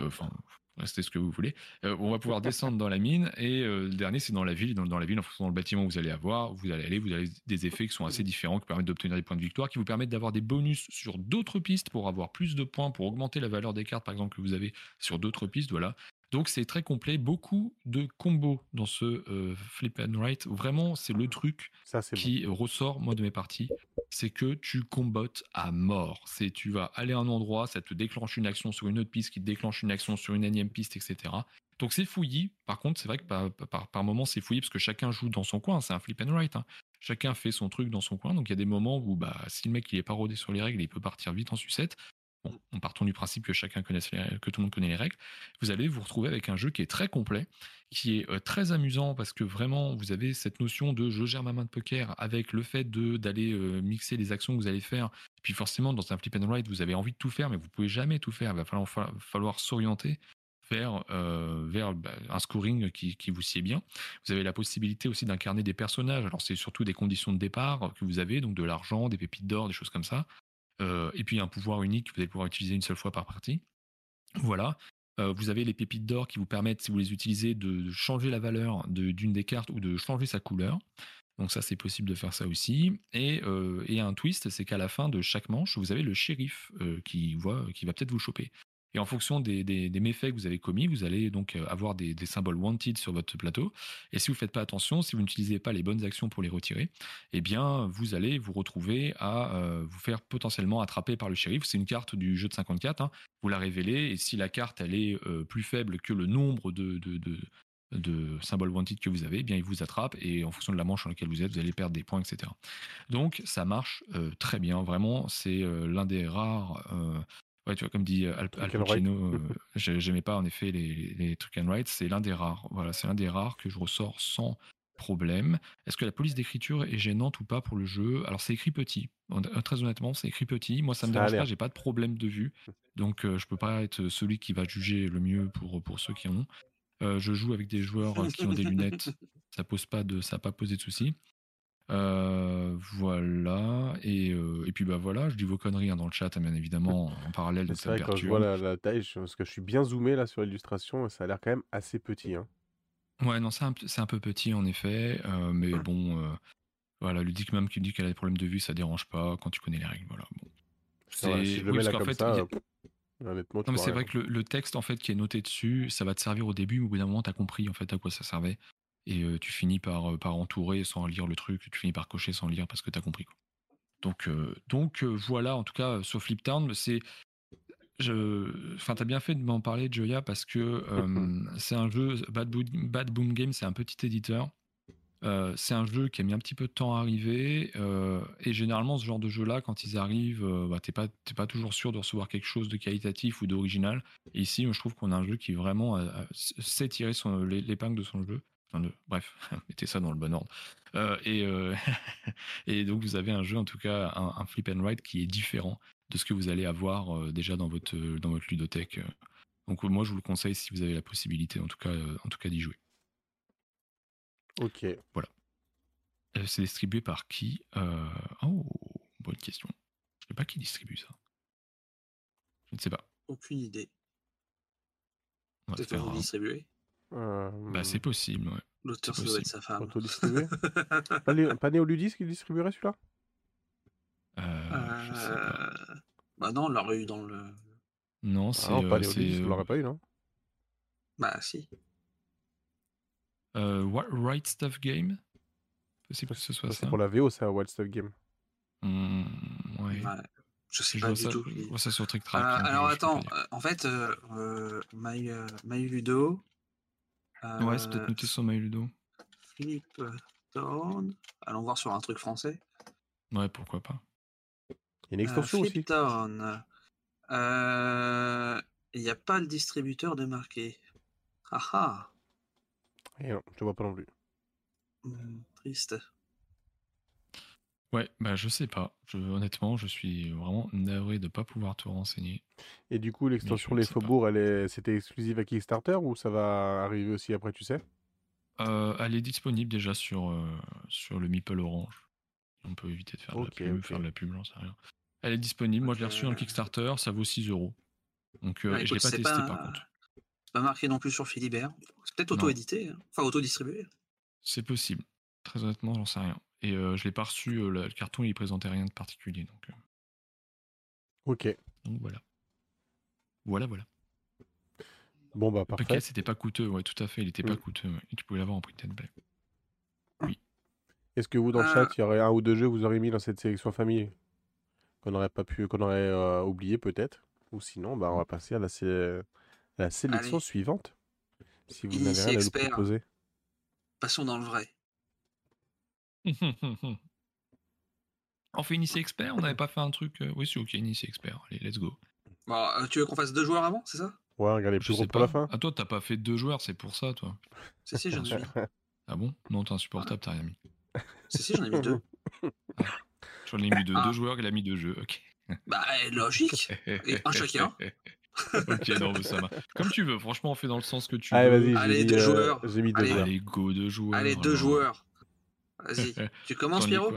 Euh, Enfin, restez ce que vous voulez. Euh, on va pouvoir descendre dans la mine et euh, le dernier, c'est dans la ville. Dans, dans la ville, en fonction du bâtiment où vous allez avoir, vous allez aller, vous avez des effets qui sont assez différents, qui permettent d'obtenir des points de victoire, qui vous permettent d'avoir des bonus sur d'autres pistes pour avoir plus de points, pour augmenter la valeur des cartes, par exemple, que vous avez sur d'autres pistes. Voilà. Donc c'est très complet, beaucoup de combos dans ce euh, flip and write. Vraiment, c'est le truc Ça, c'est bon. qui ressort moi de mes parties, c'est que tu combattes à mort. C'est tu vas aller à un endroit, ça te déclenche une action sur une autre piste qui te déclenche une action sur une énième piste, etc. Donc c'est fouillis. Par contre, c'est vrai que par, par, par moment c'est fouillis parce que chacun joue dans son coin. C'est un flip and write. hein. Chacun fait son truc dans son coin. Donc il y a des moments où bah, si le mec il est pas rodé sur les règles, il peut partir vite en sucette. Bon, en partant du principe que chacun que tout le monde connaît les règles, vous allez vous retrouver avec un jeu qui est très complet, qui est euh, très amusant parce que vraiment vous avez cette notion de je gère ma main de poker avec le fait de d'aller euh, mixer les actions que vous allez faire. Puis forcément dans un flip and write vous avez envie de tout faire mais vous pouvez jamais tout faire. Il va falloir, fa- falloir s'orienter vers euh, bah, un scoring qui vous sied bien. Vous avez la possibilité aussi d'incarner des personnages. Alors c'est surtout des conditions de départ que vous avez donc de l'argent, des pépites d'or, des choses comme ça. Euh, et puis un pouvoir unique que vous allez pouvoir utiliser une seule fois par partie. Voilà. Euh, vous avez les pépites d'or qui vous permettent, si vous les utilisez, de changer la valeur d'une des cartes ou de changer sa couleur. Donc ça, c'est possible de faire ça aussi. Et, euh, un twist, c'est qu'à la fin de chaque manche, vous avez le shérif qui, qui va peut-être vous choper. Et en fonction des, méfaits que vous avez commis, vous allez donc euh, avoir des, symboles wanted sur votre plateau. Et si vous ne faites pas attention, si vous n'utilisez pas les bonnes actions pour les retirer, eh bien, vous allez vous retrouver à euh, vous faire potentiellement attraper par le shérif. C'est une carte du jeu de 54. Hein. Vous la révélez et si la carte est euh, plus faible que le nombre de symboles wanted que vous avez, eh bien il vous attrape et en fonction de la manche dans laquelle vous êtes, vous allez perdre des points, etc. Donc ça marche très bien, vraiment. C'est l'un des rares Ouais, tu vois, comme dit euh, Al, Pacino, (laughs) euh, j'aimais pas en effet les, les trucs and write. C'est l'un des rares. Voilà, c'est l'un des rares que je ressors sans problème. Est-ce que la police d'écriture est gênante ou pas pour le jeu? Alors c'est écrit petit. Euh, très honnêtement, c'est écrit petit. Moi, ça me dérange pas. J'ai pas de problème de vue, donc je peux pas être celui qui va juger le mieux pour pour ceux qui en ont. je joue avec des joueurs qui ont des (laughs) lunettes. Ça pose pas de, ça a pas posé de soucis. Euh, voilà. Et, euh, et, puis bah voilà, je dis vos conneries hein, dans le chat, hein, bien évidemment, en (laughs) parallèle de C'est vrai, quand je vois la, taille, parce que je suis bien zoomé là sur l'illustration, ça a l'air quand même assez petit. Hein. Ouais, non, c'est un, un, peu petit en effet, euh, mais bon, voilà, Ludic même qui dit qu'elle a des problèmes de vue, ça dérange pas quand tu connais les règles. Voilà. Bon. C'est si honnêtement, non, mais c'est vrai que le, le, texte en fait qui est noté dessus, ça va te servir au début, mais au bout d'un moment, tu as compris en fait à quoi ça servait et tu finis par, par entourer sans lire le truc, tu finis par cocher sans lire parce que tu as compris. Quoi. Donc, donc voilà, en tout cas, sur Fliptown, c'est. Je... Enfin, t'as bien fait de m'en parler, Joya, parce que c'est un jeu. Bad Boom, Bad Boom Game, c'est un petit éditeur. c'est un jeu qui a mis un petit peu de temps à arriver. et généralement, ce genre de jeu-là, quand ils arrivent, bah, t'es pas, pas toujours sûr de recevoir quelque chose de qualitatif ou d'original. Ici, je trouve qu'on a un jeu qui vraiment sait tirer l'épingle de son jeu bref, (laughs) mettez ça dans le bon ordre. Euh, et, euh, (laughs) et donc vous avez un jeu, en tout cas, un, flip and write qui est différent de ce que vous allez avoir euh, déjà dans votre, dans votre ludothèque. Donc moi, je vous le conseille si vous avez la possibilité, en tout cas, en tout cas d'y jouer. Ok. Voilà. C'est distribué par qui Oh, bonne question. Je ne sais pas qui distribue ça. Je ne sais pas. Aucune idée. Peut-être que vous distribuez bah, c'est possible, ouais. L'auteur, ça doit être sa femme. Autodistribué (laughs) pas, les... pas Néoludis qui distribuerait celui-là? Euh, Je sais pas. Euh, bah non, on l'aurait eu dans le. Non, c'est. Ah non, pas euh, Néoludis, on l'aurait pas eu, non? Bah si. Euh, Right Stuff Game? Possible que ce soit ça. C'est pour la VO, ça, Wild Stuff Game. Mmh, ouais. ouais. Je sais je pas du ça, tout. Je vois ça sur Trick Track. Euh, alors attends, en fait, euh, My, My Ludo, Ouais, c'est peut-être noté sur MyLudo. Philippe Town. Allons voir sur un truc français. Ouais, pourquoi pas. Il y a une extension aussi. Town. Il n'y a pas le distributeur de marqué. Ah ah. Et non, je vois pas non plus. Mmh, triste. Ouais, bah je sais pas. Je, honnêtement, je suis vraiment navré de pas pouvoir te renseigner. Et du coup, l'extension Les Faubourgs, elle est... c'était exclusive à Kickstarter ou ça va arriver aussi après, tu sais? Euh, Elle est disponible déjà sur, euh, sur le Meeple Orange. On peut éviter de faire, de, la pub, faire de la pub, j'en sais rien. Elle est disponible. Moi, je l'ai reçue dans le Kickstarter. Ça vaut 6 euros. Donc, euh, je l'ai pas testé par contre. C'est pas marqué non plus sur Philibert. C'est peut-être auto-édité, hein. enfin auto-distribué. C'est possible. Très honnêtement, j'en sais rien. Et je l'ai pas reçu, le carton il présentait rien de particulier. Donc, ok. Donc voilà. Voilà, voilà. Bon bah parfait. Le c'était pas coûteux, ouais, tout à fait, il était pas mmh. coûteux. Et tu pouvais l'avoir en prix de play. Oui. Est-ce que vous dans le chat, il y aurait un ou deux jeux que vous auriez mis dans cette sélection famille qu'on n'aurait pas pu, qu'on aurait oublié peut-être? Ou sinon, bah on va passer à la, la sélection suivante. Si vous n'avez rien à nous proposer. Passons dans le vrai. (laughs) on fait Initié Expert On n'avait pas fait un truc euh, Oui, c'est ok, Initié Expert. Allez, let's go. Bon, euh, tu veux qu'on fasse deux joueurs avant, c'est ça? Ouais, regarde les plus gros pour la fin. Ah, toi, t'as pas fait deux joueurs, c'est pour ça, toi. (laughs) Si, si, j'en ai mis. (laughs) Ah bon? Non, t'es insupportable, t'as rien mis. Si, si, j'en ai mis deux. Ah, j'en ai mis deux. Deux ah. joueurs, il a mis deux jeux, ok. Bah, logique. Et un chacun. ok, non, mais ça va. Comme tu veux, franchement, on fait dans le sens que tu Allez, veux. Vas-y, Allez, deux euh, joueurs. J'ai mis deux Allez, Allez, go, deux joueurs. Allez, deux joueurs. Vas-y. (laughs) tu commences, Pierrot?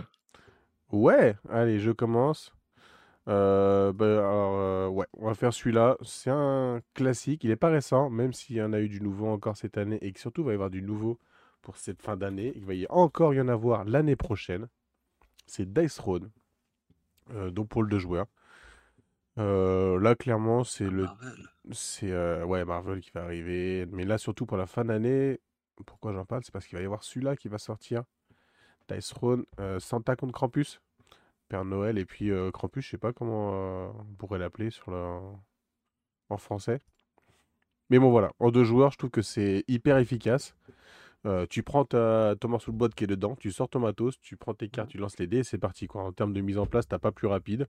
Ouais, allez, je commence. Euh, bah, alors, euh, ouais, on va faire celui-là. C'est un classique. Il n'est pas récent, même s'il y en a eu du nouveau encore cette année et que surtout il va y avoir du nouveau pour cette fin d'année. Il va y encore y en avoir l'année prochaine. C'est Dice Throne, euh, donc pour le deux joueurs. Euh, là, clairement, c'est le, Marvel. c'est euh, ouais Marvel qui va arriver. Mais là, surtout pour la fin d'année, pourquoi j'en parle, c'est parce qu'il va y avoir celui-là qui va sortir. Dice Throne, euh, Santa contre Krampus. Père Noël et puis euh, Krampus, je sais pas comment euh, on pourrait l'appeler sur le... en français. Mais bon voilà, en deux joueurs, je trouve que c'est hyper efficace. Euh, tu prends ta, ton morceau de boîte qui est dedans, tu sors ton matos, tu prends tes cartes, tu lances les dés, et c'est parti quoi. En termes de mise en place, t'as pas plus rapide.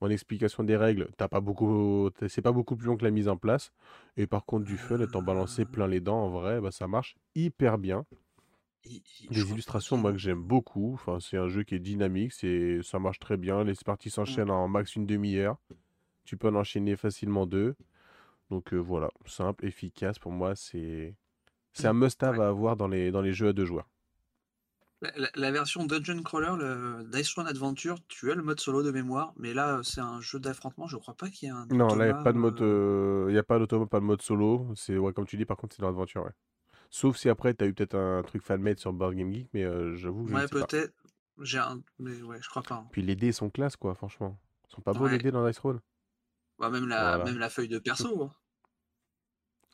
En explication des règles, t'as pas beaucoup, c'est pas beaucoup plus long que la mise en place. Et par contre du fun, étant balancé plein les dents, en vrai, bah, ça marche hyper bien. Il- il- je Des crois pas illustrations, moi, que j'aime beaucoup. Enfin, c'est un jeu qui est dynamique, c'est, ça marche très bien. Les parties s'enchaînent en max une demi-heure. Tu peux en enchaîner facilement deux. Donc euh, voilà, simple, efficace. Pour moi, c'est, c'est un must-have à avoir dans les, dans les jeux à deux joueurs. La, la- la version Dungeon Crawler, le Dice One Adventure, tu as le mode solo de mémoire, mais là, c'est un jeu d'affrontement. Je crois pas qu'il y ait un. Non, là, il n'y a automa, pas de mode, euh, euh, il y a pas d'automate, pas de mode solo. C'est, ouais, comme tu dis, par contre, c'est dans l'aventure, ouais. Sauf si après, tu as eu peut-être un truc fan-made sur Board Game Geek, mais euh, j'avoue que je Ouais, peut-être. J'ai un. Mais ouais, je crois pas. hein. Puis les dés sont classe, quoi, franchement. Ils sont pas beaux, les Ouais. dés dans Dice Roll Bah, même, la, Voilà. même la feuille de perso. hein.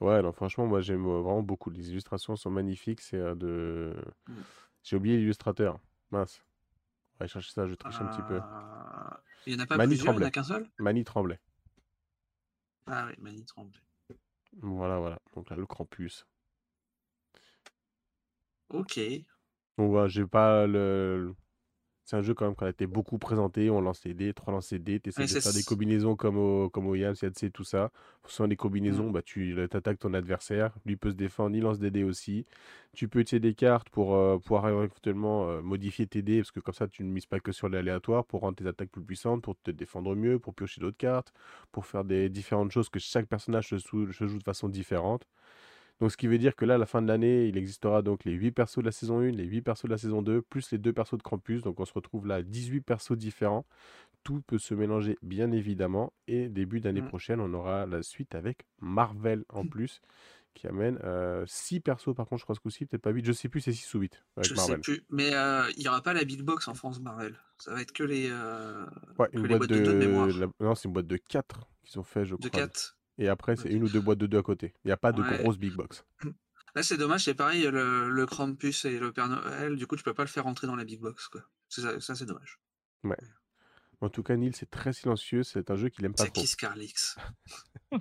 Ouais, non, franchement, moi j'aime vraiment beaucoup. Les illustrations sont magnifiques. C'est euh, de. Mm. J'ai oublié l'illustrateur. Mince. On va chercher ça, je triche un petit peu. Euh, Il n'y en a pas Mani plusieurs, il n'y en Tremblay. a qu'un seul? Mani Tremblay. Ah oui, Mani Tremblay. Voilà, voilà. Donc là, le Krampus. Ok. Donc voilà, j'ai pas le. C'est un jeu quand même qui a été beaucoup présenté. On lance les dés, trois lancers dés. Tu essaies Ouais, de faire des combinaisons comme au, comme au Yams, Yatsé, tout ça. Pour des Mm. combinaisons, bah, tu attaques ton adversaire. Lui peut se défendre, il lance des dés aussi. Tu peux utiliser des cartes pour euh, pouvoir éventuellement euh, modifier tes dés, parce que comme ça, tu ne mises pas que sur l'aléatoire pour rendre tes attaques plus puissantes, pour te défendre mieux, pour piocher d'autres cartes, pour faire des différentes choses que chaque personnage se joue de façon différente. Donc, ce qui veut dire que là, à la fin de l'année, il existera donc les 8 persos de la saison 1, les 8 persos de la saison 2, plus les 2 persos de Krampus. Donc, on se retrouve là à 18 persos différents. Tout peut se mélanger, bien évidemment. Et début d'année Mm. prochaine, on aura la suite avec Marvel en plus, qui amène 6 persos. Par contre, je crois ce coup-ci, peut-être pas 8. Je sais plus, c'est 6 ou 8 avec Je Marvel. sais plus. Mais euh, il n'y aura pas la Big Box en France Marvel. Ça va être que les. euh, Ouais, que une les boîte boîtes de deux de mémoire. la- Non, c'est une boîte de 4 qu'ils ont fait, je de crois. 4. Et après, c'est une ou deux boîtes de 2 à côté. Il n'y a pas de Ouais. grosse big box. (clears throat) Là, c'est dommage, c'est pareil, le, le Krampus et le Père Noël, du coup, tu peux pas le faire rentrer dans la Big Box, quoi. C'est Ça, ça, c'est dommage. En tout cas, Neil, c'est très silencieux. C'est un jeu qu'il aime pas C'est trop. qui Scarlix (laughs)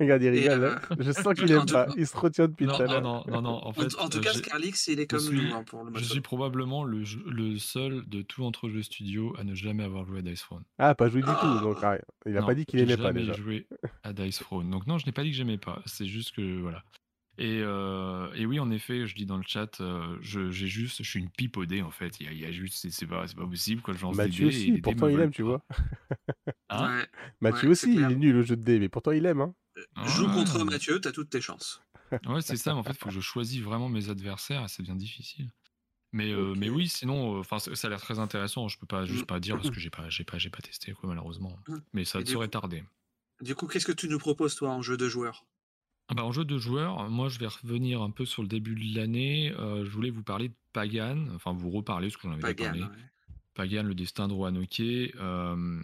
Regarde, il rigole. euh, hein. Je sens qu'il (laughs) aime tout- pas. Il se retient depuis Non, tout à non, l'heure. non, non, non. En fait, en tout euh, cas, j'ai- Scarlix, il est comme suis- nous hein, pour le je suis probablement le, jeu- le seul de tout entre jeux studio à ne jamais avoir joué à Dice Throne. Ah, pas joué du tout. Ah. Donc, ah, il a Non, pas dit qu'il j'ai aimait pas jamais déjà. joué à Dice Throne. Donc non, je n'ai pas dit que j'aimais pas. C'est juste que voilà. Et, euh, et oui, en effet, je dis dans le chat, euh, je, j'ai juste, je suis une pipe au dé en fait. Il y a, il y a juste, c'est, c'est pas, c'est pas possible quoi. Je lance des Mathieu dés et aussi, dés pourtant il aime, tu pas. vois. Hein Ouais. Mathieu Ouais, c'est aussi, il est nul au jeu de dés, mais pourtant il aime. Hein. Joue Ah. contre Mathieu, t'as toutes tes chances. (laughs) Ouais, c'est ça. Mais en fait, il faut que je choisisse vraiment mes adversaires et ça devient difficile. Mais, euh, mais oui, sinon, euh, enfin, ça ça a l'air très intéressant. Je peux pas juste pas dire parce que j'ai pas, j'ai pas, j'ai pas testé quoi malheureusement. Mm. Mais ça Et serait tardé. Du coup, qu'est-ce que tu nous proposes, toi, en jeu de joueur Ah bah, en jeu de joueur, moi je vais revenir un peu sur le début de l'année. Euh, je voulais vous parler de Pagan, enfin vous reparler parce que j'en avais Pagan. parlé. ouais. Pagan, le destin de Roanoke. Euh,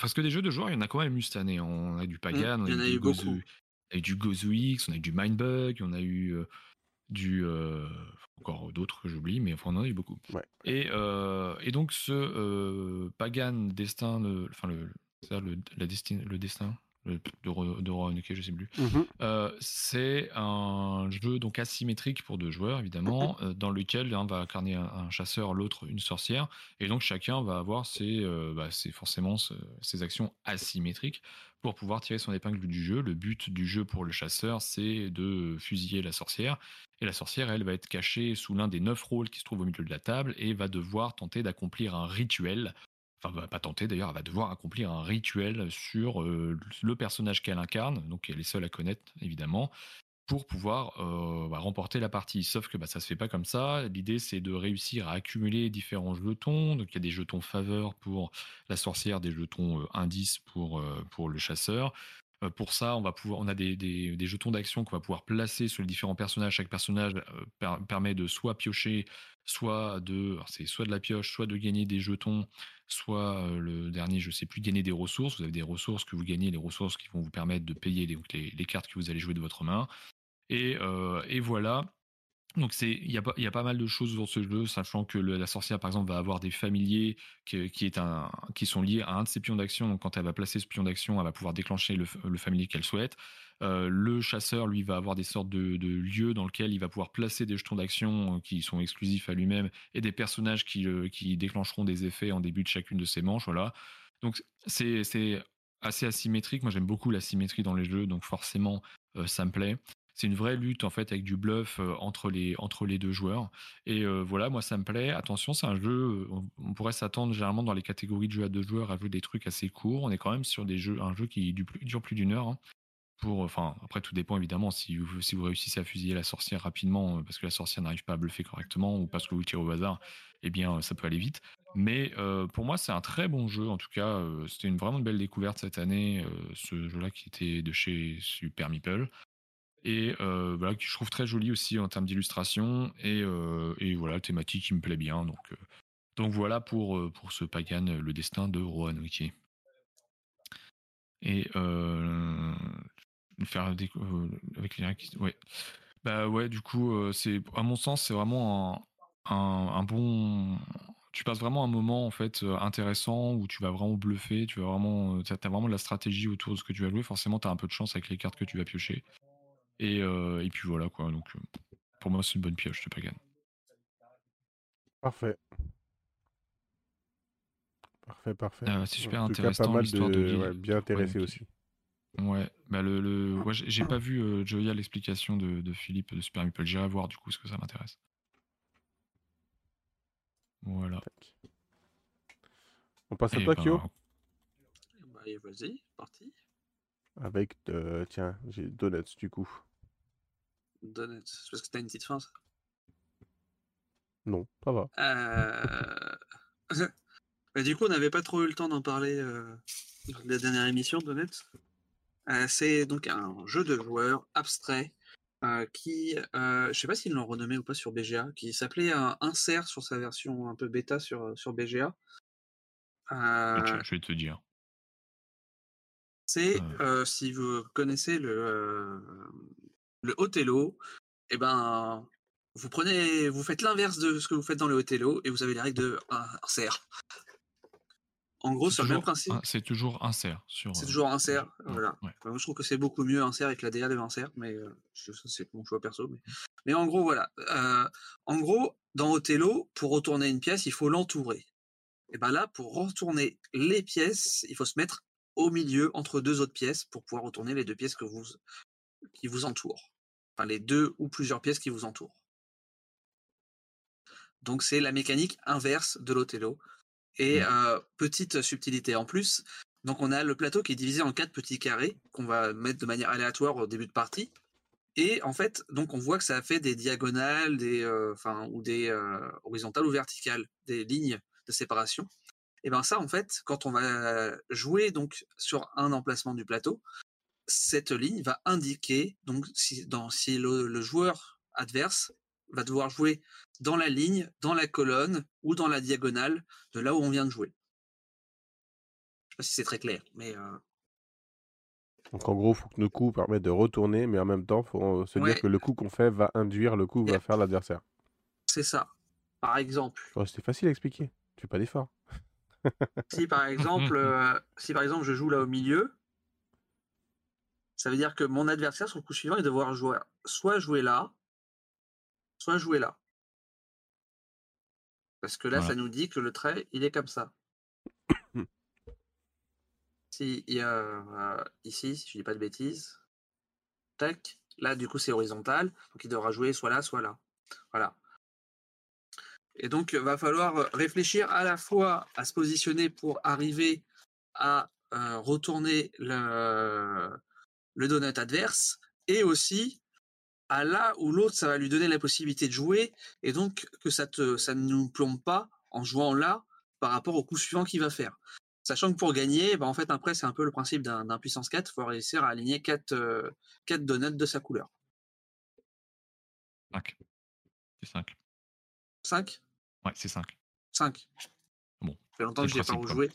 parce que des jeux de joueurs, il y en a quand même eu cette année. On a du Pagan, on en a du eu Gozu- beaucoup. on a eu du Gozu X, on a eu du Mindbug, on a eu euh, du. euh, encore d'autres que j'oublie, mais enfin on en a eu beaucoup. Ouais. Et, euh, et donc ce euh, Pagan destin, le, enfin le, le, la destin, le destin? De, Ro- de Roanoke, je sais plus. Mhm. Euh, c'est un jeu donc asymétrique pour deux joueurs évidemment, euh, dans lequel l'un va incarner un, un chasseur, l'autre une sorcière, et donc chacun va avoir ses, euh, bah, ses- forcément ses actions asymétriques pour pouvoir tirer son épingle du jeu. Le but du jeu pour le chasseur, c'est de fusiller la sorcière, et la sorcière, elle, va être cachée sous l'un des neuf rôles qui se trouvent au milieu de la table et va devoir tenter d'accomplir un rituel enfin va pas tenter d'ailleurs, elle va devoir accomplir un rituel sur euh, le personnage qu'elle incarne, donc elle est seule à connaître évidemment. pour pouvoir euh, bah, remporter la partie. Sauf que bah, ça se fait pas comme ça. L'idée, c'est de réussir à accumuler différents jetons. Donc, il y a des jetons faveur pour la sorcière, des jetons euh, indices pour, pour le chasseur. Pour ça, on, va pouvoir, on a des, jetons d'action qu'on va pouvoir placer sur les différents personnages. Chaque personnage permet de soit piocher, soit de, c'est soit de la pioche, soit de gagner des jetons, soit le dernier, je sais plus, gagner des ressources. Vous avez des ressources que vous gagnez, des ressources qui vont vous permettre de payer les, les cartes que vous allez jouer de votre main. Et voilà. Donc c'est il y a, pas mal de choses dans ce jeu, sachant que la sorcière par exemple va avoir des familiers qui, sont liés à un de ses pions d'action. Donc quand elle va placer ce pion d'action, elle va pouvoir déclencher le, familier qu'elle souhaite. Euh, le chasseur lui va avoir des sortes de, lieux dans lesquels il va pouvoir placer des jetons d'action qui sont exclusifs à lui-même et des personnages qui, déclencheront des effets en début de chacune de ses manches. Voilà. Donc c'est assez asymétrique. Moi j'aime beaucoup la symétrie dans les jeux, donc forcément ça me plaît c'est une vraie lutte en fait avec du bluff entre les entre les deux joueurs. Et voilà, moi ça me plaît. Attention, c'est un jeu. On, pourrait s'attendre généralement dans les catégories de jeux à deux joueurs à jouer des trucs assez courts. On est quand même sur des jeux, un jeu qui dure plus, d'une heure. Hein. Pour, enfin, après tout dépend évidemment si vous, si vous réussissez à fusiller la sorcière rapidement parce que la sorcière n'arrive pas à bluffer correctement ou parce que vous tirez au hasard, eh bien ça peut aller vite. Mais pour moi c'est un très bon jeu en tout cas. C'était une vraiment belle découverte cette année ce jeu-là qui était de chez Super Meeple et euh, voilà, que je trouve très joli aussi en termes d'illustration et, euh, et, voilà, thématique qui me plaît bien. Donc, euh, donc voilà pour, pour ce Pagan, le destin de Rohan Wiki. Et faire des, avec les ouais. Bah ouais, du coup, c'est à mon sens, c'est vraiment un, un, bon. Tu passes vraiment un moment en fait intéressant où tu vas vraiment bluffer, tu vas vraiment, as vraiment de la stratégie autour de ce que tu vas jouer. Forcément, tu as un peu de chance avec les cartes que tu vas piocher. Et, euh, et puis voilà quoi. Donc euh, pour moi c'est une bonne pioche de Pagan. Parfait. Parfait, parfait. Euh, c'est super intéressant l'histoire de, de bien intéressé aussi. Ouais, bah le, le... Ouais, j'ai pas (coughs) vu euh, Joya l'explication de, de, Philippe de Super Meeple. J'irai voir du coup ce que ça m'intéresse. Voilà. On passe à toi, Kyo bah, Vas-y, parti. Avec, euh, tiens, j'ai Donuts du coup. Donuts, c'est parce que t'as une petite fin, ça? Non, ça va. Euh... (laughs) bah, du coup, on n'avait pas trop eu le temps d'en parler euh, la dernière émission, Donuts. Euh, c'est donc un jeu de joueurs abstrait euh, qui, euh, je sais pas s'ils l'ont renommé ou pas sur BGA, qui s'appelait un Insert sur sa version un peu bêta sur, sur BGA. Je vais te dire. C'est, euh, si vous connaissez le, euh, le Othello, et eh ben, vous prenez, vous faites l'inverse de ce que vous faites dans le Othello et vous avez les règles de insert. En gros, c'est le même principe. C'est toujours insert. Sur, c'est toujours insert. voilà. je trouve que c'est beaucoup mieux insert avec la DA de insert, mais euh, c'est mon choix perso. Mais, mais en gros, voilà. en gros, dans Othello, pour retourner une pièce, il faut l'entourer. Et ben là, pour retourner les pièces, il faut se mettre au milieu entre deux autres pièces pour pouvoir retourner les deux pièces que vous, qui vous entourent. Enfin, les deux ou plusieurs pièces qui vous entourent. Donc c'est la mécanique inverse de l'Othello. Et mmh. euh, petite subtilité en plus, donc on a le plateau qui est divisé en quatre petits carrés qu'on va mettre de manière aléatoire au début de partie. Et en fait, donc on voit que ça fait des diagonales, des, euh, enfin, ou des euh, horizontales ou verticales, des lignes de séparation. Et ben ça, en fait, quand on va jouer donc sur un emplacement du plateau, cette ligne va indiquer donc si, dans, si le, joueur adverse va devoir jouer dans la ligne, dans la colonne ou dans la diagonale de là où on vient de jouer. Je sais pas si c'est très clair, mais. Euh donc en gros, faut que nos coups permettent de retourner, mais en même temps, il faut se dire que le coup qu'on fait va induire le coup que va faire l'adversaire. C'est ça. Par exemple. Oh, C'était facile à expliquer. Tu fais pas d'effort si par exemple, (laughs) euh, si par exemple je joue là au milieu, ça veut dire que mon adversaire sur le coup suivant il va devoir jouer soit jouer là, soit jouer là. Parce que là, ça nous dit que le trait, il est comme ça. (coughs) si il y a euh, ici, si je dis pas de bêtises, tac, là du coup c'est horizontal, donc il devra jouer soit là, soit là. Voilà. Et donc, il va falloir réfléchir à la fois à se positionner pour arriver à euh, retourner le, le donut adverse et aussi à là où l'autre, ça va lui donner la possibilité de jouer, et donc que ça, te, ça ne nous plombe pas en jouant là par rapport au coup suivant qu'il va faire. Sachant que pour gagner, bah en fait, après, c'est un peu le principe d'un puissance 4, il faut réussir à aligner 4, 4 donuts de sa couleur. 5. C'est 5. 5 Ouais, c'est 5. 5. Bon. Ça fait longtemps que je n'ai pas rejoué.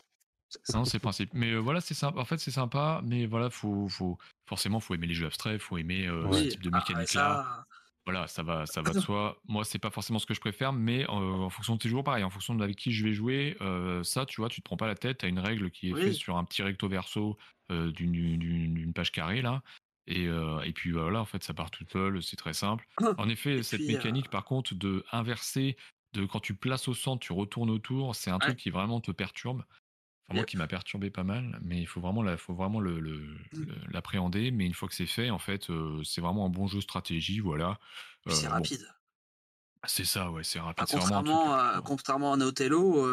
Non, c'est le principe. Mais euh, voilà, c'est sympa. En fait, c'est sympa, mais voilà, faut, faut, forcément, faut aimer les jeux abstraits, faut aimer euh, ce type de ah, mécanique-là. Voilà, ça va, ça va de (laughs) soi. Moi, c'est pas forcément ce que je préfère, mais euh, en fonction de tes jours, pareil, en fonction de avec qui je vais jouer, ça, tu vois, tu te prends pas la tête. T'as une règle qui est faite sur un petit recto verso d'une page carrée là. Et, et, puis voilà, en fait, ça part tout seul, c'est très simple. (laughs) En effet, cette mécanique, par contre, de inverser, de quand tu places au centre, tu retournes autour, c'est un truc qui vraiment te perturbe moi qui m'a perturbé pas mal, mais il faut vraiment, la, faut vraiment le, mmh. l'appréhender. Mais une fois que c'est fait, en fait, c'est vraiment un bon jeu stratégie, voilà. c'est rapide. C'est ça, ouais, c'est rapide. contrairement, à, contrairement à Othello,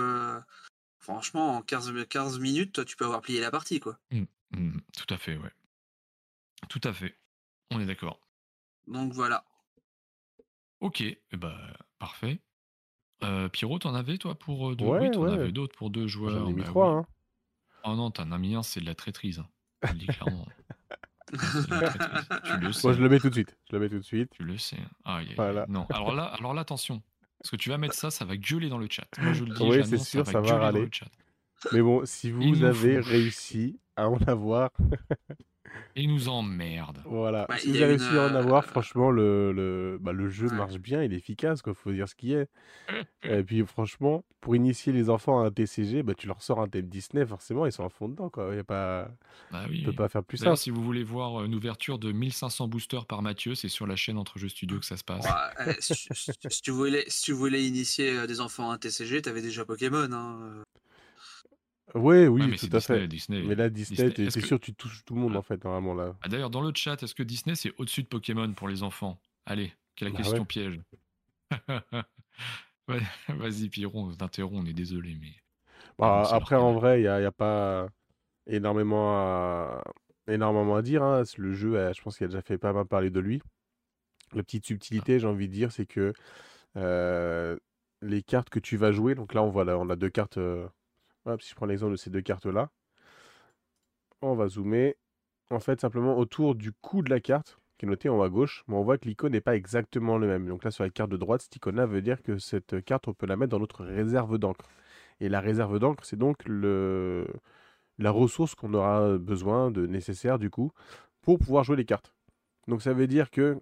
franchement, en 15, 15 minutes, tu peux avoir plié la partie, quoi. Mmh, mmh, tout à fait, ouais. Tout à fait. On est d'accord. Donc voilà. Ok, bah, parfait. Euh, Pierrot, t'en avais toi pour euh, deux? Ouais, Oui, t'en ouais. avais d'autres pour deux joueurs. J'en ai mis bah trois. oui. Hein. Oh non, t'en as mis un, c'est de la traîtrise. hein. Je le dis clairement. (laughs) C'est de la traîtrise. Tu le Moi, sais. je le mets tout de suite. Je le mets tout de suite. Tu le sais. Ah, aïe, aïe, aïe. Voilà. Non, alors là, alors là, attention. Parce que tu vas mettre ça, ça va gueuler dans le chat. Moi, je le dis, Oui, c'est j'annonce, sûr, ça va va gueuler dans râler. le chat. Mais bon, si Il vous nous avez faut- réussi à en avoir, (laughs) Et nous emmerde. voilà. Bah, si il vous avez réussi à en avoir, euh, franchement, le, le, bah, le jeu Ouais. marche bien, il est efficace, quoi. Faut dire ce qui est. (laughs) Et puis, franchement, pour initier les enfants à un TCG, bah, tu leur sors un thème Disney, forcément, ils sont à fond dedans, quoi. Y a pas... Bah oui. peut oui. pas faire plus simple. si vous voulez voir une ouverture de 1500 boosters par Mathieu, c'est sur la chaîne Entre Jeux Studio que ça se passe. ouais, eh, si, si- si tu voulais, si tu voulais initier euh, des enfants à un TCG, t'avais déjà Pokémon. Hein. Ouais, oui, Ouais, mais tout à Disney, fait. Disney. Mais là, Disney, Disney. t'es Est-ce t'es que- sûr, tu touches tout le monde, Voilà. en fait, normalement, là. Ah, D'ailleurs, dans le chat, est-ce que Disney c'est au-dessus de Pokémon pour les enfants? Allez, quelle Bah question ouais. piège. (laughs) Ouais, Vas-y, Pierron, on t'interrompt, on est désolé, mais. Bah, après, en vrai, il n'y a, y a pas énormément à, énormément à dire. hein. Le jeu, euh, je pense qu'il a déjà fait pas mal parler de lui. La petite subtilité, j'ai envie de dire, c'est que euh, les cartes que tu vas jouer, donc là, on voit là, on a deux cartes. euh, si je prends l'exemple de ces deux cartes-là, on va zoomer. En fait, simplement autour du cou de la carte, qui est noté en haut à gauche, mais on voit que l'icône n'est pas exactement le même. Donc là, sur la carte de droite, cette icône-là veut dire que cette carte, on peut la mettre dans notre réserve d'encre. Et la réserve d'encre, c'est donc la ressource qu'on aura besoin de nécessaire, du coup, pour pouvoir jouer les cartes. Donc ça veut dire que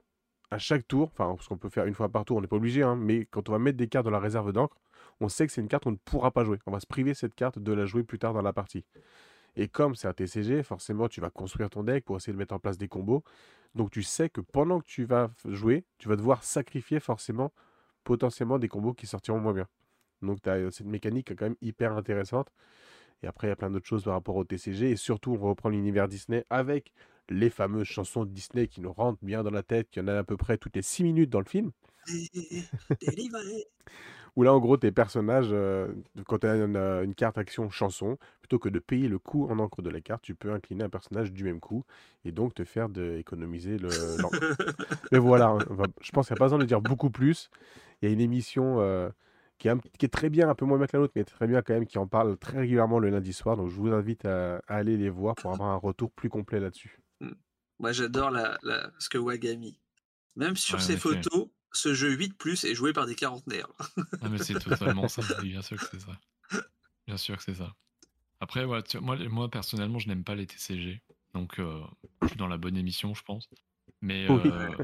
à chaque tour, enfin, parce qu'on peut faire une fois par tour, on n'est pas obligé, hein, mais quand on va mettre des cartes dans la réserve d'encre, on sait que c'est une carte qu'on ne pourra pas jouer. On va se priver cette carte de la jouer plus tard dans la partie. Et comme c'est un TCG, forcément, tu vas construire ton deck pour essayer de mettre en place des combos. Donc tu sais que pendant que tu vas jouer, tu vas devoir sacrifier forcément potentiellement des combos qui sortiront moins bien. Donc tu as cette mécanique quand même hyper intéressante. Et après, il y a plein d'autres choses par rapport au TCG. Et surtout, on reprend l'univers Disney avec les fameuses chansons de Disney qui nous rentrent bien dans la tête. Il y en a à peu près toutes les 6 minutes dans le film. Où là, en gros, tes personnages, euh, quand tu as une, euh, une carte action chanson, plutôt que de payer le coût en encre de la carte, tu peux incliner un personnage du même coup et donc te faire de, économiser le- l'encre. (laughs) Mais voilà, hein, je pense qu'il n'y a pas besoin de dire beaucoup plus. Il y a une émission euh, qui, est un- qui est très bien, un peu moins bien que la nôtre, mais très bien quand même, qui en parle très régulièrement le lundi soir. Donc je vous invite à, à aller les voir pour avoir un retour plus complet là-dessus. Moi, j'adore la, la- ce que Wag a mis. Même sur Ouais, ses photos, ce jeu 8 plus est joué par des quarantenaires. (laughs) Ah, mais c'est totalement ça, bien sûr que c'est ça. Bien sûr que c'est ça. Après, ouais, tu- moi, moi, personnellement, je n'aime pas les TCG. Donc, euh, je suis dans la bonne émission, je pense. Mais, Oui. euh,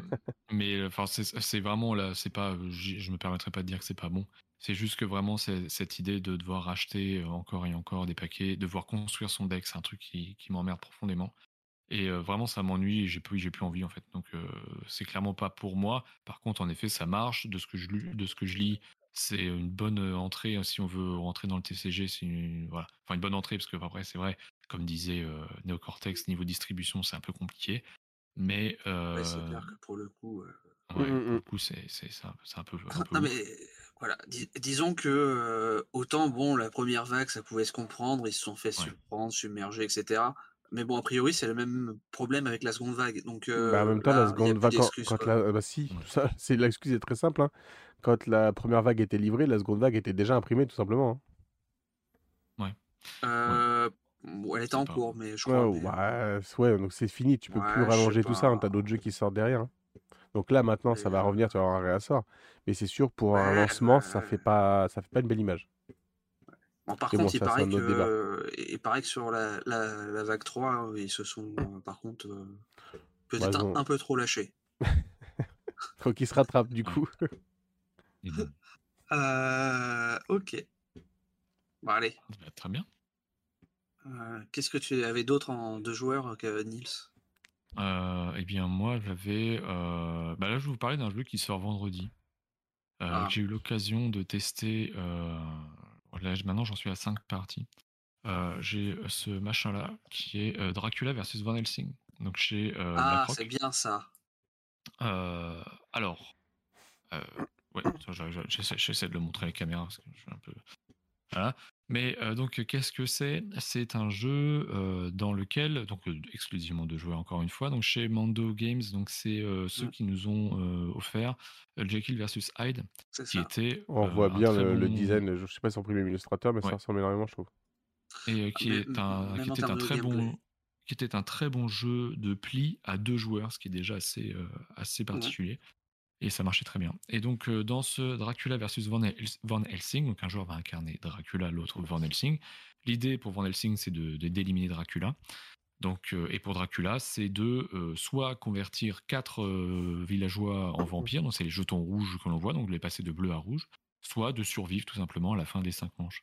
mais enfin, c'est c'est vraiment là, c'est pas, je me permettrai pas de dire que c'est pas bon. C'est juste que vraiment, c'est- cette idée de devoir racheter euh, encore et encore des paquets, devoir construire son deck, c'est un truc qui, qui m'emmerde profondément. Et euh, vraiment, ça m'ennuie et j'ai plus, j'ai plus envie en fait. Donc, euh, c'est clairement pas pour moi. Par contre, en effet, ça marche. De ce que je, de ce que je lis, c'est une bonne entrée hein, si on veut rentrer dans le TCG. C'est une, voilà, enfin une bonne entrée parce que après, c'est vrai, comme disait euh, Neocortex, niveau distribution, c'est un peu compliqué. Mais euh, Ouais, c'est clair que pour le coup. euh, ouais, Mm, mm, pour le coup, c'est c'est- c'est un, peu, un peu Non, mais voilà, dis- disons que euh, autant, bon, la première vague, ça pouvait se comprendre, ils se sont fait Ouais. surprendre, submerger, etc. Mais bon, a priori, c'est le même problème avec la seconde vague. Donc Bah, en même temps, la là, seconde vague, quand, la... bah si, (laughs) ça, c'est l'excuse est très simple. hein. Quand la première vague était livrée, la seconde vague était déjà imprimée, tout simplement. hein. Euh, bon, elle était en pas- cours, mais je Ouais, crois. mais, euh, bah, ouais, donc c'est fini, tu peux Ouais, plus rallonger tout ça, hein, t'as d'autres jeux qui sortent derrière. hein. Donc là, maintenant, ça va euh, revenir, tu vas avoir un réassort. Mais c'est sûr, pour un Ouais, lancement, ça ouais. fait pas, ça fait pas une belle image. Bon, par bon, contre, il paraît que, il paraît que sur la, la, la vague 3, ils se sont, euh, par contre, euh, peut-être ils un, peu trop lâchés. (laughs) Faut qu'ils se rattrapent, du coup. Euh, ok. Bon, allez. bah, très bien. Euh, Qu'est-ce que tu avais d'autre en deux joueurs que Nils? Euh, eh bien, moi, j'avais. euh, Bah là, je vais vous parler d'un jeu qui sort vendredi. euh, Ah. J'ai eu l'occasion de tester. Euh, Là, j- maintenant, j'en suis à 5 parties. Euh, J'ai ce machin-là qui est euh, Dracula versus Van Helsing. Donc, chez euh, Ah, c'est bien ça. Euh, alors, euh, ouais, j'essaie, j'essaie de le montrer à la caméra parce que je suis un peu. Voilà. Mais euh, donc, qu'est-ce que c'est? C'est un jeu euh, dans lequel, donc euh, exclusivement de joueurs encore une fois, donc chez Mando Games, donc c'est euh, ceux qui nous ont euh, offert euh, Jekyll versus Hyde, qui ça. était On euh, voit bien le, design, je sais pas si en premier illustrateur, mais ça ressemble énormément, je trouve. et euh, qui est un était un très bon qui était un très bon jeu de pli à deux joueurs, ce qui est déjà assez euh, assez particulier. Et ça marchait très bien. Et donc, euh, dans ce Dracula versus Van, Hels- Van Helsing, donc un joueur va incarner Dracula, l'autre Van Helsing. L'idée pour Van Helsing, c'est de d'éliminer Dracula. Donc, euh, et pour Dracula, c'est de euh, soit convertir quatre villageois en vampires, donc c'est les jetons rouges que l'on voit, donc les passer de bleu à rouge, soit de survivre tout simplement à la fin des cinq manches.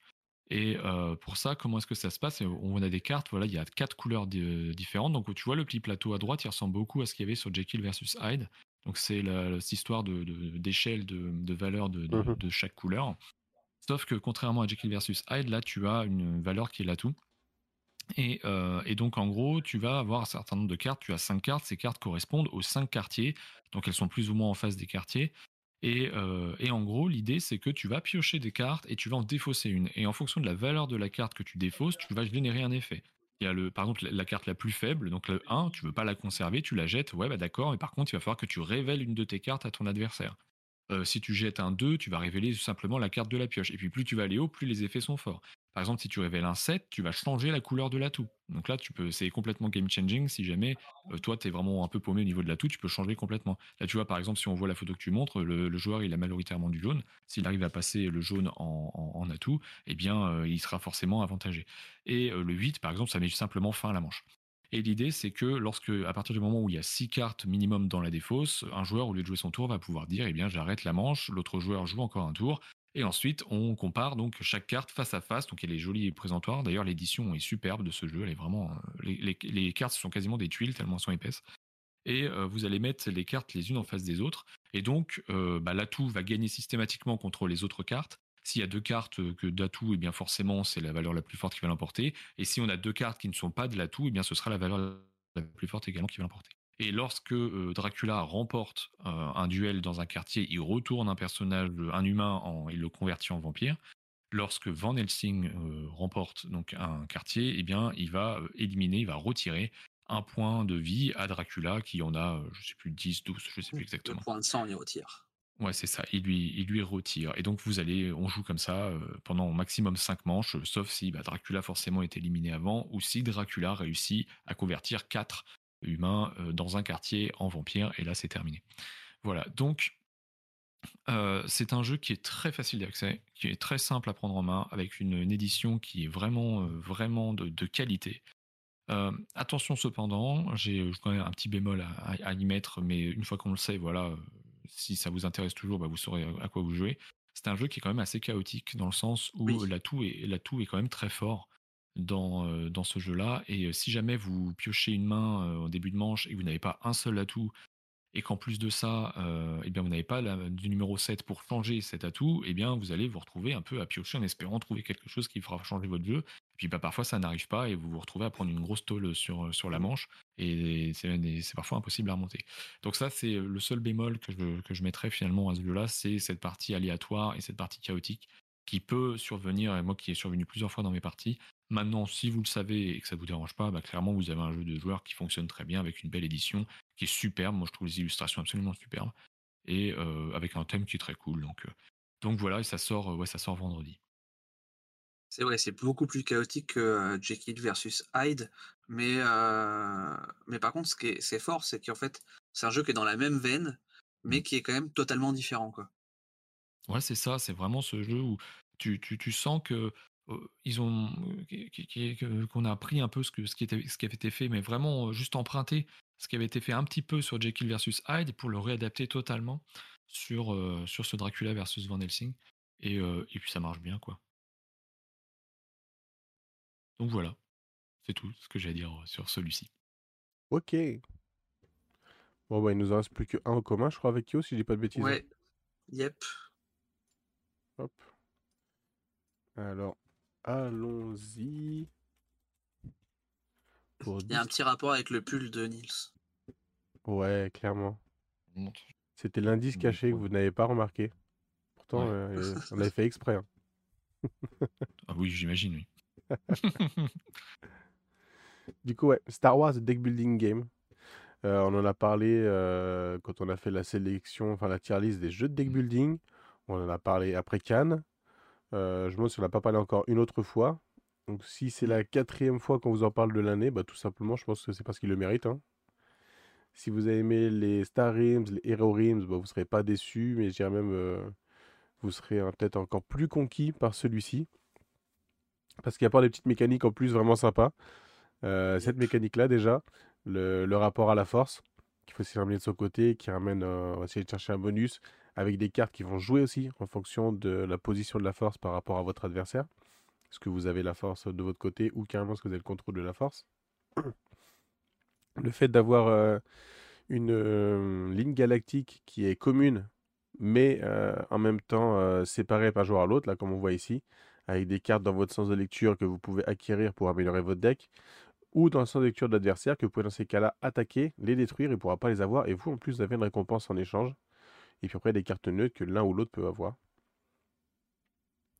Et pour ça, comment est-ce que ça se passe? On a des cartes, voilà, il y a quatre couleurs di- différentes. Donc tu vois le petit plateau à droite, il ressemble beaucoup à ce qu'il y avait sur Jekyll versus Hyde. Donc c'est cette histoire de- d'échelle de, de, valeur de, de- de chaque couleur. Sauf que contrairement à Jekyll versus Hyde, là tu as une valeur qui est l'atout. Et, euh, et donc en gros, tu vas avoir un certain nombre de cartes. Tu as cinq cartes. Ces cartes correspondent aux cinq quartiers. Donc elles sont plus ou moins en face des quartiers. Et, euh, et en gros, l'idée, c'est que tu vas piocher des cartes et tu vas en défausser une. Et en fonction de la valeur de la carte que tu défausses, tu vas générer un effet. Il y a par exemple la, la carte la plus faible, donc le 1, tu veux pas la conserver, tu la jettes, ouais, bah d'accord, mais par contre, il va falloir que tu révèles une de tes cartes à ton adversaire. Euh, si tu jettes un 2, tu vas révéler simplement la carte de la pioche. Et puis plus tu vas aller haut, plus les effets sont forts. Par exemple, si tu révèles un 7, tu vas changer la couleur de l'atout. Donc là, tu peux, c'est complètement game changing. Si jamais euh, toi, tu es vraiment un peu paumé au niveau de l'atout, tu peux changer complètement. Là, tu vois, par exemple, si on voit la photo que tu montres, le, joueur, il a majoritairement du jaune. S'il arrive à passer le jaune en, atout, eh bien, euh, il sera forcément avantagé. Et euh, le 8, par exemple, ça met simplement fin à la manche. Et l'idée, c'est que lorsque, à partir du moment où il y a 6 cartes minimum dans la défausse, un joueur, au lieu de jouer son tour, va pouvoir dire, eh bien, j'arrête la manche, l'autre joueur joue encore un tour, et ensuite, on compare donc chaque carte face à face. Donc, elle est jolie et présentoir. D'ailleurs, l'édition est superbe de ce jeu. Elle est vraiment. les cartes sont quasiment des tuiles tellement elles sont épaisses. Et euh, vous allez mettre les cartes les unes en face des autres. Et donc, euh, bah, l'atout va gagner systématiquement contre les autres cartes. S'il y a deux cartes euh, que d'atout, eh bien forcément, c'est la valeur la plus forte qui va l'emporter. Et si on a deux cartes qui ne sont pas de l'atout, eh bien ce sera la valeur la plus forte également qui va l'emporter. Et lorsque euh, Dracula remporte euh, un duel dans un quartier, il retourne un personnage, un humain, en, il le convertit en vampire. Lorsque Van Helsing euh, remporte donc un quartier, eh bien, il va euh, éliminer, il va retirer un point de vie à Dracula qui en a, euh, je sais plus, 10, 12, je sais plus exactement. point de sang, il retire. Ouais, c'est ça. Il lui, il lui retire. Et donc, vous allez, on joue comme ça euh, pendant au maximum 5 manches, euh, sauf si bah, Dracula forcément est éliminé avant, ou si Dracula réussit à convertir 4 humains euh, dans un quartier en vampire, et là, c'est terminé. Voilà. Donc, euh, c'est un jeu qui est très facile d'accès, qui est très simple à prendre en main, avec une, une édition qui est vraiment, euh, vraiment de, de qualité. Euh, attention cependant, j'ai quand même un petit bémol à, à- à y mettre, mais une fois qu'on le sait, voilà, si ça vous intéresse toujours, bah, vous saurez à quoi vous jouez. C'est un jeu qui est quand même assez chaotique dans le sens où Oui. l'atout est, l'atout est quand même très fort dans, euh, dans ce jeu-là. Et euh, si jamais vous piochez une main euh, au début de manche et que vous n'avez pas un seul atout, et qu'en plus de ça, euh, eh bien, vous n'avez pas la- du numéro 7 pour changer cet atout, eh bien, vous allez vous retrouver un peu à piocher en espérant trouver quelque chose qui fera changer votre jeu. Et puis bah, parfois ça n'arrive pas et vous vous retrouvez à prendre une grosse tôle sur, sur la manche et c'est c'est parfois impossible à remonter. Donc ça c'est le seul bémol que je, que je mettrais finalement à ce jeu-là, c'est cette partie aléatoire et cette partie chaotique qui peut survenir, et moi qui est survenu plusieurs fois dans mes parties. Maintenant, si vous le savez et que ça vous dérange pas, bah, clairement, vous avez un jeu de joueurs qui fonctionne très bien avec une belle édition, qui est superbe. Moi, je trouve les illustrations absolument superbes et euh, avec un thème qui est très cool. Donc, euh, donc voilà, et ça sort, ouais, ça sort vendredi. C'est vrai, c'est beaucoup plus chaotique que Jekyll versus Hyde, mais, mais par contre, ce qui est, fort, c'est qu'en fait, c'est un jeu qui est dans la même veine, mais mmh. qui est quand même totalement différent, quoi. Ouais, c'est ça, c'est vraiment ce jeu où tu, tu, tu sens que ils ont qu'on a appris un peu ce, que, ce, qui était, ce qui avait été fait, mais vraiment juste emprunté ce qui avait été fait un petit peu sur Jekyll versus Hyde pour le réadapter totalement sur, sur ce Dracula versus Van Helsing. Et, et puis ça marche bien, quoi. Donc voilà, c'est tout ce que j'ai à dire sur celui-ci. Ok. Bon, bah, il nous en reste plus qu'un en commun, je crois, avec Kyo, si je dis pas de bêtises. Hein. Ouais. Yep. Hop. Alors, allons-y. Il y a un petit rapport avec le pull de Nils. Ouais, clairement. C'était l'indice caché que vous n'avez pas remarqué. Pourtant, euh, (laughs) on avait fait exprès. Hein. ah oui, j'imagine, oui. (laughs) (laughs) du coup, ouais, Star Wars Deck Building Game. Euh, on en a parlé euh, quand on a fait la sélection, enfin la tier list des jeux de deck building. On en a parlé après Cannes. Euh, je me demande si on n'a pas parlé encore une autre fois. Donc si c'est la quatrième fois qu'on vous en parle de l'année, bah, tout simplement, je pense que c'est parce qu'il le mérite. Hein. Si vous avez aimé les Star Rims, les Hero Rims, bah, vous ne serez pas déçu, mais je dirais même, vous serez hein, peut-être encore plus conquis par celui-ci. Parce qu'il y a pas des petites mécaniques en plus vraiment sympas. Euh, cette mécanique-là, déjà, le, rapport à la force, qu'il faut essayer de son côté, qui ramène, euh, on va essayer de chercher un bonus, avec des cartes qui vont jouer aussi en fonction de la position de la force par rapport à votre adversaire. Est-ce que vous avez la force de votre côté ou carrément est-ce que vous avez le contrôle de la force? Le fait d'avoir euh, une ligne galactique qui est commune, mais en même temps séparée par joueur à l'autre, là comme on voit ici, avec des cartes dans votre sens de lecture que vous pouvez acquérir pour améliorer votre deck, ou dans le sens de lecture de l'adversaire que vous pouvez dans ces cas-là attaquer, les détruire, il ne pourra pas les avoir, et vous en plus vous avez une récompense en échange. Et puis après des cartes neutres que l'un ou l'autre peut avoir.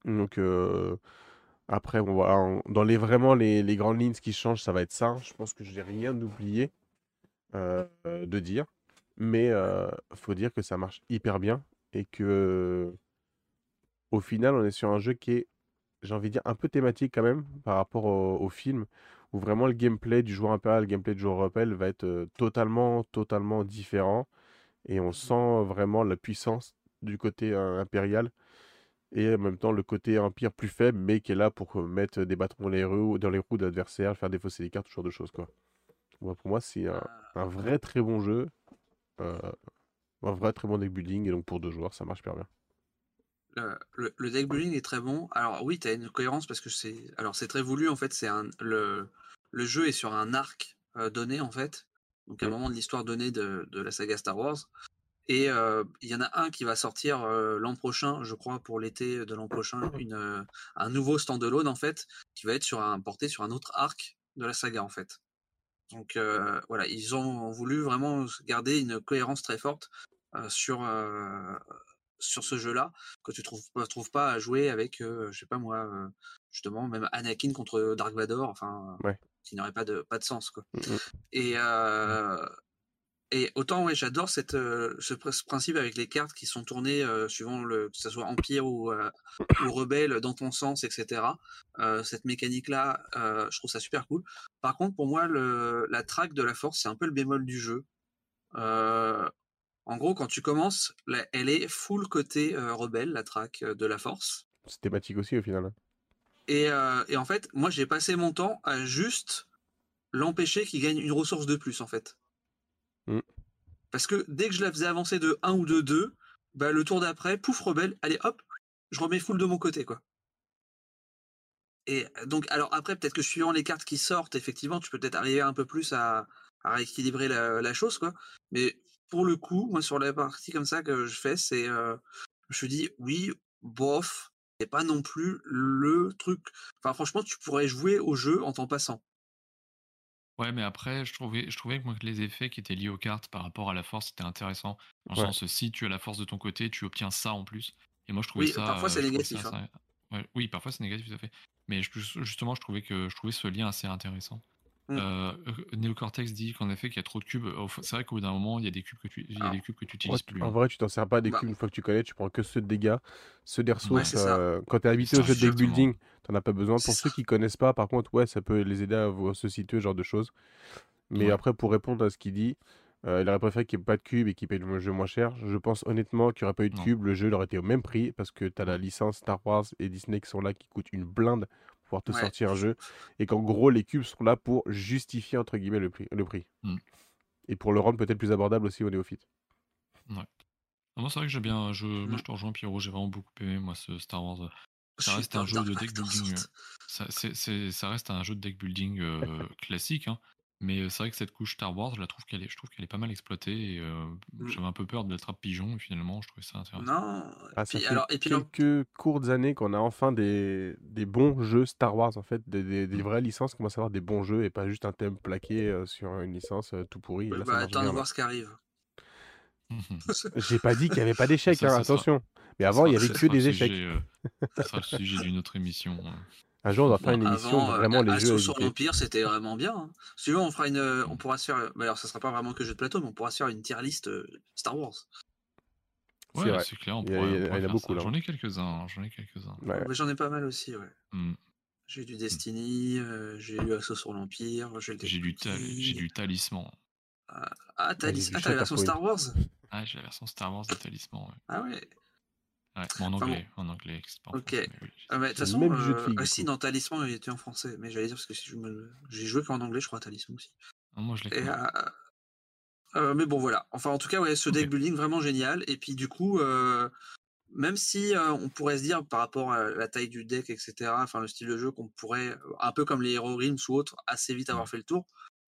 Donc euh, après, on va, dans les vraiment les, grandes lignes, ce qui change, ça va être ça. Je pense que je n'ai rien oublié euh, de dire. Mais euh, faut dire que ça marche hyper bien et que au final, on est sur un jeu qui est j'ai envie de dire, un peu thématique quand même par rapport au, film, où vraiment le gameplay du joueur impérial, le gameplay du joueur rebelle va être euh, totalement, totalement différent. Et on sent vraiment la puissance du côté euh, impérial et en même temps le côté empire plus faible, mais qui est là pour mettre des bâtons dans les roues, dans les roues d'adversaires, faire défausser des cartes, ce genre de choses. Quoi. pour moi, c'est un, un, vrai très bon jeu, un vrai très bon deck building, et donc pour deux joueurs, ça marche super bien le, deck building est très bon. Alors oui, tu as une cohérence parce que c'est alors c'est très voulu en fait, c'est un le, le jeu est sur un arc euh, donné en fait. Donc un mmh. moment de l'histoire donnée de, la saga Star Wars. Et euh, il y en a un qui va sortir euh, l'an prochain, je crois, pour l'été de l'an prochain, une, un nouveau standalone en fait, qui va être sur un, porté sur un autre arc de la saga en fait. Donc voilà, ils ont voulu vraiment garder une cohérence très forte sur sur ce jeu-là que tu trouves pas, trouves pas à jouer avec, je sais pas moi, justement même Anakin contre Dark Vador, enfin, qui n'aurait pas de pas de sens quoi. Mmh et et autant ouais, j'adore cette ce, principe avec les cartes qui sont tournées suivant le que ce soit empire ou, ou rebelle dans ton sens, etc. cette mécanique là, je trouve ça super cool. Par contre, pour moi, le, la track de la force, c'est un peu le bémol du jeu. En gros, quand tu commences, elle est full côté euh, rebelle, la track euh, de la force. C'est thématique aussi au final. Euh, et, en fait, moi j'ai passé mon temps à juste l'empêcher qu'il gagne une ressource de plus en fait. Mm. Parce que dès que je la faisais avancer de 1 ou de 2, bah, le tour d'après, pouf rebelle, allez hop, je remets full de mon côté quoi. Et donc, alors après, peut-être que suivant les cartes qui sortent, effectivement, tu peux peut-être arriver un peu plus à, rééquilibrer la, la, chose, quoi. Mais pour le coup, moi, sur la partie comme ça que je fais, c'est. je me dis, oui, bof, c'est pas non plus le truc. Enfin, franchement, tu pourrais jouer au jeu en t'en passant. Ouais, mais après, je trouvais, je trouvais que, moi, que les effets qui étaient liés aux cartes par rapport à la force, c'était intéressant. Dans le sens, si tu as la force de ton côté, tu obtiens ça en plus. Et moi, je trouvais oui, ça. Parfois, c'est négatif. Hein. oui, parfois c'est négatif, tout à fait. Mais justement, je trouvais que je trouvais ce lien assez intéressant. Mmh. Euh, Neocortex dit qu'en effet, qu'il y a trop de cubes. C'est vrai qu'au bout d'un moment, il y a des cubes que tu, il y a des cubes que tu utilises plus. En hein. vrai, tu t'en sers pas des bah cubes une fois que tu connais, tu prends que ceux de dégâts, ceux des ressources. euh, quand tu es habitué au jeu de deck building, t'en as pas besoin. Pour ceux qui connaissent pas, par contre, ouais, ça peut les aider à se situer, ce genre de choses. Mais après, pour répondre à ce qu'il dit, euh, il aurait préféré qu'il n'y ait pas de cube et qu'il paye le jeu moins cher. Je pense honnêtement qu'il n'y aurait pas eu de cube, le jeu aurait été au même prix parce que tu as la licence Star Wars et Disney qui sont là qui coûtent une blinde pouvoir te sortir un jeu. Et qu'en gros, les cubes sont là pour justifier entre guillemets le prix. Le prix. Mmh. Et pour le rendre peut-être plus abordable aussi au néophyte. Ouais. Ah, moi, c'est vrai que j'ai bien. Je... Moi, mmh. je te rejoins, Pierrot. J'ai vraiment beaucoup aimé, moi, ce Star Wars. Ça reste un jeu de deck building. Ça, reste un jeu de deck building classique. Hein. Mais c'est vrai que cette couche Star Wars, je la trouve qu'elle est, je trouve qu'elle est pas mal exploitée. Et mmh. j'avais un peu peur de l'attrape pigeon, et finalement, je trouvais ça intéressant. Non. Ah, ça fait alors, et puis quelques courtes années qu'on a enfin des, des bons jeux Star Wars, en fait, des, des, mmh. vraies licences commencent à avoir des bons jeux et pas juste un thème plaqué sur une licence tout pourri. bah, attends de voir ce qui arrive. (laughs) J'ai pas dit qu'il n'y avait pas d'échecs, hein, attention. Mais avant, il y avait que des échecs. ça sera le sujet d'une autre émission. Hein. Un jour, on va faire une émission euh, vraiment les jeux. sur l'Empire, c'était vraiment bien. Hein. Si on fera une, euh, on pourra se faire. Bah, alors, ça sera pas vraiment que jeu de plateau, mais on pourra se faire une tier list euh, Star Wars. Ouais, c'est clair. On il y, en a beaucoup là. J'en ai quelques-uns. J'en ai quelques-uns. J'en ai pas mal aussi, ouais. Mmh. J'ai du Destiny, j'ai eu Assaut sur l'Empire, j'ai du, j'ai du Talisman. Ah, ah, t'as la version Star Wars? Ah, j'ai la version Star Wars de Talisman. Ah ouais en anglais, en anglais. ok. Ah, de toute façon, même jeu de euh, aussi dans Talisman, il était en français. Mais j'allais dire parce que si j'ai joué qu'en anglais, je crois, à Talisman aussi. Ah, moi, je l'ai. Euh, euh, mais bon, voilà. Enfin, en tout cas, ouais, ce deck building vraiment génial. Et puis, du coup, même si on pourrait se dire par rapport à la taille du deck, etc., enfin, le style de jeu, qu'on pourrait, un peu comme les Hero Rims ou autres, assez vite avoir fait le tour.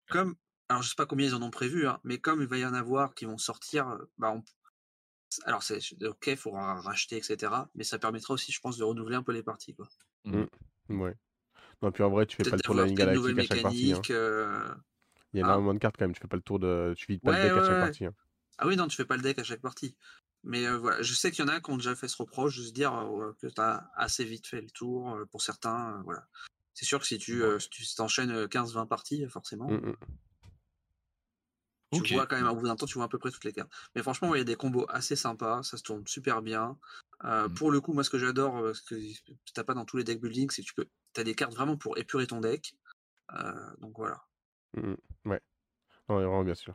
Comme, alors je sais pas combien ils en ont prévu, hein, mais comme il va y en avoir qui vont sortir, bah, on, alors, c'est ok, il faudra racheter, etc. Mais ça permettra aussi, je pense, de renouveler un peu les parties. Quoi. Mmh. Ouais. Non, puis en vrai, tu fais pas le tour de la ligne galactique à chaque partie. Hein. Euh, il y a ah. énormément de cartes quand même. Tu fais pas le tour de. Tu vides pas le deck à chaque partie. Hein. Ah oui, non, tu fais pas le deck à chaque partie. Mais euh, voilà, je sais qu'il y en a qui ont déjà fait ce reproche de se dire euh, que tu as assez vite fait le tour. pour certains, voilà. C'est sûr que si tu t'enchaînes 15-20 parties, forcément. Mmh, mmh. Tu vois quand même, au bout d'un temps, tu vois à peu près toutes les cartes. Mais franchement, il y a des combos assez sympas, ça se tourne super bien. Euh, mmh. Pour le coup, moi, ce que j'adore, euh, ce que tu n'as pas dans tous les deck building, c'est que tu peux, as des cartes vraiment pour épurer ton deck. Euh, donc voilà. Mmh, ouais. Non, vraiment, bien sûr.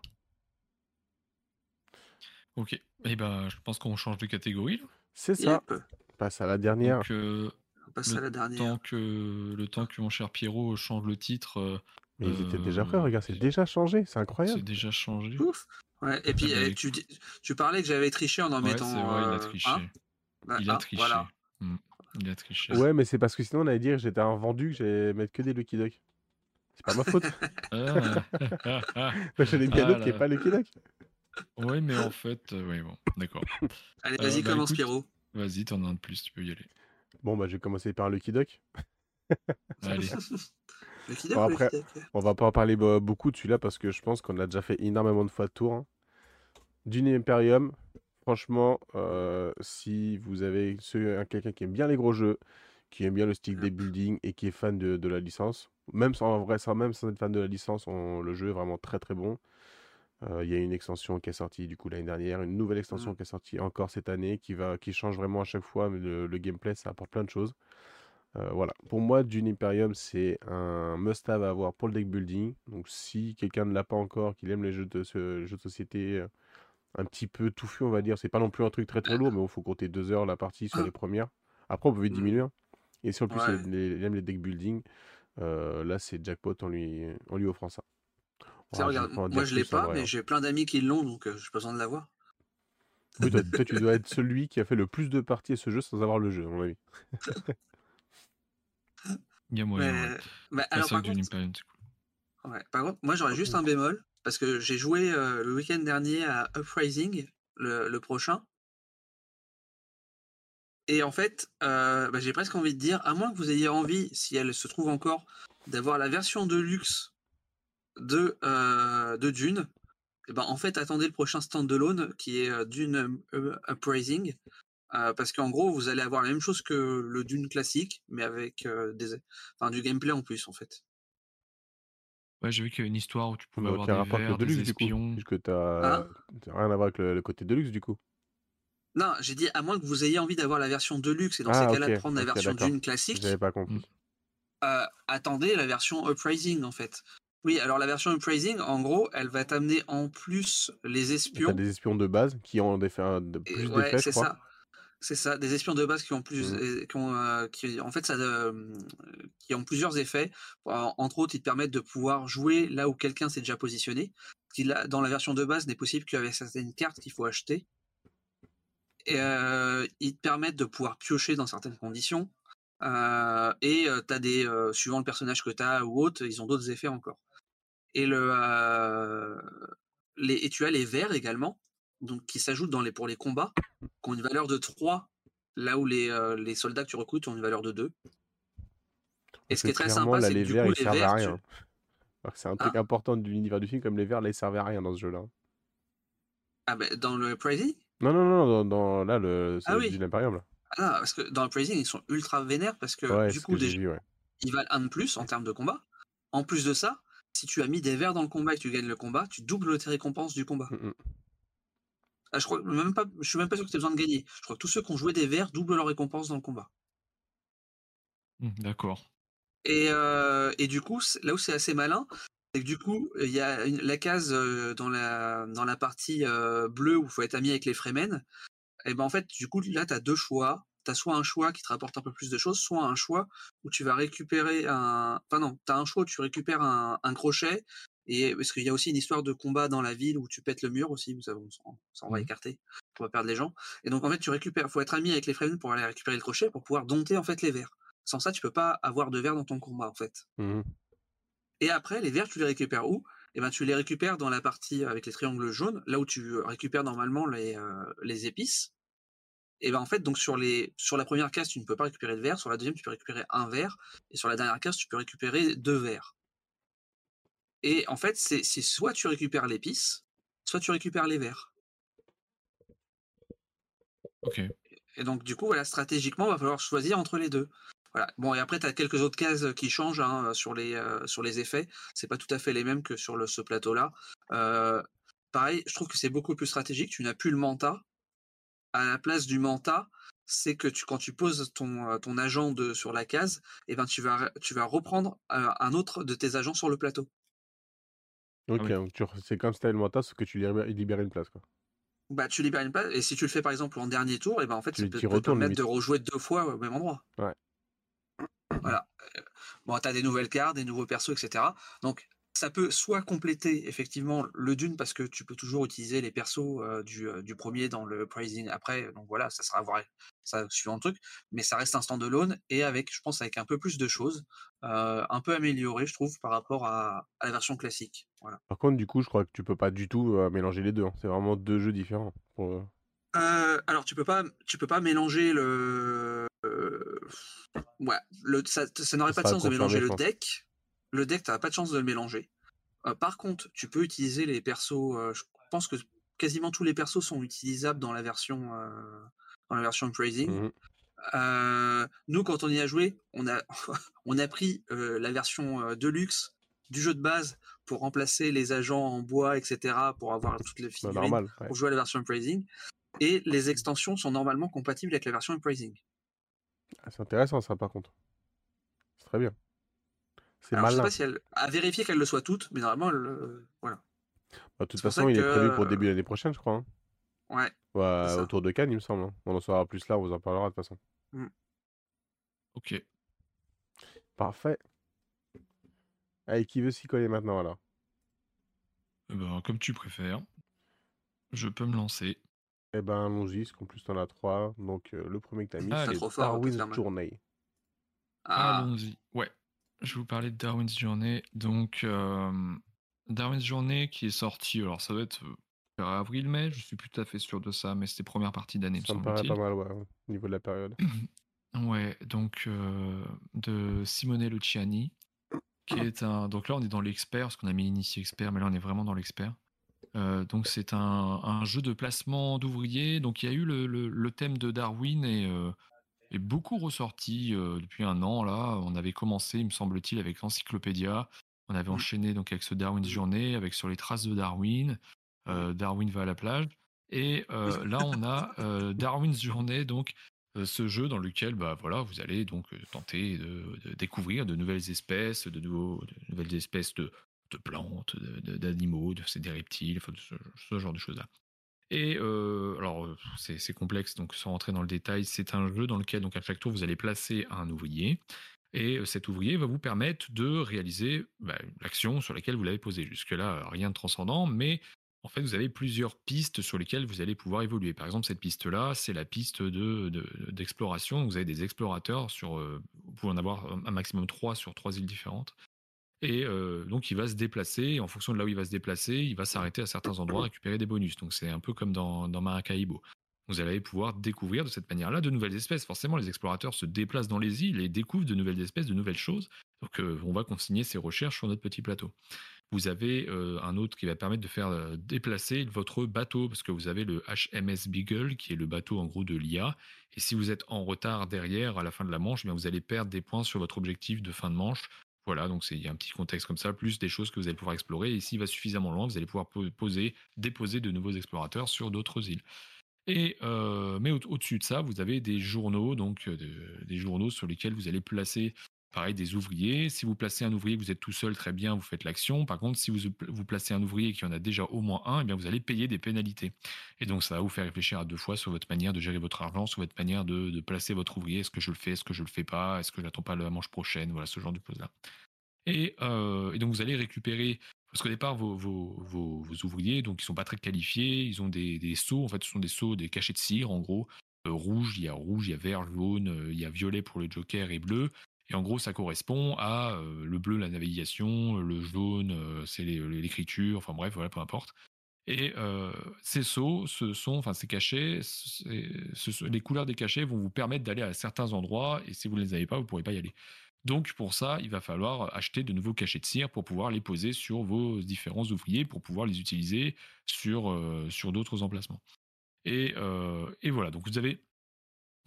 Ok. Et eh ben, je pense qu'on change de catégorie. C'est ça. On passe à la dernière. on passe à la dernière. Temps que, le temps que mon cher Pierrot change le titre mais ils étaient déjà prêts, regarde, c'est déjà changé, c'est incroyable. C'est déjà changé. Ouf. Ouais, et puis eh, tu, tu parlais que j'avais triché en en ouais, mettant. Vrai, il a euh, triché. Hein? Bah, il a ah, triché. Voilà. Mmh. Il a triché. Ouais, mais c'est parce que sinon on allait dire que j'étais un vendu, que j'allais mettre que des Lucky Duck. C'est pas ma faute. (laughs) ah. J'en ai bien d'autres qui n'est pas Lucky Duck. Ouais, mais en fait, euh, ouais, bon, d'accord. Allez, vas-y, euh, bah, commence, Pierrot. Vas-y, t'en as un de plus, tu peux y aller. Bon, bah, je vais commencer par un Lucky Duck. Allez. (laughs) après, on va pas en parler beaucoup de celui-là parce que je pense qu'on a déjà fait énormément de fois de tour. Hein. Dune Imperium, franchement, euh, si vous avez quelqu'un qui aime bien les gros jeux, qui aime bien le style des buildings et qui est fan de, la licence, même sans, en vrai, sans, même sans être fan de la licence, le jeu est vraiment très très bon. Euh, il y a une extension qui est sortie du coup l'année dernière, une nouvelle extension mmh. qui est sortie encore cette année, qui, va, qui change vraiment à chaque fois, mais le gameplay ça apporte plein de choses. Euh, voilà, pour moi, Dune Imperium, c'est un must-have à avoir pour le deck building. Donc, si quelqu'un ne l'a pas encore, qu'il aime les jeux de, ce, jeu de société euh, un petit peu touffu, on va dire, c'est pas non plus un truc très très lourd, mais il faut compter deux heures la partie sur les (clears throat) premières. Après, on peut vite mmh. diminuer. Hein. Et si en plus il aime les deck building, euh, là, c'est jackpot en lui, en lui offrant ça. moi, je l'ai pas, mais hein. j'ai plein d'amis qui l'ont, donc je j'ai pas besoin de l'avoir. Oui, toi, toi, tu dois (laughs) être celui qui a fait le plus de parties à ce jeu sans avoir le jeu, à mon avis. (laughs) Il y a moyen. Bah, alors, par contre, moi j'aurais juste un bémol parce que j'ai joué euh, le week-end dernier à Uprising, le, prochain. Et en fait, euh, bah, j'ai presque envie de dire, à moins que vous ayez envie, si elle se trouve encore, d'avoir la version de luxe de, euh, de Dune, et eh ben en fait, attendez le prochain standalone qui est Dune Uprising. Euh, parce qu'en gros, vous allez avoir la même chose que le Dune classique, mais avec euh, des, enfin, du gameplay en plus, en fait. Ouais, j'ai vu qu'il y a une histoire où tu pouvais avoir des le vers, des Deluxe, du coup. espions. Puisque t'as Hein? rien à voir avec le, le côté Deluxe, du coup. Non, j'ai dit à moins que vous ayez envie d'avoir la version Deluxe, et dans Ah, ces cas-là, de prendre la version d'accord. Dune classique, J'avais pas compris. Mm. euh, attendez la version Uprising, en fait. Oui, alors la version Uprising, en gros, elle va t'amener en plus les T'as espions. des espions de base qui ont des faits- de Et plus ouais, d'effets, je c'est crois. ça. C'est ça, des espions de base qui ont plus, qui ont, euh, qui, en fait, ça, euh, qui ont plusieurs effets. En- Entre autres, ils te permettent de pouvoir jouer là où quelqu'un s'est déjà positionné. Ce qui, là, dans la version de base, n'est possible qu'avec certaines cartes qu'il faut acheter. Et, euh, ils te permettent de pouvoir piocher dans certaines conditions. Euh, et tu as des, euh, suivant le personnage que tu as ou autre, ils ont d'autres effets encore. Et, le, euh, les, et tu as les verts également, donc qui s'ajoutent dans les, pour les combats, qui ont une valeur de 3, là où les, euh, les soldats que tu recrutes ont une valeur de 2. Et ce qui est très sympa, c'est que les du verts, coup, ils les servent à tu- rien. C'est un truc Hein important de l'univers du film, comme les verts, là, ils servent à rien dans ce jeu-là. ah ben, dans le Pricing, Non, non, non, dans, dans- là, le, Ah c'est oui. du Imperium, là. ah, parce que dans le Pricing, ils sont ultra vénères parce que Ouais, du coup, que j'ai déjà, vu, ouais. ils valent un de plus en termes de combat. En plus de ça, si tu as mis des verts dans le combat et que tu gagnes le combat, tu doubles tes récompenses du combat. Mm, mm. Ah, je crois même pas, je suis même pas sûr que tu aies besoin de gagner. Je crois que tous ceux qui ont joué des verts doublent leurs récompenses dans le combat. Hmm, D'accord. Et, euh, et du coup, là où c'est assez malin, c'est que du coup, il y a une- la case euh, dans la, dans la partie euh, bleue où il faut être ami avec les Fremen. Et ben en fait, du coup, là, tu as deux choix. Tu as soit un choix qui te rapporte un peu plus de choses, soit un choix où tu vas récupérer un. Enfin, non, tu as un choix où tu récupères un, un crochet. Et parce qu'il y a aussi une histoire de combat dans la ville où tu pètes le mur aussi, ça, on, ça, on va Mhm. écarter, on va perdre les gens. Et donc en fait, tu récupères, faut être ami avec les Fremen pour aller récupérer le crochet pour pouvoir dompter en fait les verts. Sans ça, tu peux pas avoir de verre dans ton combat en fait. Mhm. Et après, les verres, tu les récupères où? Eh ben, tu les récupères dans la partie avec les triangles jaunes, là où tu récupères normalement les, euh, les épices. Et ben en fait, donc sur, les, sur la première case, tu ne peux pas récupérer de verre. Sur la deuxième, tu peux récupérer un verre. Et sur la dernière case, tu peux récupérer deux verres. Et en fait, c'est soit tu récupères l'épice, soit tu récupères les verres. Ok. Et donc, du coup, voilà, stratégiquement, il va falloir choisir entre les deux. Voilà. Bon, et après, tu as quelques autres cases qui changent hein, sur, les, euh, sur les effets. C'est pas tout à fait les mêmes que sur le, ce plateau-là. Euh, pareil, je trouve que c'est beaucoup plus stratégique. Tu n'as plus le manta. À la place du manta, c'est que tu, quand tu poses ton, euh, ton agent de, sur la case, eh ben, tu, vas, tu vas reprendre euh, un autre de tes agents sur le plateau. Ok, oui. donc tu c'est comme si t'avais le sauf que tu libères, une place, quoi. Bah, tu libères une place, et si tu le fais par exemple en dernier tour, et ben en fait, Tu- ça peut tu te retournes, permettre de limite. rejouer deux fois au même endroit. Ouais. Voilà. Euh, Bon, tu as des nouvelles cartes, des nouveaux persos, etc. Donc, ça peut soit compléter effectivement le Dune parce que tu peux toujours utiliser les persos euh, du, du premier dans le pricing après. Donc voilà, ça sera à voir ça suivant le truc, mais ça reste un stand-alone et avec, je pense, avec un peu plus de choses, euh, un peu amélioré, je trouve, par rapport à, à la version classique. Voilà. Par contre, du coup, je crois que tu peux pas du tout euh, mélanger les deux. hein. C'est vraiment deux jeux différents. pour, alors tu peux pas, tu peux pas mélanger le, ouais, le, ça, ça n'aurait pas de sens de mélanger le deck. Le deck, t'as pas de chance de le mélanger. Euh, par contre, tu peux utiliser les persos. euh, je pense que quasiment tous les persos sont utilisables dans la version, euh, dans la version. Mhm. Euh, nous, quand on y a joué, on a, (laughs) on a pris la version Deluxe du jeu de base pour remplacer les agents en bois, etc., pour avoir toutes les Bah, figurines normal. ouais. pour jouer à la version Praising. Et les extensions sont normalement compatibles avec la version Praising. Ah, C'est intéressant, ça, par contre. C'est très bien. C'est je sais pas si elle a vérifié qu'elles le soient toutes, mais normalement, elle, euh, voilà. Bah, de toute façon, il est prévu pour euh, début l'année prochaine, je crois. hein. Ouais. Autour de Cannes, il me semble. hein. On en saura plus là, on vous en parlera de toute façon. Ok. Parfait. Allez, qui veut s'y coller maintenant alors? Eh ben, comme tu préfères. Je peux me lancer. Eh ben, allons-y, parce qu'en plus, t'en as trois. Donc, euh, le premier que t'as mis, Ah, c'est faire mal. Journey. Ah, Allons-y. Ouais. Je vais vous parler de Darwin's Journey. Donc, euh, Darwin's Journey qui est sorti, alors ça doit être euh, vers avril-mai, je suis plus tout à fait sûr de ça, mais c'était première partie d'année, Ça me paraît pas mal, ouais, au niveau de la période. (clears throat) Ouais, donc euh, de Simone Luciani, qui est un. Donc là, on est dans l'expert, parce qu'on a mis initié expert, mais là, on est vraiment dans l'expert. donc c'est un, jeu de placement d'ouvriers. Donc il y a eu le, thème de Darwin et est beaucoup ressorti depuis un an. Là, on avait commencé, il me semble-t-il, avec l'encyclopédia. On avait mmh. enchaîné donc avec ce Darwin's Journée, avec sur les traces de Darwin. Darwin va à la plage. Et là, on a (laughs) Darwin's Journée, donc ce jeu dans lequel, bah voilà, vous allez donc tenter de, découvrir de nouvelles espèces, de, nouveaux, nouvelles espèces de, plantes, d'animaux, de, des reptiles, ce, ce, genre de choses-là. Et alors, c'est complexe, donc sans rentrer dans le détail, c'est un jeu dans lequel, donc à chaque tour, vous allez placer un ouvrier. Et cet ouvrier va vous permettre de réaliser bah, l'action sur laquelle vous l'avez posé. Jusque-là, rien de transcendant, mais en fait, vous avez plusieurs pistes sur lesquelles vous allez pouvoir évoluer. Par exemple, cette piste-là, c'est la piste d'exploration. De, vous avez des explorateurs sur, vous pouvez en avoir un maximum trois sur trois îles différentes. Et donc, il va se déplacer. Et en fonction de là où il va se déplacer, il va s'arrêter à certains endroits, récupérer des bonus. Donc, c'est un peu comme dans, Maracaibo. Vous allez pouvoir découvrir de cette manière-là de nouvelles espèces. Forcément, les explorateurs se déplacent dans les îles et découvrent de nouvelles espèces, de nouvelles choses. Donc, on va consigner ces recherches sur notre petit plateau. Vous avez un autre qui va permettre de faire déplacer votre bateau, parce que vous avez le HMS Beagle, qui est le bateau en gros de l'IA. Et si vous êtes en retard derrière à la fin de la manche, eh vous allez perdre des points sur votre objectif de fin de manche voilà, donc il y a un petit contexte comme ça, plus des choses que vous allez pouvoir explorer. Et s'il va suffisamment loin, vous allez pouvoir poser, déposer de nouveaux explorateurs sur d'autres îles. Et euh, mais au-dessus de ça, vous avez des journaux, donc euh, des journaux sur lesquels vous allez placer Pareil, des ouvriers. Si vous placez un ouvrier, vous êtes tout seul, très bien, vous faites l'action. Par contre, si vous, vous placez un ouvrier qui en a déjà au moins un, eh bien, vous allez payer des pénalités. Et donc, ça va vous faire réfléchir à deux fois sur votre manière de gérer votre argent, sur votre manière de, placer votre ouvrier. Est-ce que je le fais Est-ce que je le fais pas? Est-ce que je n'attends pas la manche prochaine? Voilà, ce genre de choses-là. Et, euh, donc, vous allez récupérer parce qu'au départ, vos, vos, ouvriers, donc ils sont pas très qualifiés, ils ont des, des seaux, en fait, ce sont des seaux, des cachets de cire, en gros, euh, rouge, il y a rouge, il y a vert, jaune, euh, il y a violet pour le joker et bleu. Et en gros, ça correspond à le bleu, la navigation, le jaune, c'est l'écriture, enfin bref, voilà, peu importe. Et ces sauts, ce sont, enfin ces cachets, les couleurs des cachets vont vous permettre d'aller à certains endroits, et si vous ne les avez pas, vous ne pourrez pas y aller. Donc pour ça, il va falloir acheter de nouveaux cachets de cire pour pouvoir les poser sur vos différents ouvriers, pour pouvoir les utiliser sur, sur d'autres emplacements. Et, et voilà, donc vous avez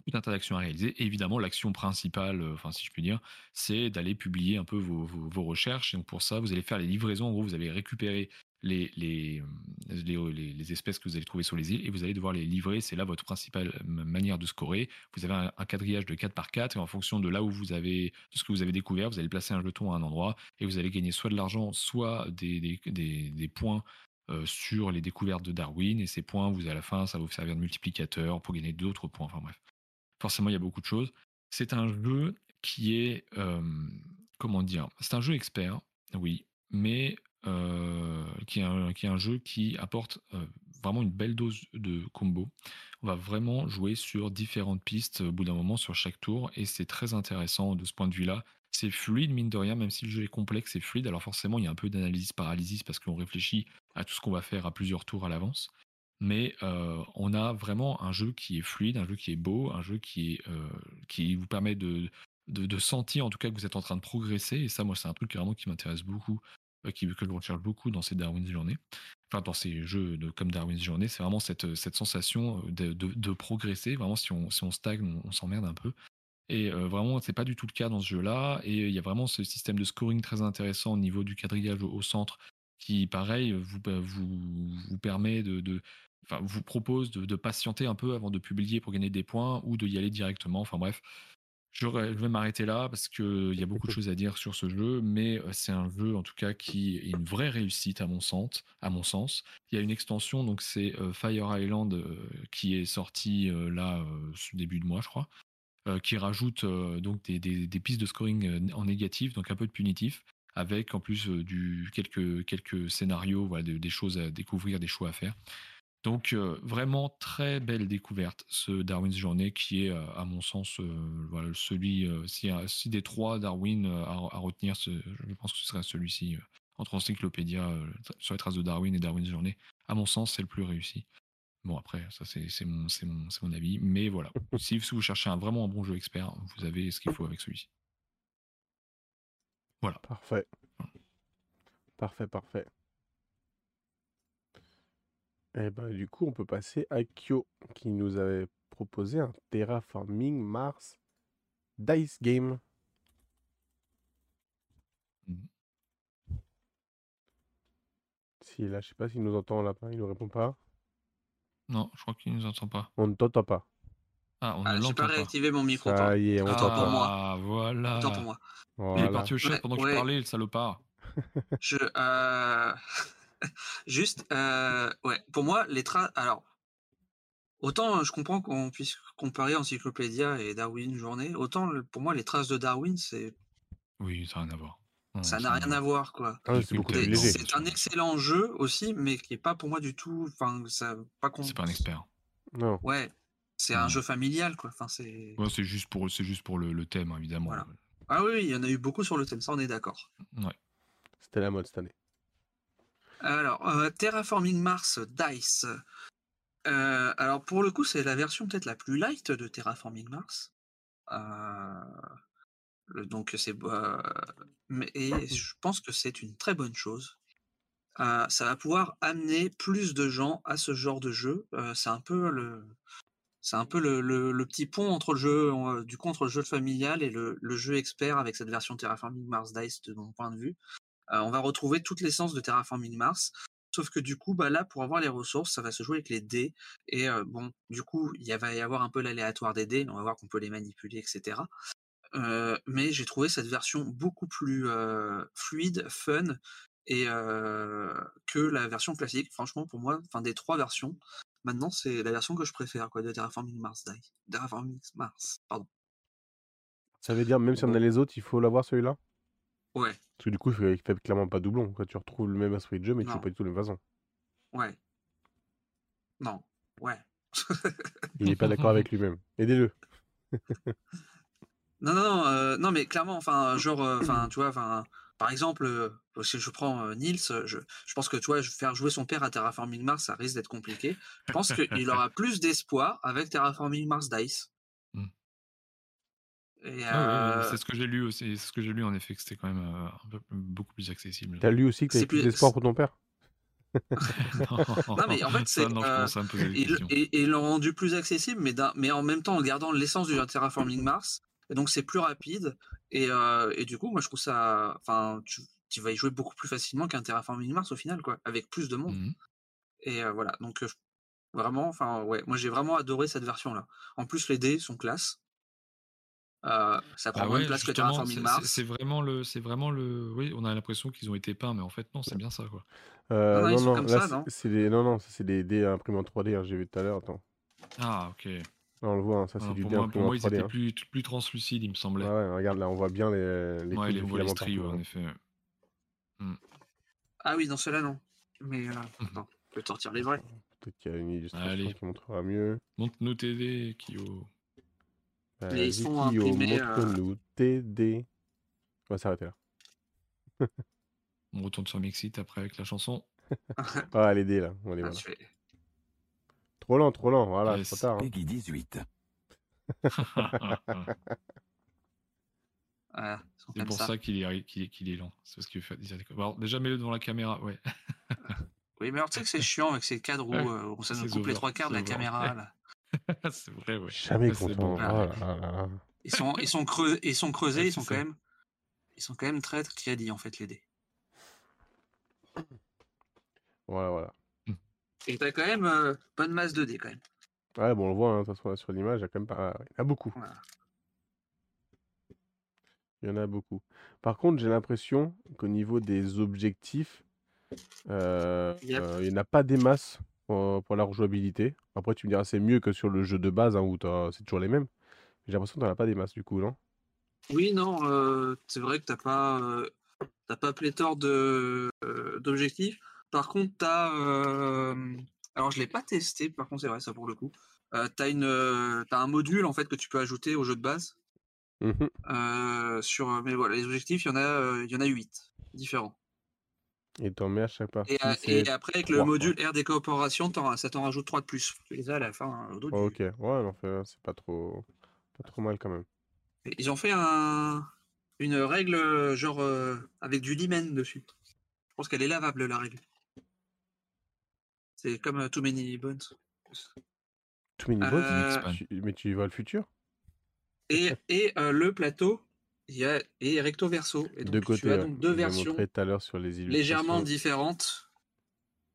tout un tas d'actions à réaliser. évidemment, l'action principale, euh, enfin si je puis dire, c'est d'aller publier un peu vos, recherches. Et pour ça, vous allez faire les livraisons. En gros, vous allez récupérer les, les, espèces que vous allez trouver sur les îles et vous allez devoir les livrer. C'est là votre principale euh, manière de scorer. Vous avez un, quadrillage de 4 par 4 et en fonction de là où vous avez, de ce que vous avez découvert, vous allez placer un jeton à un endroit et vous allez gagner soit de l'argent, soit des, points euh, sur les découvertes de Darwin et ces points, vous à la fin, ça va vous servir de multiplicateur pour gagner d'autres points. Enfin bref forcément il y a beaucoup de choses. C'est un jeu qui est, comment dire, c'est un jeu expert, oui, mais qui, est un, jeu qui apporte vraiment une belle dose de combo. On va vraiment jouer sur différentes pistes au bout d'un moment sur chaque tour et c'est très intéressant de ce point de vue-là. C'est fluide, mine de rien, même si le jeu est complexe, c'est fluide. Alors forcément, il y a un peu d'analyse paralysis parce qu'on réfléchit à tout ce qu'on va faire à plusieurs tours à l'avance mais on a vraiment un jeu qui est fluide, un jeu qui est beau, un jeu qui, qui vous permet de, de, sentir en tout cas que vous êtes en train de progresser. Et ça, moi, c'est un truc vraiment qui m'intéresse beaucoup, qui, que je recherche beaucoup dans ces Darwin's Journée. Enfin, dans ces jeux de, comme Darwin's Journée, c'est vraiment cette, cette sensation de, de, progresser. Vraiment, si on, si on stagne, on, s'emmerde un peu. Et vraiment, c'est pas du tout le cas dans ce jeu-là. Et il y a vraiment ce système de scoring très intéressant au niveau du quadrillage au, centre, qui, pareil, vous, bah, vous, vous permet de, enfin, vous propose de, patienter un peu avant de publier pour gagner des points ou de y aller directement. Enfin bref, je vais m'arrêter là parce qu'il y a (laughs) beaucoup de choses à dire sur ce jeu, mais euh, c'est un jeu en tout cas qui est une vraie réussite à mon sens. À mon sens. Il y a une extension, donc c'est euh, Fire Island euh, qui est sorti là début de mois, je crois, qui rajoute donc des, pistes de scoring en négatif, donc un peu de punitif, avec en plus du quelques quelques scénarios, voilà, des choses à découvrir, des choix à faire. Donc vraiment très belle découverte ce Darwin's Journée qui est à mon sens voilà celui si, si, des trois Darwin à, retenir je pense que ce serait celui-ci entre encyclopédia sur les traces de Darwin et Darwin's Journée à mon sens c'est le plus réussi. Bon après ça c'est mon c'est mon, mon avis mais voilà (laughs) si, vous cherchez un vraiment un bon jeu expert vous avez ce qu'il faut avec celui-ci. Voilà. Parfait. Parfait parfait. Et ben, du coup, on peut passer à Kyo, qui nous avait proposé un Terraforming Mars Dice Game. Mhm. Si là, je sais pas s'il nous entend là, il nous répond pas. Non, je crois qu'il nous entend pas. On ne t'entend pas. Ah, on Ah, ne j'ai l'entend pas pas. réactivé mon micro. Ça y est, on Autant pour t'entend. moi. Ah, voilà. Autant pour moi. Il est parti au chat Ouais, pendant que ouais. je parlais, le salopard. (laughs) Je, euh, juste, euh, ouais, pour moi, les traces. Alors, autant euh, je comprends qu'on puisse comparer Encyclopédia et Darwin Journée, autant pour moi, les traces de Darwin, c'est, Oui, ça n'a rien à voir. Non, ça n'a rien à voir, quoi. Ah, c'est un excellent jeu aussi, mais qui est pas pour moi du tout. Enfin, ça, pas C'est pas un expert. Non. Ouais, c'est un jeu familial, quoi. Enfin, c'est. Ouais, c'est juste pour, c'est juste pour le, le thème, évidemment. Voilà. Ah oui, oui, il y en a eu beaucoup sur le thème, ça on est d'accord. Ouais. C'était la mode cette année. Alors, euh, Terraforming Mars Dice. Euh, alors, pour le coup, c'est la version peut-être la plus light de Terraforming Mars. Euh, donc, c'est. et je pense que c'est une très bonne chose. Ça va pouvoir amener plus de gens à ce genre de jeu. C'est un peu le. Un peu le, petit pont entre le jeu, du coup, entre le jeu familial et le jeu expert avec cette version Terraforming Mars Dice de mon point de vue. Euh, on va retrouver toute l'essence de Terraforming Mars. Sauf que du coup, bah là, pour avoir les ressources, ça va se jouer avec les dés. Et euh, bon, du coup, il va y avoir un peu l'aléatoire des dés. On va voir qu'on peut les manipuler, etc. Euh, mais j'ai trouvé cette version beaucoup plus euh, fluide, fun, et euh, que la version classique. Franchement, pour moi, enfin des trois versions, maintenant c'est la version que je préfère, quoi, de Terraforming Mars Die. Terraforming Mars, pardon. Ça veut dire, même si on a les autres, il faut l'avoir celui-là? Ouais, Parce que du coup, il fait, il fait clairement pas doublon. Quoi. Tu retrouves le même esprit de jeu, mais tu joues pas du tout la même façon. ouais. Non, ouais. (laughs) Il est pas d'accord avec lui-même. Aidez-le. (laughs) Non, non, non, euh, non, mais clairement, enfin, genre, euh, enfin, tu vois, enfin, par exemple, euh, si je prends Nils, je, je pense que, tu vois, faire jouer son père à Terraforming Mars, ça risque d'être compliqué. Je pense qu'il aura (laughs) plus d'espoir avec Terraforming Mars Dice. Ah ouais, euh, c'est ce que j'ai lu aussi. C'est ce que j'ai lu en effet que c'était quand même euh, un peu beaucoup plus accessible. T'as lu aussi que t'avais C'est plus d'espoir pour ton père? (laughs) (laughs) Non, mais en fait, c'est, non, euh, ils l'ont rendu plus accessible, mais, mais en même temps en gardant l'essence du Terraforming Mars. Et donc c'est plus rapide. Et, euh, et du coup, moi je trouve ça. Enfin, tu, tu vas y jouer beaucoup plus facilement qu'un Terraforming Mars au final, quoi, avec plus de monde. Mhm. Et euh, voilà, donc euh, vraiment, enfin ouais, moi j'ai vraiment adoré cette version-là. En plus, les dés sont classe. Euh, ça prend Ah moins de ouais, place que Terraforming c'est- Mars. c'est vraiment le, c'est vraiment le. Oui, on a l'impression qu'ils ont été peints, mais en fait non, c'est bien ça quoi. Euh, Non, non, ils sont comme là, ça, c'est- non? c'est des... Non, non, c'est des dés imprimés en 3D. hein, J'ai vu tout à l'heure. Attends. Ah ok. Là, on le voit, hein, ça, c'est du pour, dé moi, imprimé pour en moi, ils 3D. étaient hein. plus, plus translucides, il me semblait. Ouais, ouais, regarde, là, on voit bien les, les ouais, les voit les filaments stries, ouais, partout, en effet. Ah oui, dans cela non. Mais euh, Mhm. attends, je te sortir les vrais. Peut-être qu'il y a une illustration Allez. qui montrera mieux. Montre-nous tes dés, Kyo. Mais ils Vas-y, sont imprimés, euh, tes dés. On va s'arrêter là. On retourne sur Mixit après avec la chanson. (laughs) Ah, les dés, là. On les Ah, voit, là. je fais- Trop lent, trop lent. Voilà, Yes. c'est trop tard. hein. Peggy 18. Voilà, (laughs) c'est pour ça. ça qu'il est, qu'il est, qu'il est lent. C'est parce qu'il fait. Alors, déjà, mets-le devant la caméra, ouais. Oui, mais alors tu sais que c'est (laughs) chiant avec ces cadres où, Ouais, euh, où ça nous c'est coupe les over, trois quarts de la over. caméra. là. (laughs) c'est vrai, ouais. Jamais content. bon. Là là là. Ils sont, ils sont, creux, ils sont creusés, Ouais, ils sont quand même, ils sont quand même très crédits en fait les dés. Voilà, voilà. Et t'as quand même euh, bonne masse de dés quand même. Ouais, bon, on le voit, hein, de toute façon, là, sur l'image, il y a quand même pas. Il y en a beaucoup. Voilà. Il y en a beaucoup. Par contre, j'ai l'impression qu'au niveau des objectifs, euh, Yep. euh, il n'y en a pas des masses pour, pour la rejouabilité. Après, tu me diras, c'est mieux que sur le jeu de base hein, où c'est toujours les mêmes. J'ai l'impression que tu n'en as pas des masses du coup, non? Oui, non, euh, c'est vrai que t'as pas, euh, pas pléthore de euh, d'objectifs. Par contre, t'as, euh, alors je l'ai pas testé. Par contre, c'est vrai ça pour le coup. T'as une, t'as un module en fait que tu peux ajouter au jeu de base. Euh, sur, mais voilà, les objectifs, il y en a, il y en a huit différents. Et t'en mets à chaque partie. Et, euh, et après, avec le module R des coopérations, t'en- ça t'en rajoute 3 de plus. Tu les as à la fin, hein, au dos Oh, du- ok, ouais, non, c'est pas trop... pas trop mal quand même. Et Ils ont fait un... une règle genre euh, avec du limen dessus. Je pense qu'elle est lavable la règle. C'est comme euh, Too Many Bones. Too Many Bones, Euh, tu- mais tu vois le futur? Et, et le plateau, il y a et recto verso. Et donc, De tu côté, as ouais. donc deux versions montré tout à l'heure sur les légèrement différentes.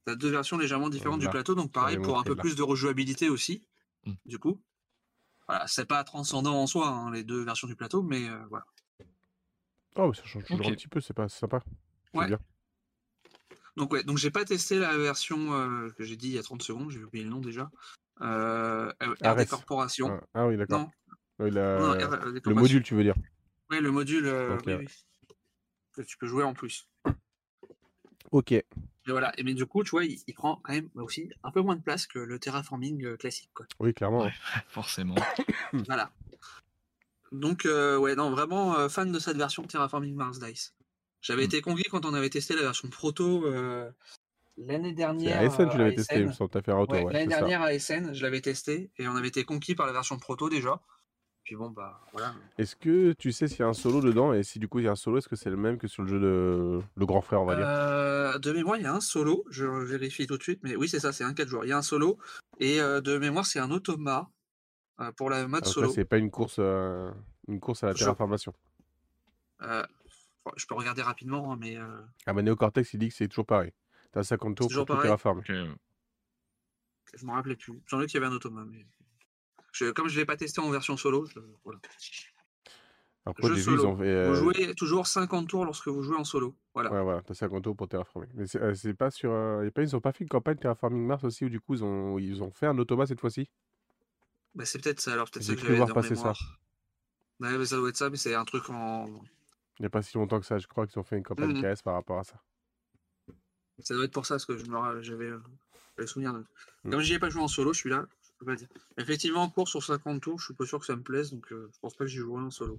Tu as deux versions légèrement différentes du plateau, donc pareil pour un peu là. plus de rejouabilité aussi. Mm. Du coup, voilà, c'est pas transcendant en soi, hein, les deux versions du plateau, mais euh, voilà. Oh, mais ça change toujours Ok. un petit peu, c'est pas c'est sympa. Ouais. bien. Donc ouais, donc j'ai pas testé la version euh, que j'ai dit il y a 30 secondes, j'ai oublié le nom déjà. Euh, RD. Corporation. Ah, ah oui, d'accord. Non, Oui, la- non, RD Le module, tu veux dire. Ouais, le module, euh, oui, oui. Que tu peux jouer en plus. Ok. Et voilà, et mais du coup, tu vois, il, il prend quand même aussi un peu moins de place que le terraforming euh, classique. Quoi. Oui, clairement. Ouais, (laughs) forcément. (coughs) Voilà. Donc, euh, ouais, non, vraiment euh, fan de cette version Terraforming Mars Dice. J'avais Mm. été conquis quand on avait testé la version proto euh, l'année dernière. à SN, tu euh, l'avais testé, il me SN. semble, t'as fait un retour. Ouais, Ouais, l'année ça. dernière à SN, je l'avais testé et on avait été conquis par la version proto déjà. Puis bon, bah voilà. Est-ce que tu sais s'il y a un solo dedans Et si du coup il y a un solo, est-ce que c'est le même que sur le jeu de le grand frère, on va dire Euh, de mémoire, il y a un solo, je vérifie tout de suite, mais oui, c'est ça, c'est un 4 joueurs. Il y a un solo et euh, de mémoire, c'est un automa euh, pour la mode Ah, donc solo. c'est pas une course, euh, une course à la terraformation. Euh, je peux regarder rapidement, hein, mais euh, Ah bah Neocortex, il dit que c'est toujours pareil. T'as 50 tours pour tout terraformer. Ok, euh, je me rappelais plus. J'en ai qu'il y avait un automa, mais je- comme je l'ai pas testé en version solo, je- voilà. J'ai vu, ils ont fait. euh, Vous jouez toujours 50 tours lorsque vous jouez en solo. Voilà. Ouais, voilà, t'as 50 tours pour terraformer. Mais c'est euh, c'est pas sur. euh, pas, ils ont pas fait une campagne Terraforming Mars aussi où du coup ils ont, ils ont fait un automa cette fois-ci? Bah, c'est peut-être ça, alors peut-être ça que j'avais voir passer ça. mémoire. Ouais, mais ça doit être ça, mais c'est un truc en. Il y a pas si longtemps que ça, je crois qu'ils ont fait une campagne Mhm. KS par rapport à ça. Ça doit être pour ça, parce que je me j'avais j'avais souvenir. de- Mm. Comme j'y ai pas joué en solo, je suis là, peux pas dire. Effectivement, en cours sur 50 tours, je suis pas sûr que ça me plaise, donc euh, je pense pas que j'y jouerai en solo.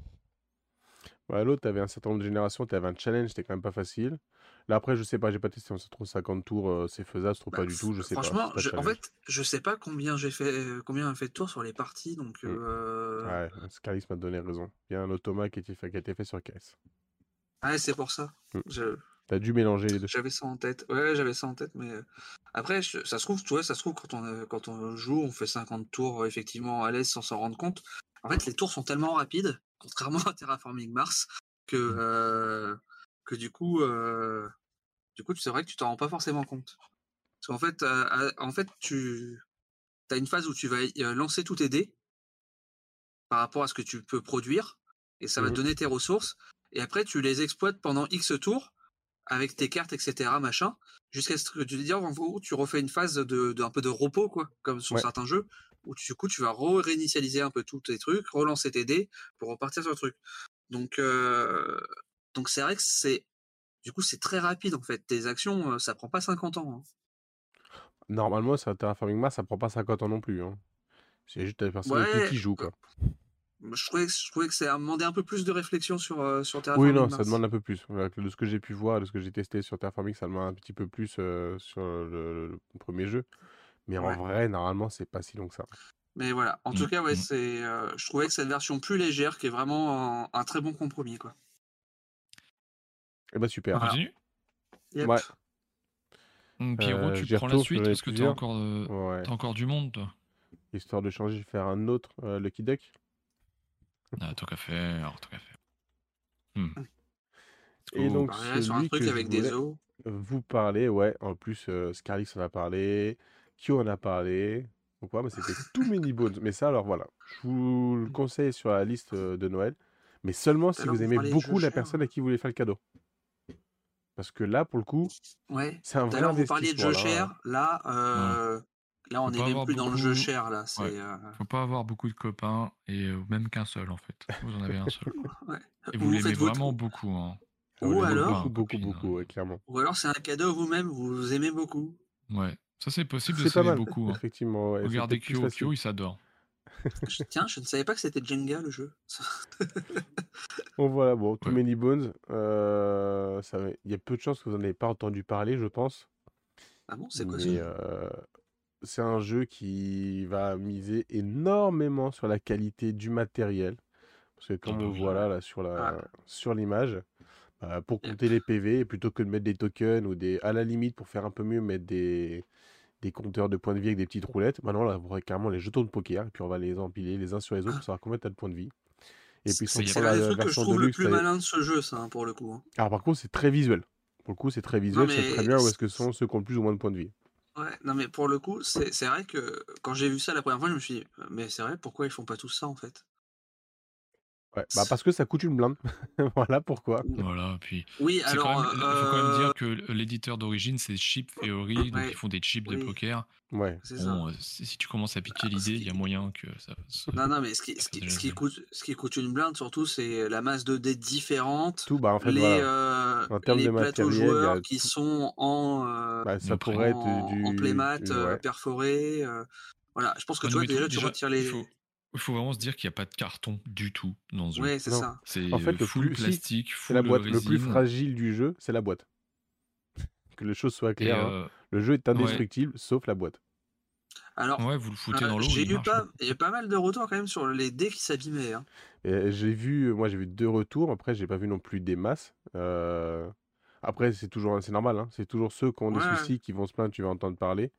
Ouais, l'autre, t'avais un certain nombre de générations, t'avais un challenge, c'était quand même pas facile. Là après, je sais pas, j'ai pas testé, on se trouve 50 tours, euh, c'est faisable, je trouve Bah, pas du tout, je sais pas. Franchement, pas je- en fait, je sais pas combien j'ai fait, euh, combien a fait de tours sur les parties, donc. Mm. euh, Ouais, Scalis m'a donné raison. Il y a un automa qui a été fait, qui a été fait sur KS. Ouais, c'est pour ça. Mm. Je- T'as dû mélanger les deux. J'avais ça en tête. Ouais, j'avais ça en tête, mais euh, après, je- ça se trouve, tu vois, ça se trouve quand on, euh, quand on joue, on fait 50 tours euh, effectivement à l'aise sans s'en rendre compte. En fait, les tours sont tellement rapides, (laughs) contrairement à Terraforming Mars, que, euh, que du coup, euh, du coup, c'est vrai que tu t'en rends pas forcément compte. Parce qu'en fait, euh, en fait, tu as une phase où tu vas lancer tous tes dés par rapport à ce que tu peux produire, et ça va te Mhm. donner tes ressources. Et après, tu les exploites pendant X tours avec tes cartes, etc., machin, jusqu'à ce que tu te dis, en gros, tu refais une phase de, de- un peu de repos, quoi, comme sur Ouais. certains jeux, où tu- du coup, tu vas réinitialiser un peu tous tes trucs, relancer tes dés pour repartir sur le truc. Donc, euh, donc c'est vrai que c'est, du coup, c'est très rapide, en fait. Tes actions, euh, ça prend pas 50 ans. hein. Normalement, sur Terraforming Mars, ça prend pas 50 ans non plus. Hein. C'est juste la personne avec Ouais, qui joue, quoi. Je trouvais, que- je trouvais que ça demandait un peu plus de réflexion sur, euh, sur Oui, Terraforming non, ça demande un peu plus. De ce que j'ai pu voir, de ce que j'ai testé sur Terraforming, ça demande un petit peu plus euh, sur le, le premier jeu. Mais en vrai, normalement, c'est pas si long que ça. Mais voilà, en tout Mm, cas, ouais, mm. c'est, euh, je trouvais que cette version plus légère, qui est vraiment un, un très bon compromis, quoi. Et bah On super. Voilà. continue? Yep. Ouais. Hum, Pierrot, Euh, tu prends la suite parce que t'as encore, euh, Ouais. t'as encore du monde, toi. Histoire de changer, je vais faire un autre euh, Lucky Duck. Ah, tant qu'à faire, tant qu'à faire. Let's Et donc, sur un celui truc que je avec des os. vous parler, ouais, en plus, euh, Scarlix en a parlé, Q en a parlé. Donc, ouais, mais c'était tout Mini Bones. Mais ça, alors voilà, je vous le conseille sur la liste euh, de Noël, mais seulement si Alors, vous aimez parlez beaucoup la personne à qui vous voulez faire le cadeau. Parce que là, pour le coup, Ouais. c'est un Tout vrai à l'heure, vous parliez de jeux investissement. là. chers. Là, euh, là, on Faut est pas même avoir plus dans le jeu beaucoup- cher, là. C'est, Ouais. euh, Faut pas avoir beaucoup de copains et euh, même qu'un seul en fait. Vous en avez un seul. (laughs) ouais. Et Ou vous vous l'aimez votre- vraiment beaucoup. Hein. Ou alors- beaucoup, beaucoup, Copine, beaucoup, hein. ouais, clairement. Ou alors, c'est un cadeau vous-même, vous aimez beaucoup. Ouais, ça c'est possible de C'est pas s'aimer mal, beaucoup. hein. effectivement. Regardez Kyo. Kyo, il s'adore. (laughs) Je- Tiens, je ne savais pas que c'était Jenga, le jeu. (laughs) Bon voilà, bon, Too Ouais. Many Bones, euh, ça, il y a peu de chances que vous n'en ayez pas entendu parler, je pense. ah bon, c'est quoi Mais ce jeu euh, c'est un jeu qui va miser énormément sur la qualité du matériel. Parce que comme bah on voit là, là sur la, Ah. sur l'image, bah, pour compter les PV, plutôt que de mettre des tokens ou des, à la limite pour faire un peu mieux, mettre des, des compteurs de points de vie avec des petites roulettes. Maintenant, là, vous aurez carrément les jetons de poker, et puis on va les empiler les uns sur les autres pour savoir combien tu as de points de vie. Et puis, c'est le truc que je trouve le plus malin de ce jeu, ça, hein, pour le coup. Hein. Alors, par contre, c'est très visuel. Pour le coup, c'est très visuel, c'est très bien où est-ce que sont ceux qui ont le plus ou moins de points de vie. Ouais, non, mais pour le coup, c'est vrai que quand j'ai vu ça la première fois, je me suis dit, mais c'est vrai, pourquoi ils font pas tout ça en fait? Ouais, bah parce que ça coûte une blinde. (laughs) voilà pourquoi. Voilà, puis. Oui, alors. Il faut quand même dire euh, que l'éditeur d'origine, c'est Chip Theory, donc ils font des chips de poker. Ouais. Bon, euh, si tu commences à piquer ah, l'idée, il y a moyen que ça. Non, non, mais ce qui, ce qui, ce qui coûte, ce qui coûte une blinde, surtout, c'est la masse de dés différente. Tout, bah en fait, les, euh, en termes les de plateaux joueurs qui sont en. bah, ça pourrait être du. En playmat perforé. voilà, je pense que tu vois, déjà, tu retires les. Il faut vraiment se dire qu'il n'y a pas de carton du tout dans ce jeu. Oui, c'est ça. C'est en fait, le full plus, plastique, la boîte. Le plus fragile du jeu, c'est la boîte. (laughs) que les choses soient claires. Hein. Euh, le jeu est indestructible, sauf la boîte. Alors, ouais, vous le foutez dans l'eau. J'ai eu pas, il y a pas mal de retours quand même sur les dés qui s'abîmaient. Hein. J'ai vu, moi j'ai vu deux retours. Après, j'ai pas vu non plus des masses. Euh, après, c'est toujours, c'est normal. Hein. C'est toujours ceux qui ont des soucis qui vont se plaindre. Tu vas entendre parler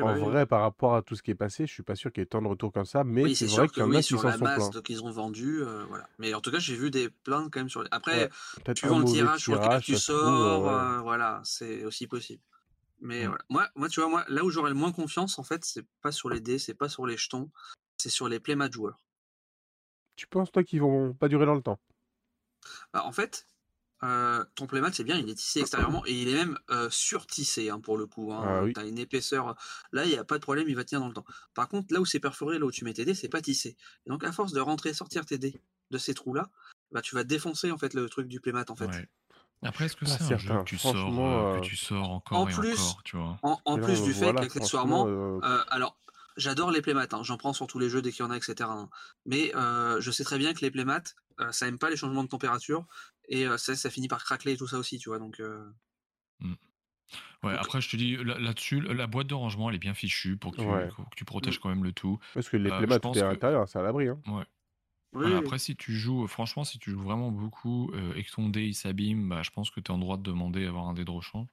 en bah vrai, par rapport à tout ce qui est passé, je suis pas sûr qu'il y ait tant de retours comme ça, mais c'est vrai qu'il y en a qui s'en sont ont vendu, euh, voilà. Mais en tout cas, j'ai vu des plaintes quand même sur. Les... Après, tu vends le tirage, sur lequel tu sors, euh, voilà, c'est aussi possible. Mais mmh. moi, moi, tu vois, moi, là où j'aurais le moins confiance, en fait, c'est pas sur les dés, c'est pas sur les jetons, c'est sur les playmats joueurs. Tu penses toi qu'ils vont pas durer dans le temps? Bah, En fait, euh, ton playmat, c'est bien, il est tissé extérieurement et il est même euh, surtissé hein, pour le coup. Hein. Ah tu as une épaisseur. Là, il n'y a pas de problème, il va tenir dans le temps. Par contre, là où c'est perforé, là où tu mets tes dés, c'est pas tissé. Et donc, à force de rentrer et sortir tes dés de ces trous-là, bah, tu vas défoncer en fait le truc du playmat en fait. Après, est-ce que c'est un jeu que tu, sors, euh, que tu sors encore en plus, encore, tu vois? En, plus du fait qu'accessoirement, alors j'adore les playmats, hein, j'en prends sur tous les jeux dès qu'il y en a, etc. Mais je sais très bien que les playmats, ça aime pas les changements de température et ça, ça finit par craquer et tout ça aussi, tu vois. Donc, mmh. Ouais, après, je te dis, là-dessus, la boîte de rangement, elle est bien fichue pour que tu, protèges mmh. quand même le tout. Parce que les tout est à l'intérieur, c'est à l'abri. Hein. Ouais. après, si tu joues, franchement, si tu joues vraiment beaucoup et que ton dé il s'abîme, bah, je pense que tu es en droit de demander à avoir un dé de rechange.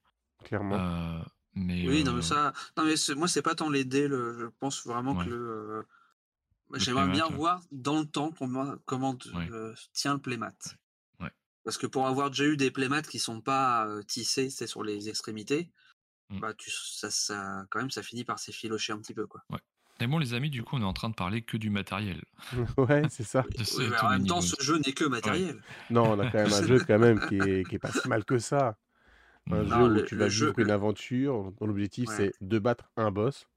Clairement. mais, oui, non, mais ça, non, mais moi, c'est pas tant les dés, le... je pense vraiment que le. J'aimerais bien voir dans le temps comment, comment tient le playmat. Parce que pour avoir déjà eu des playmats qui sont pas tissés, c'est sur les extrémités, mmh. bah tu, ça, ça, quand même, ça finit par s'effilocher un petit peu, quoi. Ouais. Mais bon, les amis, du coup, on est en train de parler que du matériel. (laughs) ouais, c'est ça. en même temps, ce jeu n'est que matériel. Non, on a quand même un (laughs) jeu quand même qui est, qui est pas si mal que ça. Un jeu où tu vas vivre une aventure, dont l'objectif c'est de battre un boss.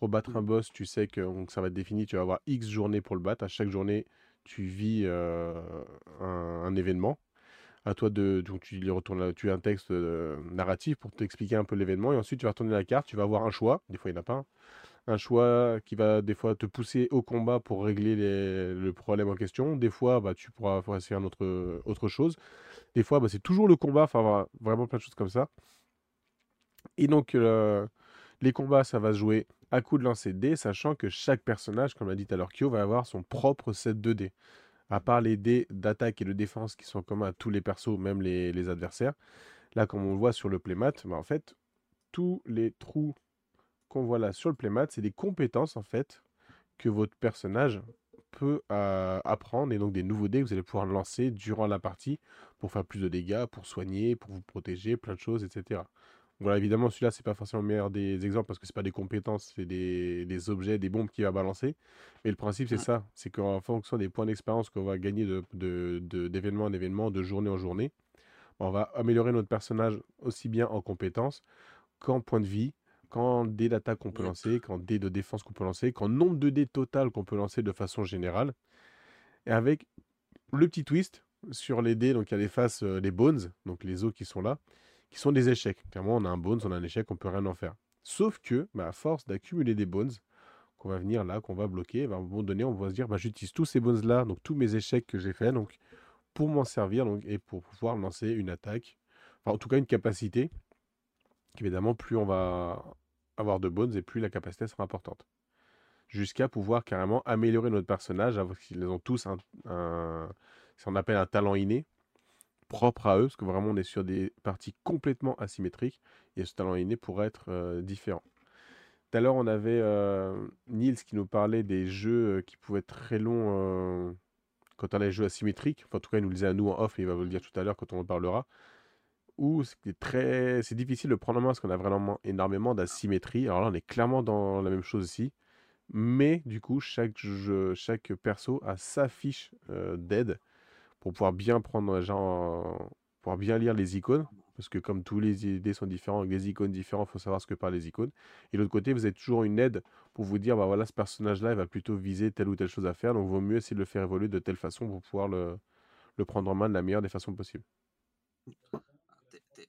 Pour battre un mmh. boss, tu sais que donc, ça va être défini, tu vas avoir X journées pour le battre. À chaque journée, tu vis un, événement à toi de. Donc tu, retournes, tu as un texte euh, narratif pour t'expliquer un peu l'événement et ensuite tu vas retourner la carte, tu vas avoir un choix, des fois il n'y en a pas un, choix qui va des fois te pousser au combat pour régler le problème en question, des fois bah, tu pourras essayer un autre, autre chose, des fois bah, c'est toujours le combat, enfin vraiment plein de choses comme ça. Et donc euh, les combats ça va jouer à coup de lancer de dés, sachant que chaque personnage, comme l'a dit à l'heure Kyo, va avoir son propre set de dés à part les dés d'attaque et de défense qui sont communs à tous les persos, même les, adversaires, là, comme on le voit sur le playmat, bah, en fait, tous les trous qu'on voit là sur le playmat, c'est des compétences, en fait, que votre personnage peut euh, apprendre, et donc des nouveaux dés que vous allez pouvoir lancer durant la partie pour faire plus de dégâts, pour soigner, pour vous protéger, plein de choses, etc. Voilà, évidemment, celui-là, c'est pas forcément le meilleur des exemples parce que c'est pas des compétences, c'est des, objets, des bombes qu'il va balancer. Mais le principe, c'est ça c'est qu'en fonction des points d'expérience qu'on va gagner d'événement en événement, de journée en journée, on va améliorer notre personnage aussi bien en compétences qu'en points de vie, qu'en dés d'attaque qu'on peut lancer, qu'en dés de défense qu'on peut lancer, qu'en nombre de dés total qu'on peut lancer de façon générale. Et avec le petit twist sur les dés, donc il y a les faces, euh, les bones, donc les os qui sont là qui sont des échecs. Clairement, on a un bones, on a un échec, on peut rien en faire. Sauf que, bah, à force d'accumuler des bones, qu'on va venir là, qu'on va bloquer, bah, à un moment donné, on va se dire, bah, j'utilise tous ces bones là, donc tous mes échecs que j'ai fait, donc pour m'en servir et pour pouvoir lancer une attaque, enfin en tout cas une capacité. Évidemment, plus on va avoir de bones et plus la capacité sera importante. Jusqu'à pouvoir carrément améliorer notre personnage, qu'ils ont tous un, ce qu'on appelle un talent inné, propre à eux, parce que vraiment on est sur des parties complètement asymétriques, et ce talent inné pourrait être euh, différent. Tout à l'heure, on avait euh, Niels qui nous parlait des jeux euh, qui pouvaient être très longs quand on a les jeux asymétriques. Enfin, en tout cas, il nous le disait à nous en off, et il va vous le dire tout à l'heure quand on en parlera. Ou c'est très, difficile de prendre en main parce qu'on a vraiment énormément d'asymétrie. Alors là, on est clairement dans la même chose ici. Mais du coup, chaque, chaque perso a sa fiche d'aide pour pouvoir bien prendre les gens, pour bien lire les icônes parce que comme tous les idées sont différents, avec des icônes différents, il faut savoir ce que parlent les icônes. Et de l'autre côté, vous avez toujours une aide pour vous dire, bah voilà, ce personnage-là, il va plutôt viser telle ou telle chose à faire, donc vaut mieux essayer de le faire évoluer de telle façon pour pouvoir le, le prendre en main de la meilleure des façons possibles.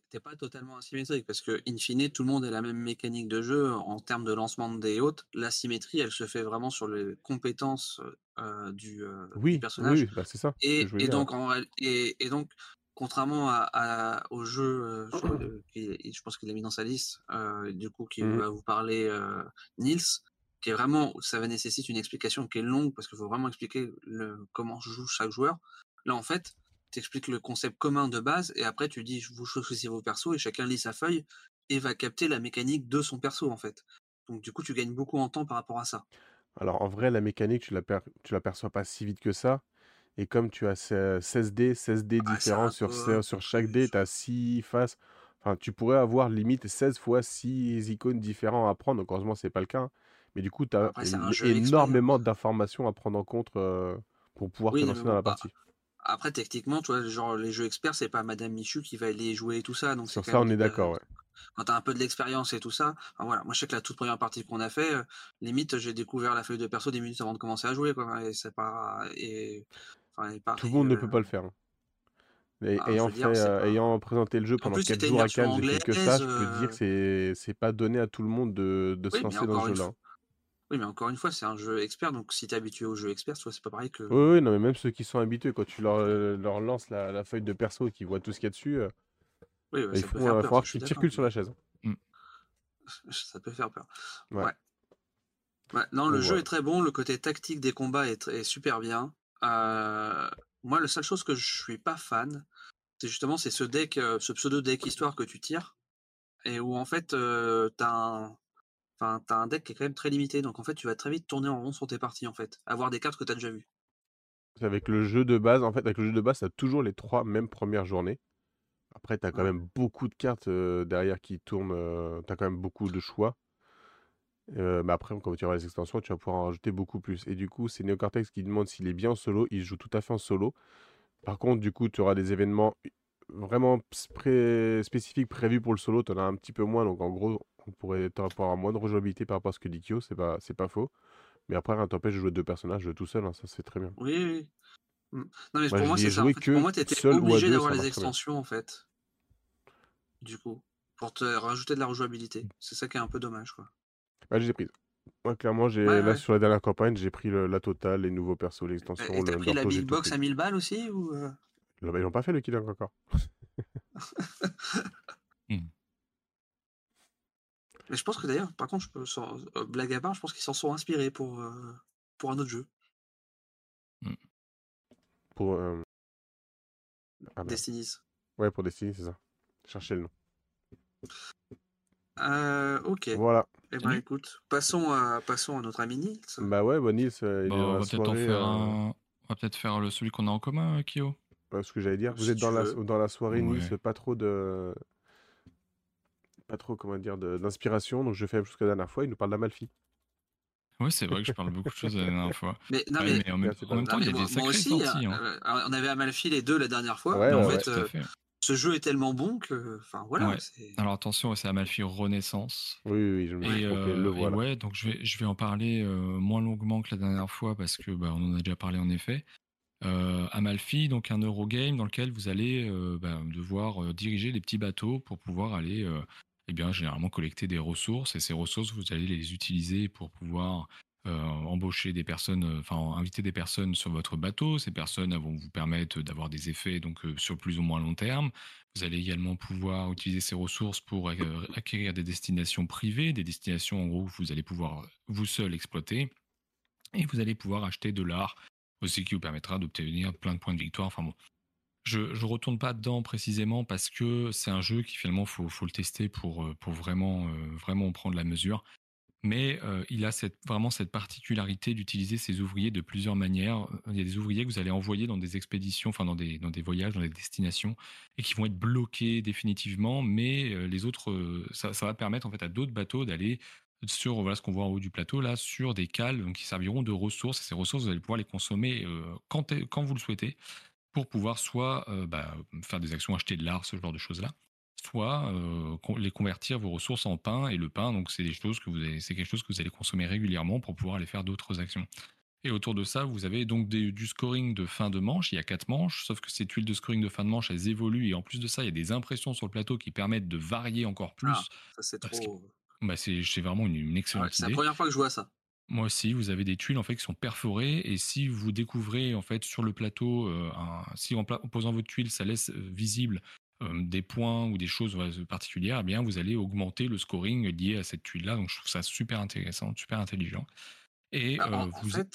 T'es pas totalement asymétrique parce que, in fine, tout le monde a la même mécanique de jeu en termes de lancement de dés hautes. L'asymétrie, elle se fait vraiment sur les compétences euh, du, euh, oui, personnage. Oui, bah, c'est ça. Et, et donc, en, et, et, donc, contrairement à, au jeu, euh, je, pense qu'il l'a mis dans sa liste, euh, du coup, qui mmh va vous parler Nils, qui est vraiment, ça va nécessiter une explication qui est longue parce qu'il faut vraiment expliquer le, comment joue chaque joueur. Là, en fait, tu expliques le concept commun de base et après tu dis vous choisissez vos persos et chacun lit sa feuille et va capter la mécanique de son perso en fait. Donc du coup tu gagnes beaucoup en temps par rapport à ça. Alors en vrai la mécanique tu tu l'aperçois pas si vite que ça et comme tu as 16 dés, 16 dés ah, différents sur, sur chaque dé, tu as 6 faces. Enfin, tu pourrais avoir limite 16 fois 6 icônes différents à prendre. Donc, heureusement, c'est pas le cas. Hein. Mais du coup, tu as énormément d'informations à prendre en compte euh, pour pouvoir te lancer dans la partie. Après, techniquement, tu vois, genre, les jeux experts, c'est pas Madame Michu qui va aller jouer et tout ça. Donc Sur ça, on est d'accord, ouais. Quand tu as un peu de l'expérience et tout ça, voilà, moi je sais que la toute première partie qu'on a fait, euh, limite j'ai découvert la feuille de perso des minutes avant de commencer à jouer, quoi. Et c'est pas. Et tout le monde ne peut pas le faire. Hein. Ah, ayant, fait, euh, ayant présenté le jeu pendant 4 jours à Cannes, j'ai fait que ça, je peux dire que euh c'est pas donné à tout le monde de, de se lancer dans ce jeu-là. Hein. Oui, mais encore une fois, c'est un jeu expert, donc si tu es habitué au jeu expert, toi, c'est pas pareil que. Oui, oui, non, mais même ceux qui sont habitués, quand tu leur, euh, leur lances la, la, feuille de perso et qu'ils voient tout ce qu'il y a dessus, oui, il faut, falloir que tu circules sur la chaise. Mmh. (laughs) Ça peut faire peur. Ouais. ouais. non, le jeu est très bon, le côté tactique des combats est, est super bien. Euh, moi, la seule chose que je suis pas fan, c'est justement c'est ce deck, euh, ce pseudo deck histoire que tu tires, et où en fait euh, t'as un, enfin as un deck qui est quand même très limité, donc en fait tu vas très vite tourner en rond sur tes parties en fait, avoir des cartes que tu as déjà vues. Avec le jeu de base, en fait, avec le jeu de base, t'as toujours les trois mêmes premières journées. Après, tu as quand même beaucoup de cartes derrière qui tournent. tu as quand même beaucoup de choix. Euh, mais après, quand tu auras les extensions, tu vas pouvoir en rajouter beaucoup plus. Et du coup, c'est Neocortex qui demande s'il est bien en solo. Il joue tout à fait en solo. Par contre, du coup, tu auras des événements vraiment spécifiques prévus pour le solo. Tu en as un petit peu moins. Donc, en gros, on pourrait avoir moins de rejouabilité par rapport à ce que dit Kyo. C'est pas, c'est pas faux. Mais après, rien t'empêche de jouer deux personnages tout seul. Hein, ça, c'est très bien. Oui, oui. Mmh. Non, mais pour moi, c'est ça. pour moi, tu étais obligé d'avoir les extensions, en fait. Du coup, pour te rajouter de la rejouabilité. C'est ça qui est un peu dommage, quoi. Ah, j'ai pris. Moi, clairement, j'ai là sur la dernière campagne, j'ai pris la totale, les nouveaux persos, l'extension. Et t'as pris la big box à 1000 balles aussi ou euh? Ils n'ont pas fait le Killing encore. (laughs) Hmm. Mais je pense que d'ailleurs, par contre, je peux, euh, blague à part, je pense qu'ils s'en sont inspirés pour, euh, pour un autre jeu. Hmm. Pour. Ah, Destiny's. Ouais, pour Destiny, c'est ça. Cherchez le nom. Euh, ok. Voilà. Eh ben, écoute, passons à, passons à notre ami Nils. Bah ouais, bah Nils, euh, il on, va soirée, faire euh, un... on va peut-être faire le, celui qu'on a en commun, euh, Kyo. Ce que j'allais dire, vous êtes dans la, dans la soirée ouais. Nils, pas trop de. Pas trop, comment dire, d'inspiration, donc je fais la même chose que la dernière fois, il nous parle d'Amalfi. Oui, c'est vrai que je parle beaucoup de choses la dernière fois. Mais, non, mais, mais en, même, en même temps, il y a des sacrées aussi, sorties. Hein. on avait Amalfi les deux la dernière fois. Ouais, en fait, fait ce jeu est tellement bon que, enfin voilà. Alors attention, c'est Amalfi Renaissance. Oui, oui, je me et, euh, le voilà. ouais, donc je vais, je vais en parler euh, moins longuement que la dernière fois parce que bah, on en a déjà parlé en effet. Euh, Amalfi, donc un Eurogame dans lequel vous allez euh, bah, devoir euh, diriger des petits bateaux pour pouvoir aller, eh bien généralement collecter des ressources et ces ressources vous allez les utiliser pour pouvoir embaucher des personnes, enfin inviter des personnes sur votre bateau. Ces personnes vont vous permettre d'avoir des effets donc sur plus ou moins long terme. Vous allez également pouvoir utiliser ces ressources pour acquérir des destinations privées, des destinations en gros que vous allez pouvoir vous seul exploiter. Et vous allez pouvoir acheter de l'art aussi qui vous permettra d'obtenir plein de points de victoire. Enfin bon, je ne retourne pas dedans précisément parce que c'est un jeu qui finalement faut, faut le tester pour, pour vraiment, vraiment prendre la mesure. mais il a cette, vraiment cette particularité d'utiliser ses ouvriers de plusieurs manières. Il y a des ouvriers que vous allez envoyer dans des expéditions, enfin dans des, dans des voyages, dans des destinations, et qui vont être bloqués définitivement, mais les autres, ça, ça, va permettre en fait à d'autres bateaux d'aller sur voilà ce qu'on voit en haut du plateau là sur des cales qui serviront de ressources et ces ressources vous allez pouvoir les consommer quand, quand vous le souhaitez pour pouvoir soit bah, faire des actions acheter de l'art ce genre de choses là soit les convertir vos ressources en pain et le pain donc c'est des choses que vous c'est quelque chose que vous allez consommer régulièrement pour pouvoir aller faire d'autres actions et autour de ça, vous avez donc du scoring de fin de manche. Il y a quatre manches, sauf que ces tuiles de scoring de fin de manche, elles évoluent. Et en plus de ça, il y a des impressions sur le plateau qui permettent de varier encore plus. Ah, ça, c'est trop. Bah c'est vraiment une, excellente idée. C'est la première fois que je vois ça. Moi aussi, vous avez des tuiles en fait qui sont perforées et si vous découvrez en fait sur le plateau, si en, posant votre tuile, ça laisse visible des points ou des choses particulières, eh bien vous allez augmenter le scoring lié à cette tuile-là. Donc je trouve ça super intéressant, super intelligent. Et bah, en, vous... fait,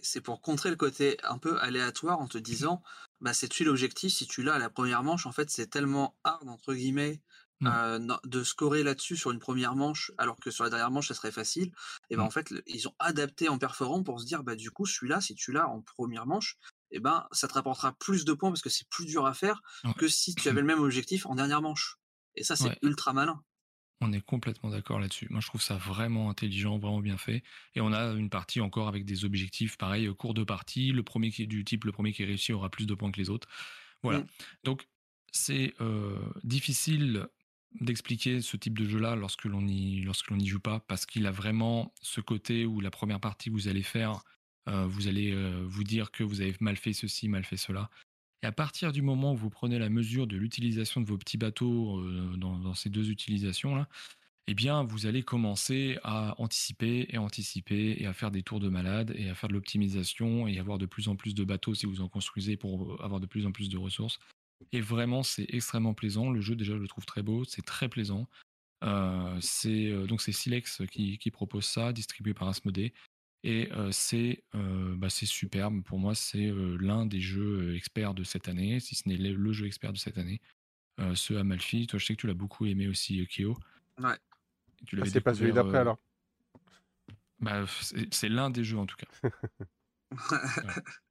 c'est pour contrer le côté un peu aléatoire en te disant, bah, cette tuile objectif, si tu l'as à la première manche, en fait, c'est tellement hard entre guillemets Mmh. de scorer là-dessus sur une première manche, alors que sur la dernière manche, ça serait facile. Et ben mmh. en fait, ils ont adapté en perforant pour se dire, bah du coup, celui-là, si tu l'as en première manche, et ben ça te rapportera plus de points parce que c'est plus dur à faire que si tu avais le même objectif en dernière manche. Et ça, c'est ultra malin. On est complètement d'accord là-dessus. Moi, je trouve ça vraiment intelligent, vraiment bien fait. Et on a une partie encore avec des objectifs, pareil, cours de partie. Le premier qui est du type, le premier qui réussit aura plus de points que les autres. Voilà. Mmh. Donc, c'est difficile d'expliquer ce type de jeu-là lorsque l'on n'y lorsque l'on n'y joue pas, parce qu'il a vraiment ce côté où la première partie vous allez faire, euh, vous allez euh, vous dire que vous avez mal fait ceci, mal fait cela. Et à partir du moment où vous prenez la mesure de l'utilisation de vos petits bateaux euh, dans, ces deux utilisations-là, eh bien, vous allez commencer à anticiper et anticiper et à faire des tours de malade et à faire de l'optimisation et avoir de plus en plus de bateaux si vous en construisez pour avoir de plus en plus de ressources. Et vraiment, c'est extrêmement plaisant. Le jeu, déjà, je le trouve très beau. C'est très plaisant. Euh, c'est euh, donc c'est Silex qui, qui, propose ça, distribué par Asmodée. Et euh, c'est bah, c'est superbe. Pour moi, c'est l'un des jeux experts de cette année, si ce n'est le, jeu expert de cette année. ce Amalfi, toi, je sais que tu l'as beaucoup aimé aussi, Kyo. Ouais. Tu ah, c'est pas celui d'après alors? Bah, C'est l'un des jeux en tout cas. (laughs)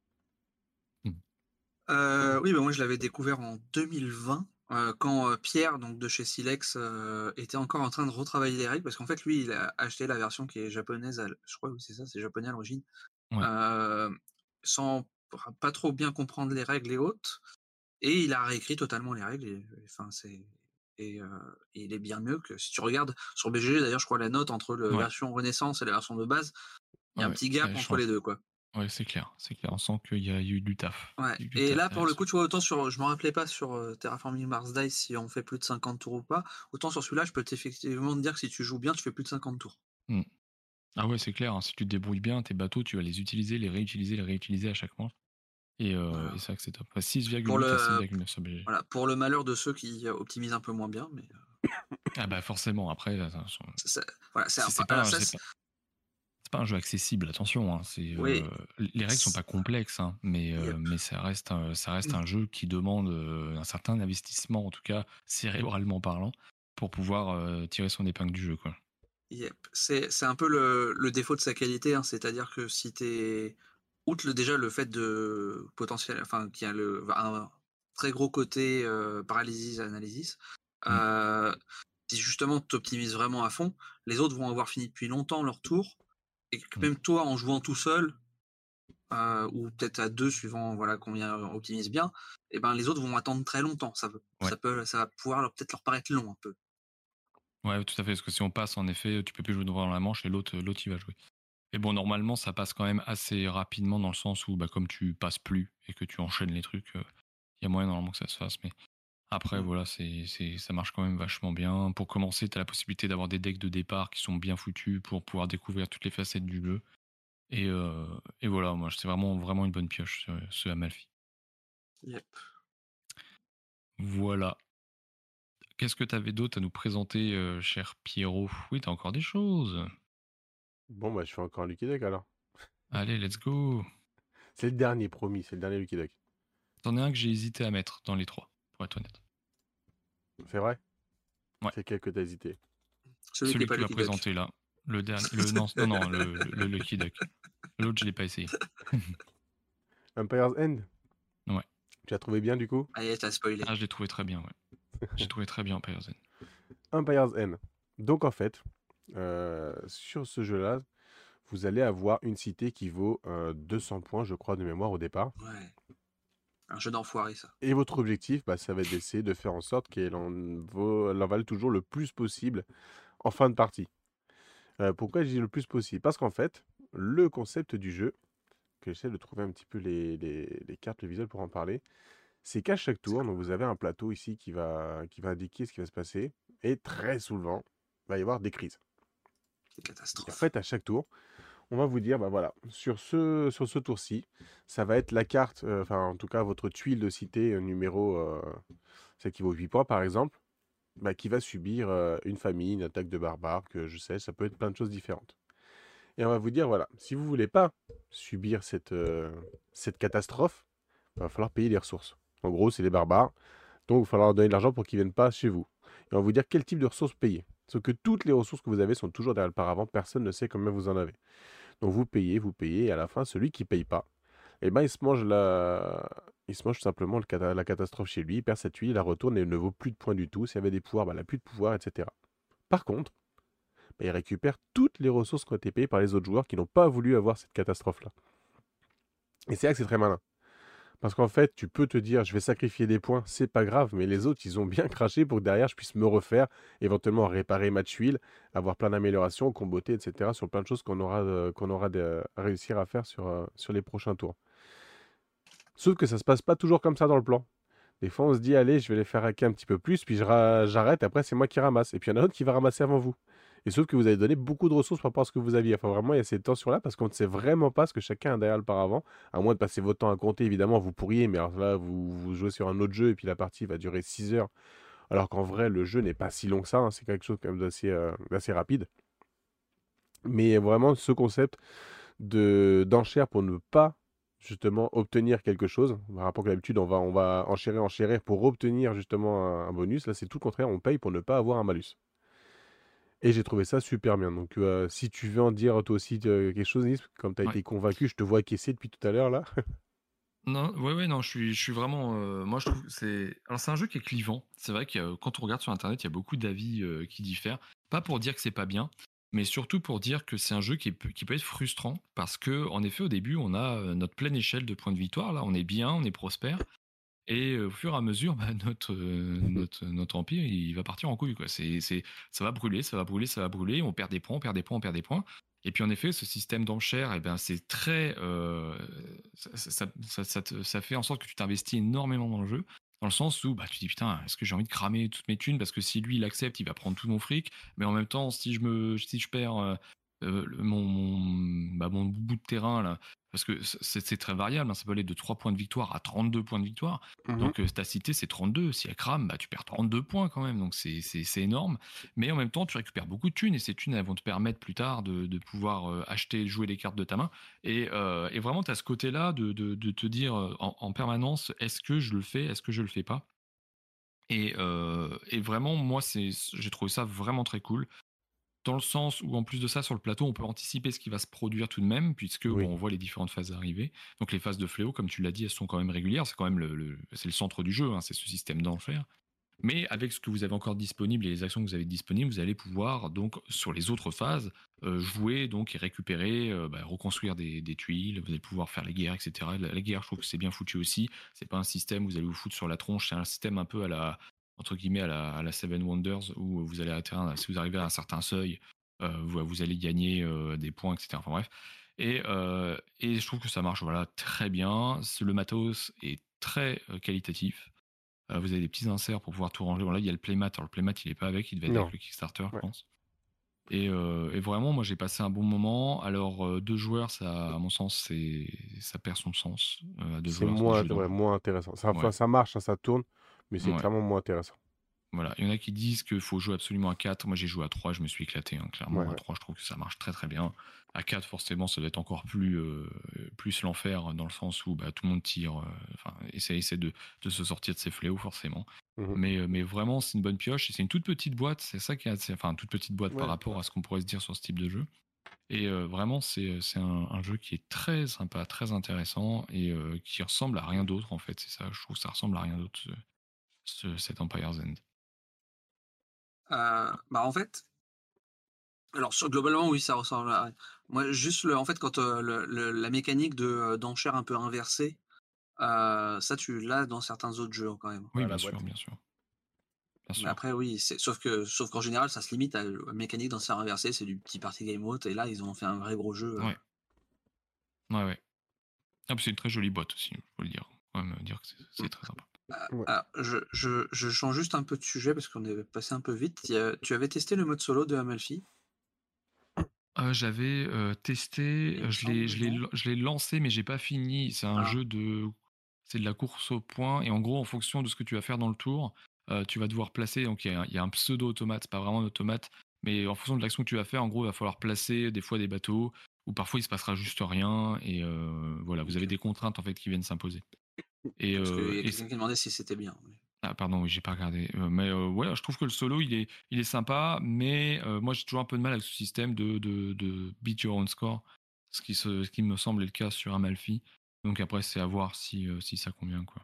Euh, oui, bah, moi je l'avais découvert en 2020 euh, quand euh, Pierre, donc de chez Silex, était encore en train de retravailler les règles parce qu'en fait lui il a acheté la version qui est japonaise, je crois que c'est ça, c'est japonais à l'origine, sans pas trop bien comprendre les règles et autres, et il a réécrit totalement les règles. enfin c'est et il est bien mieux que si tu regardes sur BGG d'ailleurs je crois la note entre la version Renaissance et la version de base, il y a un petit gap entre les deux quoi. Ouais, c'est clair, c'est clair. On sent qu'il y a eu du taf. Ouais. et là, pour le coup, tu vois, autant sur, je me rappelais pas sur euh, Terraforming Mars Dice si on fait plus de 50 tours ou pas. Autant sur celui-là, je peux effectivement te dire que si tu joues bien, tu fais plus de 50 tours. Mmh. Ah ouais, c'est clair. Hein. Si tu te débrouilles bien, tes bateaux, tu vas les utiliser, les réutiliser, les réutiliser à chaque manche. Et, euh, c'est vrai que c'est top. 6,8 à 6,9 BG. Voilà, pour le malheur de ceux qui optimisent un peu moins bien, mais. Euh, (coughs) ah bah forcément. Après, voilà, c'est pas, c'est pas un jeu accessible, attention. Hein, c'est, euh, les règles sont pas complexes, hein, mais, euh, mais ça reste, un, ça reste mmh. un jeu qui demande euh, un certain investissement, en tout cas cérébralement parlant, pour pouvoir tirer son épingle du jeu. Quoi. Yep. C'est, c'est un peu le, le, défaut de sa qualité, hein, c'est-à-dire que si t'es. Outre le, déjà le fait de potentiel, enfin, qui a le, un très gros côté paralysis analysis, mmh. si justement tu optimises vraiment à fond, les autres vont avoir fini depuis longtemps leur tour et que mmh. même toi, en jouant tout seul, euh, ou peut-être à deux, suivant voilà combien optimise bien, et eh ben les autres vont attendre très longtemps. Ça, ça peut, ça va pouvoir peut-être leur paraître long un peu. Ouais, tout à fait. Parce que si on passe, en effet, tu peux plus jouer devant la manche et l'autre, l'autre, il va jouer. Mais bon, normalement, ça passe quand même assez rapidement dans le sens où, bah, comme tu passes plus et que tu enchaînes les trucs, il y a moyen normalement que ça se fasse. Mais après, mmh. voilà, c'est, c'est, ça marche quand même vachement bien. Pour commencer, tu as la possibilité d'avoir des decks de départ qui sont bien foutus pour pouvoir découvrir toutes les facettes du jeu. Et, euh, et voilà, moi, c'est vraiment, vraiment une bonne pioche, ce, ce Amalfi. Yep. Voilà. Qu'est-ce que tu avais d'autre à nous présenter, euh, cher Pierrot? Oui, tu as encore des choses. Bon, bah, je fais encore un Lucky Deck alors. Allez, let's go. C'est le dernier, promis, c'est le dernier Lucky Deck. T'en as un que j'ai hésité à mettre dans les trois pour être honnête. C'est vrai? Ouais. C'est quel que t'as hésité? Celui, que tu as présenté là. Le dernier, le, (laughs) non, non, non, le, le Lucky Duck. L'autre, je l'ai pas essayé. (laughs) Empire's End? Ouais. Tu as trouvé bien du coup? Ah, t'as spoilé. Ah, je l'ai trouvé très bien, ouais. (laughs) J'ai trouvé très bien Empire's End. Empire's End. Donc en fait, euh, sur ce jeu-là, vous allez avoir une cité qui vaut euh, 200 points, je crois, de mémoire au départ. Ouais. Un jeu d'enfoiré, ça. Et votre objectif, bah, ça va être d'essayer de faire en sorte qu'elle en, en vale toujours le plus possible en fin de partie. Euh, pourquoi je dis le plus possible? Parce qu'en fait, le concept du jeu, que j'essaie de trouver un petit peu les, les- les cartes, le visuel pour en parler, c'est qu'à chaque tour, donc vous avez un plateau ici qui va, qui va indiquer ce qui va se passer, et très souvent, il va y avoir des crises. C'est Et en fait, à chaque tour, on va vous dire, bah voilà, sur ce, tour-ci, ça va être la carte, euh, enfin en tout cas votre tuile de cité euh, numéro, euh, celle qui vaut 8 points par exemple, bah, qui va subir une famille, une attaque de barbares, que je sais, ça peut être plein de choses différentes. Et on va vous dire, voilà, si vous voulez pas subir cette, catastrophe, il va falloir payer des ressources. En gros, c'est les barbares, donc il va falloir donner de l'argent pour qu'ils viennent pas chez vous. Et on va vous dire quel type de ressources payer. Sauf que toutes les ressources que vous avez sont toujours derrière le paravent, personne ne sait combien vous en avez. Donc vous payez, vous payez, et à la fin, celui qui paye pas, eh ben, il se mange la... il se mange simplement la catastrophe chez lui, il perd cette huile, il la retourne et il ne vaut plus de points du tout. S'il y avait des pouvoirs, bah, elle n'a plus de pouvoir, etc. Par contre, bah, il récupère toutes les ressources qui ont été payées par les autres joueurs qui n'ont pas voulu avoir cette catastrophe-là. Et c'est là que c'est très malin. Parce qu'en fait, tu peux te dire, je vais sacrifier des points, c'est pas grave, mais les autres, ils ont bien (laughs) craché pour que derrière, je puisse me refaire, éventuellement réparer ma tuile, avoir plein d'améliorations, comboter, etc. sur plein de choses qu'on aura, euh, réussir à faire sur, euh, sur les prochains tours. Sauf que ça se passe pas toujours comme ça dans le plan. Des fois, on se dit, allez, je vais les faire hacker un petit peu plus, puis j'arrête, après, c'est moi qui ramasse. Et puis, il y en a un autre qui va ramasser avant vous. Et sauf que vous avez donné beaucoup de ressources par rapport à ce que vous aviez. Enfin, vraiment, il y a cette tension-là parce qu'on ne sait vraiment pas ce que chacun a derrière le paravent. À moins de passer votre temps à compter, évidemment, vous pourriez, mais là, vous, vous jouez sur un autre jeu et puis la partie va durer 6 heures. Alors qu'en vrai, le jeu n'est pas si long que ça. hein. C'est quelque chose quand même d'assez euh, rapide. Mais vraiment, ce concept de d'enchère pour ne pas justement obtenir quelque chose. Par rapport à d'habitude, on va, on va enchérir, enchérir pour obtenir justement un, un bonus. Là, c'est tout le contraire, on paye pour ne pas avoir un malus. Et j'ai trouvé ça super bien. Donc, euh, si tu veux en dire toi aussi euh, quelque chose, Nice, comme tu as Ouais. été convaincu, je te vois caisser depuis tout à l'heure là. Non, ouais, ouais, non, je suis, je suis vraiment. euh, moi, je trouve c'est. Alors, c'est un jeu qui est clivant. C'est vrai que quand on regarde sur Internet, il y a beaucoup d'avis qui diffèrent. Pas pour dire que c'est pas bien, mais surtout pour dire que c'est un jeu qui, est- qui peut être frustrant parce que, en effet, au début, on a notre pleine échelle de points de victoire. Là, on est bien, on est prospère. Et au fur et à mesure, bah, notre, euh, notre, notre empire, il va partir en couille. Quoi. C'est, c'est, ça va brûler, ça va brûler, ça va brûler. On perd des points, on perd des points, on perd des points. Et puis en effet, ce système d'enchères, eh ben, c'est très, euh, ça, ça- ça- ça te- ça fait en sorte que tu t'investis énormément dans le jeu, dans le sens où bah, tu dis putain, est-ce que j'ai envie de cramer toutes mes thunes? Parce que si lui il accepte, il va prendre tout mon fric, mais en même temps, si je me, si je perds euh, euh, mon, bah, mon bout de terrain là, parce que c'est très variable, hein, ça peut aller de 3 points de victoire à 32 points de victoire. Donc euh, ta cité c'est 32, si elle crame, bah, tu perds 32 points quand même, donc c'est énorme. Mais en même temps tu récupères beaucoup de thunes et ces thunes elles vont te permettre plus tard de, de pouvoir euh, acheter, jouer les cartes de ta main. Et, euh, et vraiment tu as ce côté-là de, de, de te dire euh, en, en permanence est-ce que je le fais, est-ce que je le fais pas? Et, euh, et vraiment moi j'ai trouvé ça vraiment très cool dans le sens où en plus de ça sur le plateau on peut anticiper ce qui va se produire tout de même puisque Oui. bon, on voit les différentes phases arriver. Donc les phases de fléau comme tu l'as dit elles sont quand même régulières. C'est quand même le, le- c'est le centre du jeu hein, c'est ce système d'enfer. Mais avec ce que vous avez encore disponible et les actions que vous avez disponibles vous allez pouvoir donc sur les autres phases euh, jouer donc et récupérer euh, bah, reconstruire des, des tuiles vous allez pouvoir faire les guerres etc la, la guerre je trouve que c'est bien foutu aussi. C'est pas un système où vous allez vous foutre sur la tronche c'est un système un peu à la entre guillemets à la, à la Seven Wonders où vous allez atteindre si vous arrivez à un certain seuil euh, vous, vous allez gagner euh, des points, etc. Enfin bref. Et, euh, et je trouve que ça marche voilà, très bien. Le matos est très qualitatif. Vous avez des petits inserts pour pouvoir tout ranger. Bon, là, il y a le playmat. Alors, le playmat, il n'est pas avec. Il devait être avec le Kickstarter, je pense. Et, et vraiment, moi, j'ai passé un bon moment. Alors, deux joueurs, ça, à mon sens, ça perd son sens. C'est moins, ouais, moins intéressant. Ça, enfin, Ouais. ça marche, hein, ça tourne, mais c'est Ouais. clairement moins intéressant. Voilà, il y en a qui disent qu'il faut jouer absolument à 4. Moi, j'ai joué à 3, je me suis éclaté. hein, clairement, Ouais, à ouais. 3, je trouve que ça marche très très bien. À 4, forcément, ça doit être encore plus, euh, plus l'enfer dans le sens où bah, tout le monde tire, euh, enfin, essaie, essaie de, de se sortir de ses fléaux, forcément. Mmh mais, mais vraiment, c'est une bonne pioche. C'est une toute petite boîte. C'est ça qui est enfin, une toute petite boîte par rapport à ce qu'on pourrait se dire sur ce type de jeu. Et vraiment, c'est un, un, jeu qui est très sympa, très intéressant et qui ressemble à rien d'autre en fait. C'est ça, je trouve que ça ressemble à rien d'autre, ce, cet Empire's End? bah en fait, alors globalement oui, ça ressemble à. Moi, juste le, en fait, quand le, la mécanique de d'enchère un peu inversée, ça tu l'as dans certains autres jeux quand même. Oui, bien sûr, bien sûr. Mais après, oui, sauf que sauf qu'en général, ça se limite à la mécanique dans sa inversé, c'est du petit party game mode, et là, ils ont fait un vrai gros jeu. Ouais. Ouais, ouais. Ah, c'est une très jolie boîte aussi, faut le dire. Faut me dire que c'est mmh. très sympa. Je, je, je, change juste un peu de sujet parce qu'on est passé un peu vite. tu avais testé le mode solo de Amalfi? Euh, J'avais testé, je l'ai lancé, mais j'ai pas fini. C'est un ah. jeu de. C'est de la course au point, et en gros, en fonction de ce que tu vas faire dans le tour, tu vas devoir placer, donc il y, a un pseudo-automate, pas vraiment un automate, mais en fonction de l'action que tu vas faire, en gros, il va falloir placer des fois des bateaux, ou parfois il se passera juste rien, et voilà, vous avez des contraintes en fait qui viennent s'imposer. Et, Parce y a quelqu'un qui demandait si c'était bien. Ah pardon, oui, j'ai pas regardé. mais ouais, je trouve que le solo, il est, il est sympa, mais moi j'ai toujours un peu de mal avec ce système de, de, de beat your own score, ce qui, ce qui me semble être le cas sur Amalfi. Donc après, c'est à voir si, si ça convient, quoi.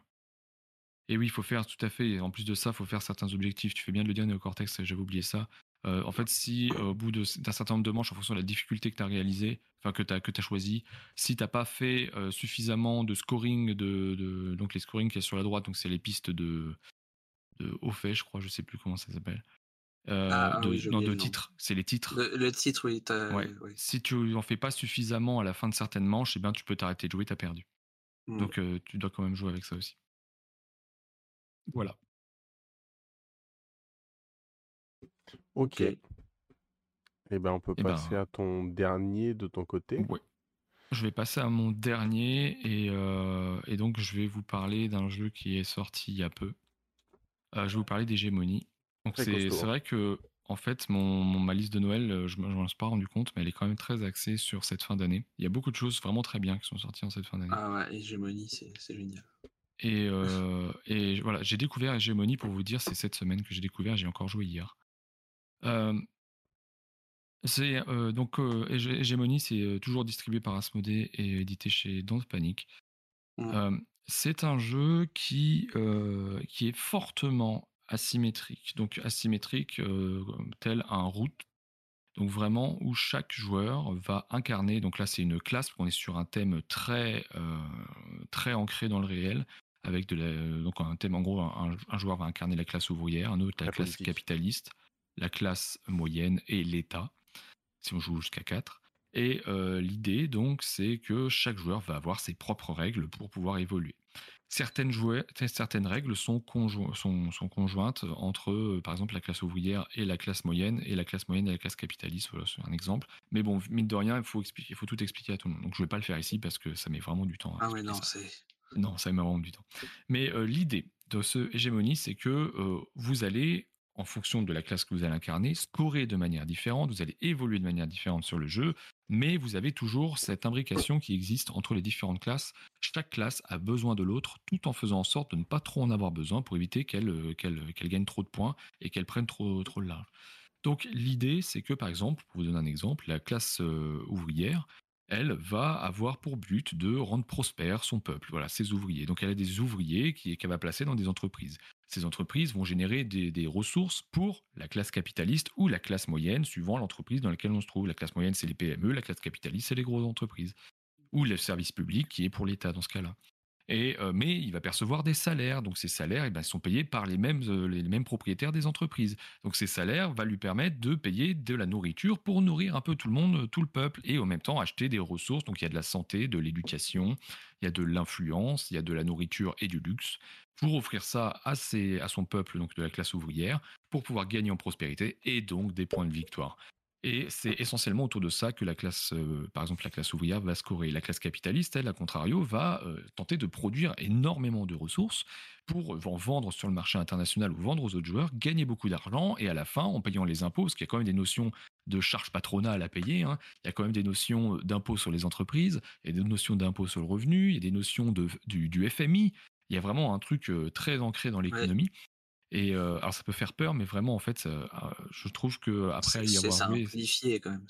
Et oui, il faut faire tout à fait. En plus de ça, il faut faire certains objectifs. Tu fais bien de le dire, Néocortex, j'avais oublié ça. Euh, en fait, si au bout d'un certain nombre de manches, en fonction de la difficulté que tu as réalisé, enfin que tu as, que as choisi, si tu n'as pas fait euh, suffisamment de scoring, de, donc les scoring qui est sur la droite, donc c'est les pistes de, de haut fait, je crois, je sais plus comment ça s'appelle. Euh, ah, de, non, de titres, c'est les titres. Le, titre, oui, Si tu n'en fais pas suffisamment à la fin de certaines manches, eh bien, tu peux t'arrêter de jouer, tu as perdu. Mmh. Donc tu dois quand même jouer avec ça aussi. Voilà. Ok. Eh ben, on peut eh passer ben à ton dernier de ton côté. Oui. Je vais passer à mon dernier et, euh, et donc je vais vous parler d'un jeu qui est sorti il y a peu. Euh, je vais vous parler d'hégémonie. Donc c'est vrai que en fait mon, ma liste de Noël, euh, je ne m'en suis pas rendu compte, mais elle est quand même très axée sur cette fin d'année. Il y a beaucoup de choses vraiment très bien qui sont sorties en cette fin d'année. Ah ouais, hégémonie, c'est génial. Et, euh, et voilà, j'ai découvert Hégémonie pour vous dire, c'est cette semaine que j'ai découvert, j'ai encore joué hier. C'est donc Hégémonie, c'est toujours distribué par Asmodée et édité chez Don't Panic. Mmh. c'est un jeu qui, qui est fortement asymétrique. Donc asymétrique tel un route donc vraiment où chaque joueur va incarner. Donc là c'est une classe, on est sur un thème très très ancré dans le réel avec de la, donc un thème en gros, un, joueur va incarner la classe ouvrière, un autre la, classe capitaliste, la classe moyenne et l'État, si on joue jusqu'à 4. Et euh, l'idée donc c'est que chaque joueur va avoir ses propres règles pour pouvoir évoluer. Certaines, certaines règles sont, sont, sont, conjointes entre, euh, par exemple, la classe ouvrière et la classe moyenne, et la classe moyenne et la classe capitaliste. Voilà, c'est un exemple. Mais bon, mine de rien, il faut, expliquer, il faut tout expliquer à tout le monde. Donc, je ne vais pas le faire ici parce que ça met vraiment du temps. ah oui, non, c'est non, ça met vraiment du temps. Mais euh, l'idée de ce hégémonie, c'est que vous allez, en fonction de la classe que vous allez incarner, scorer de manière différente, vous allez évoluer de manière différente sur le jeu, mais vous avez toujours cette imbrication qui existe entre les différentes classes. Chaque classe a besoin de l'autre, tout en faisant en sorte de ne pas trop en avoir besoin pour éviter qu'elle euh, gagne trop de points et qu'elle prenne trop, trop de large. Donc l'idée, c'est que par exemple, pour vous donner un exemple, la classe ouvrière, elle va avoir pour but de rendre prospère son peuple, voilà, ses ouvriers. Donc elle a des ouvriers qu'elle va placer dans des entreprises. Ces entreprises vont générer des, ressources pour la classe capitaliste ou la classe moyenne, suivant l'entreprise dans laquelle on se trouve. La classe moyenne, c'est les PME, la classe capitaliste, c'est les grosses entreprises. Ou le service public, qui est pour l'État dans ce cas-là. Euh, mais il va percevoir des salaires. Donc ces salaires, eh ben, sont payés par les mêmes, euh, les mêmes propriétaires des entreprises. Donc ces salaires vont lui permettre de payer de la nourriture pour nourrir un peu tout le monde, tout le peuple, et en même temps acheter des ressources. Donc il y a de la santé, de l'éducation, il y a de l'influence, il y a de la nourriture et du luxe pour offrir ça à, à son peuple, donc de la classe ouvrière, pour pouvoir gagner en prospérité et donc des points de victoire. Et c'est essentiellement autour de ça que la classe, euh, par exemple la classe ouvrière, va scorer. La classe capitaliste, elle, à contrario, va euh, tenter de produire énormément de ressources pour en vendre sur le marché international ou vendre aux autres joueurs, gagner beaucoup d'argent et à la fin, en payant les impôts, parce qu'il y a quand même des notions de charges patronales à payer, hein, il y a quand même des notions d'impôts sur les entreprises, il y a des notions d'impôts sur le revenu, il y a des notions de, du, FMI, il y a vraiment un truc euh, très ancré dans l'économie. Et alors ça peut faire peur, mais vraiment en fait, je trouve que après y avoir simplifié quand même.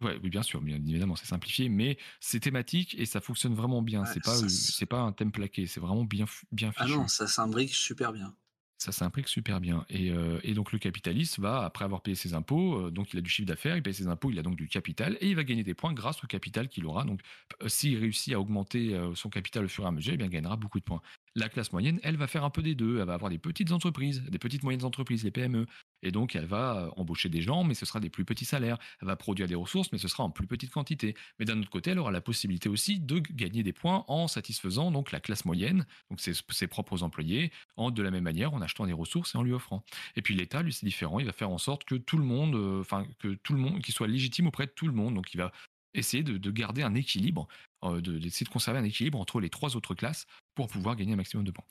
Ouais, oui, bien sûr, bien évidemment, c'est simplifié, mais c'est thématique et ça fonctionne vraiment bien. c'est pas, c'est pas un thème plaqué, c'est vraiment bien, bien fichu. Ah non, ça s'imbrique super bien. Ça s'imbrique super bien. Et, et, donc le capitaliste va, après avoir payé ses impôts, donc il a du chiffre d'affaires, il paye ses impôts, il a donc du capital et il va gagner des points grâce au capital qu'il aura. Donc s'il réussit à augmenter son capital au fur et à mesure, eh bien, il gagnera beaucoup de points. La classe moyenne, elle va faire un peu des deux. Elle va avoir des petites entreprises, des petites moyennes entreprises, les PME. Et donc, elle va embaucher des gens, mais ce sera des plus petits salaires. Elle va produire des ressources, mais ce sera en plus petite quantité. Mais d'un autre côté, elle aura la possibilité aussi de gagner des points en satisfaisant donc la classe moyenne, donc ses, ses propres employés, en de la même manière en achetant des ressources et en lui offrant. Et puis l'État, lui, c'est différent. Il va faire en sorte que tout le monde, euh, enfin que tout le monde, qu'il soit légitime auprès de tout le monde. Donc, il va essayer de, garder un équilibre, euh, d'essayer de, conserver un équilibre entre les trois autres classes pour pouvoir gagner un maximum de points.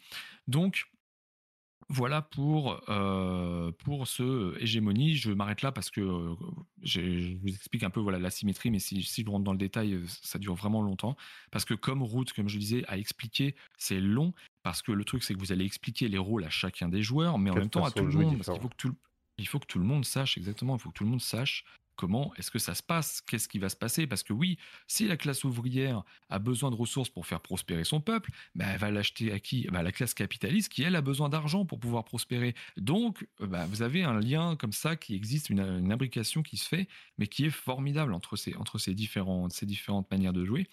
Donc, voilà pour, euh, pour ce hégémonie. Je m'arrête là parce que euh, je vous explique un peu voilà, la symétrie, mais si, si je rentre dans le détail, ça dure vraiment longtemps. Parce que comme route, comme je disais, à expliquer, c'est long. Parce que le truc, c'est que vous allez expliquer les rôles à chacun des joueurs, mais en même temps à tout le monde. Parce qu'il faut que tout, il faut que tout le monde sache exactement, il faut que tout le monde sache comment est-ce que ça se passe? Qu'est-ce qui va se passer? Parce que oui, si la classe ouvrière a besoin de ressources pour faire prospérer son peuple, bah, elle va l'acheter à qui? Bah, La classe capitaliste qui, elle, a besoin d'argent pour pouvoir prospérer. Donc, euh, bah, vous avez un lien comme ça qui existe, une, imbrication qui se fait, mais qui est formidable entre ces, entre ces, différentes, ces différentes manières de jouer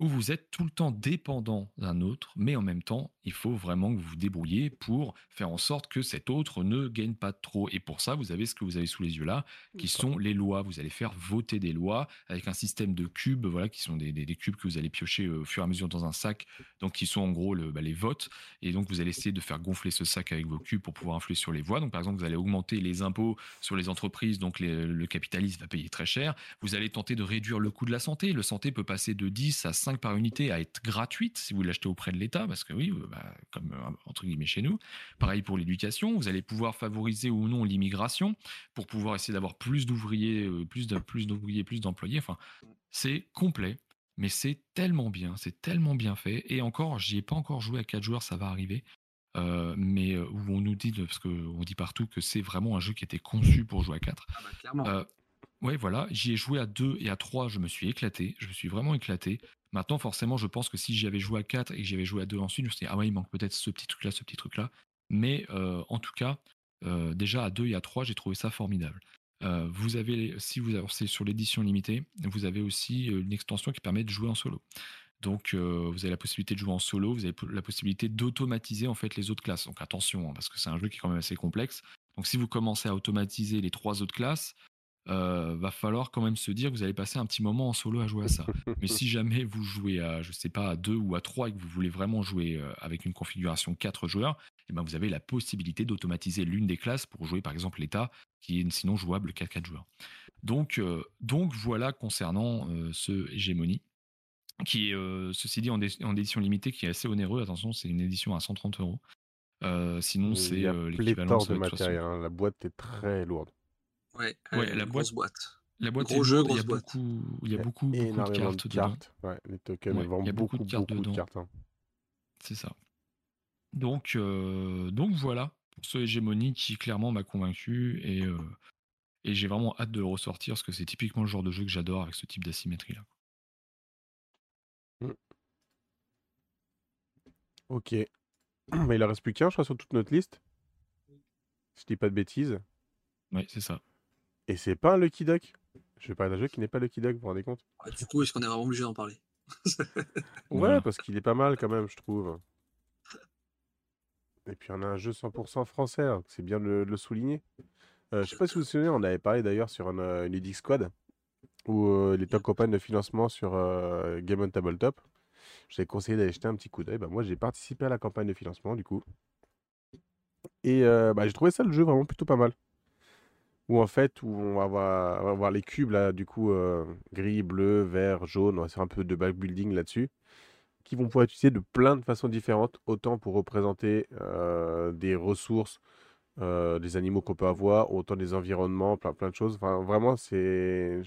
où vous êtes tout le temps dépendant d'un autre, mais en même temps, il faut vraiment que vous vous débrouillez pour faire en sorte que cet autre ne gagne pas trop. Et pour ça, vous avez ce que vous avez sous les yeux là, qui sont les lois. Vous allez faire voter des lois avec un système de cubes, voilà, qui sont des, cubes que vous allez piocher au fur et à mesure dans un sac, donc qui sont en gros le, bah, les votes. Et donc vous allez essayer de faire gonfler ce sac avec vos cubes pour pouvoir influer sur les voix. Donc par exemple, vous allez augmenter les impôts sur les entreprises, donc le capitaliste va payer très cher. Vous allez tenter de réduire le coût de la santé. Le santé peut passer de 10 à 5 par unité à être gratuite si vous l'achetez auprès de l'État, parce que oui, euh, bah, comme euh, entre guillemets chez nous. Pareil pour l'éducation, vous allez pouvoir favoriser ou non l'immigration pour pouvoir essayer d'avoir plus d'ouvriers, euh, plus d'ouvriers, plus d'employés. Enfin, c'est complet, mais c'est tellement bien, c'est tellement bien fait. Et encore, j'y ai pas encore joué à 4 joueurs, ça va arriver. mais où on nous dit, parce qu'on dit partout que c'est vraiment un jeu qui était conçu pour jouer à 4. Ah bah, Ouais, voilà, j'y ai joué à 2 et à 3, je me suis éclaté, je me suis vraiment éclaté. Maintenant, forcément, je pense que si j'y avais joué à 4 et que j'avais joué à 2 ensuite, je me suis dit, ah ouais, il manque peut-être ce petit truc-là, ce petit truc-là. Mais euh, en tout cas, euh, déjà à 2 et à 3, j'ai trouvé ça formidable. Euh, vous avez, si vous avancez sur l'édition limitée, vous avez aussi une extension qui permet de jouer en solo. Donc, vous avez la possibilité de jouer en solo, vous avez la possibilité d'automatiser en fait les autres classes. Donc attention, hein, parce que c'est un jeu qui est quand même assez complexe. Donc, si vous commencez à automatiser les trois autres classes, euh, va falloir quand même se dire que vous allez passer un petit moment en solo à jouer à ça. Mais si (laughs) jamais vous jouez à, je sais pas, à 2 ou à 3 et que vous voulez vraiment jouer euh, avec une configuration 4 joueurs, eh ben vous avez la possibilité d'automatiser l'une des classes pour jouer par exemple l'état qui est sinon jouable qu'à 4 joueurs. Donc, euh, donc voilà concernant ce hégémonie qui est ceci dit en, édition limitée qui est assez onéreux. Attention, c'est une édition à 130 euros. sinon, c'est l'équivalent de matériel. Hein. La boîte est très lourde. Ouais, la boîte, boîte. La boîte Gros jeu, il y a beaucoup, il y a beaucoup, beaucoup de cartes, de cartes. Ouais, les tokens ouais, il y a beaucoup, beaucoup de cartes dedans. Hein. C'est ça. Donc, euh, donc voilà pour ce hégémonie qui clairement m'a convaincu et, euh, et j'ai vraiment hâte de le ressortir parce que c'est typiquement le genre de jeu que j'adore avec ce type d'asymétrie là. Mm. Ok. Mais (clears throat) il en reste plus qu'un, je crois, sur toute notre liste. Si je dis pas de bêtises. Oui, c'est ça. Et c'est pas un Lucky Duck. Je vais parler d'un jeu qui n'est pas Lucky Duck, vous vous rendez compte? Ah, Du coup, est-ce qu'on est vraiment obligé d'en parler? (laughs) Ouais, parce qu'il est pas mal quand même, je trouve. Et puis on a un jeu 100% français, hein, c'est bien de le, souligner. Euh, je sais pas si vous vous souvenez, on avait parlé d'ailleurs sur une, euh, une Squad, où euh, il était en campagne de financement sur euh, Game on Tabletop. Je t'ai conseillé d'aller jeter un petit coup d'œil. Bah, moi, j'ai participé à la campagne de financement, du coup. Et bah, j'ai trouvé ça le jeu vraiment plutôt pas mal où en fait, où on va voir, les cubes là, du coup, euh, gris, bleu, vert, jaune, on va faire un peu de backbuilding là-dessus, qui vont pouvoir être utilisés de plein de façons différentes, autant pour représenter euh, des ressources, euh, des animaux qu'on peut avoir, autant des environnements, plein, plein de choses. Enfin, vraiment, c'est.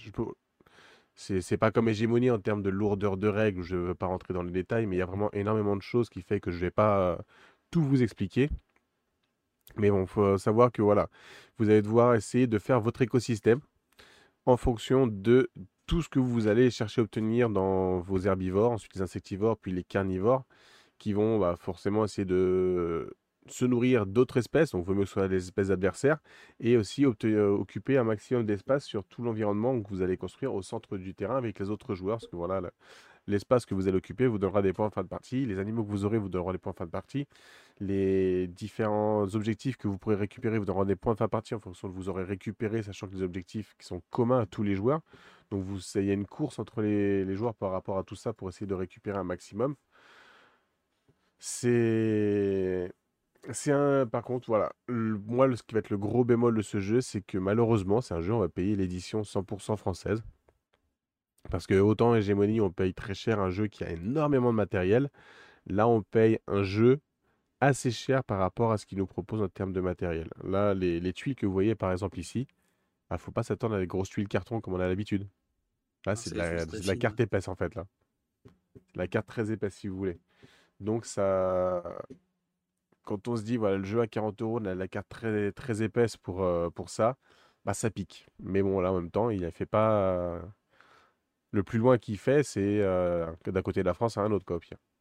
C'est pas comme hégémonie en termes de lourdeur de règles, je ne veux pas rentrer dans les détails, mais il y a vraiment énormément de choses qui fait que je ne vais pas tout vous expliquer. Mais bon, faut savoir que voilà, vous allez devoir essayer de faire votre écosystème en fonction de tout ce que vous allez chercher à obtenir dans vos herbivores, ensuite les insectivores, puis les carnivores, qui vont bah, forcément essayer de se nourrir d'autres espèces, donc vaut mieux que ce soit des espèces adversaires, et aussi euh, occuper un maximum d'espace sur tout l'environnement que vous allez construire au centre du terrain avec les autres joueurs, parce que voilà, l'espace que vous allez occuper vous donnera des points en fin de partie, les animaux que vous aurez vous donneront des points en fin de partie, les différents objectifs que vous pourrez récupérer vous donneront des points en fin de partie en fonction de vous aurez récupéré, sachant que les objectifs qui sont communs à tous les joueurs. Donc vous, il y a une course entre les, joueurs par rapport à tout ça pour essayer de récupérer un maximum. C'est c'est un, par contre, voilà, moi, ce qui va être le gros bémol de ce jeu, c'est que malheureusement, c'est un jeu, on va payer l'édition 100% française. Parce que autant Hégémonie, on paye très cher un jeu qui a énormément de matériel. Là, on paye un jeu assez cher par rapport à ce qu'il nous propose en termes de matériel. Là, les, tuiles que vous voyez, par exemple, ici, il ne faut pas s'attendre à des grosses tuiles carton comme on a l'habitude. Là, ah, c'est de, la, carte épaisse, en fait, là. La carte très épaisse, si vous voulez. Donc, ça, quand on se dit, voilà, le jeu à 40 euros, on a la carte très, très épaisse pour, euh, pour ça, bah ça pique. Mais bon, là, en même temps, il ne fait pas. Le plus loin qu'il fait, c'est euh, que d'un côté de la France à un autre, quoi,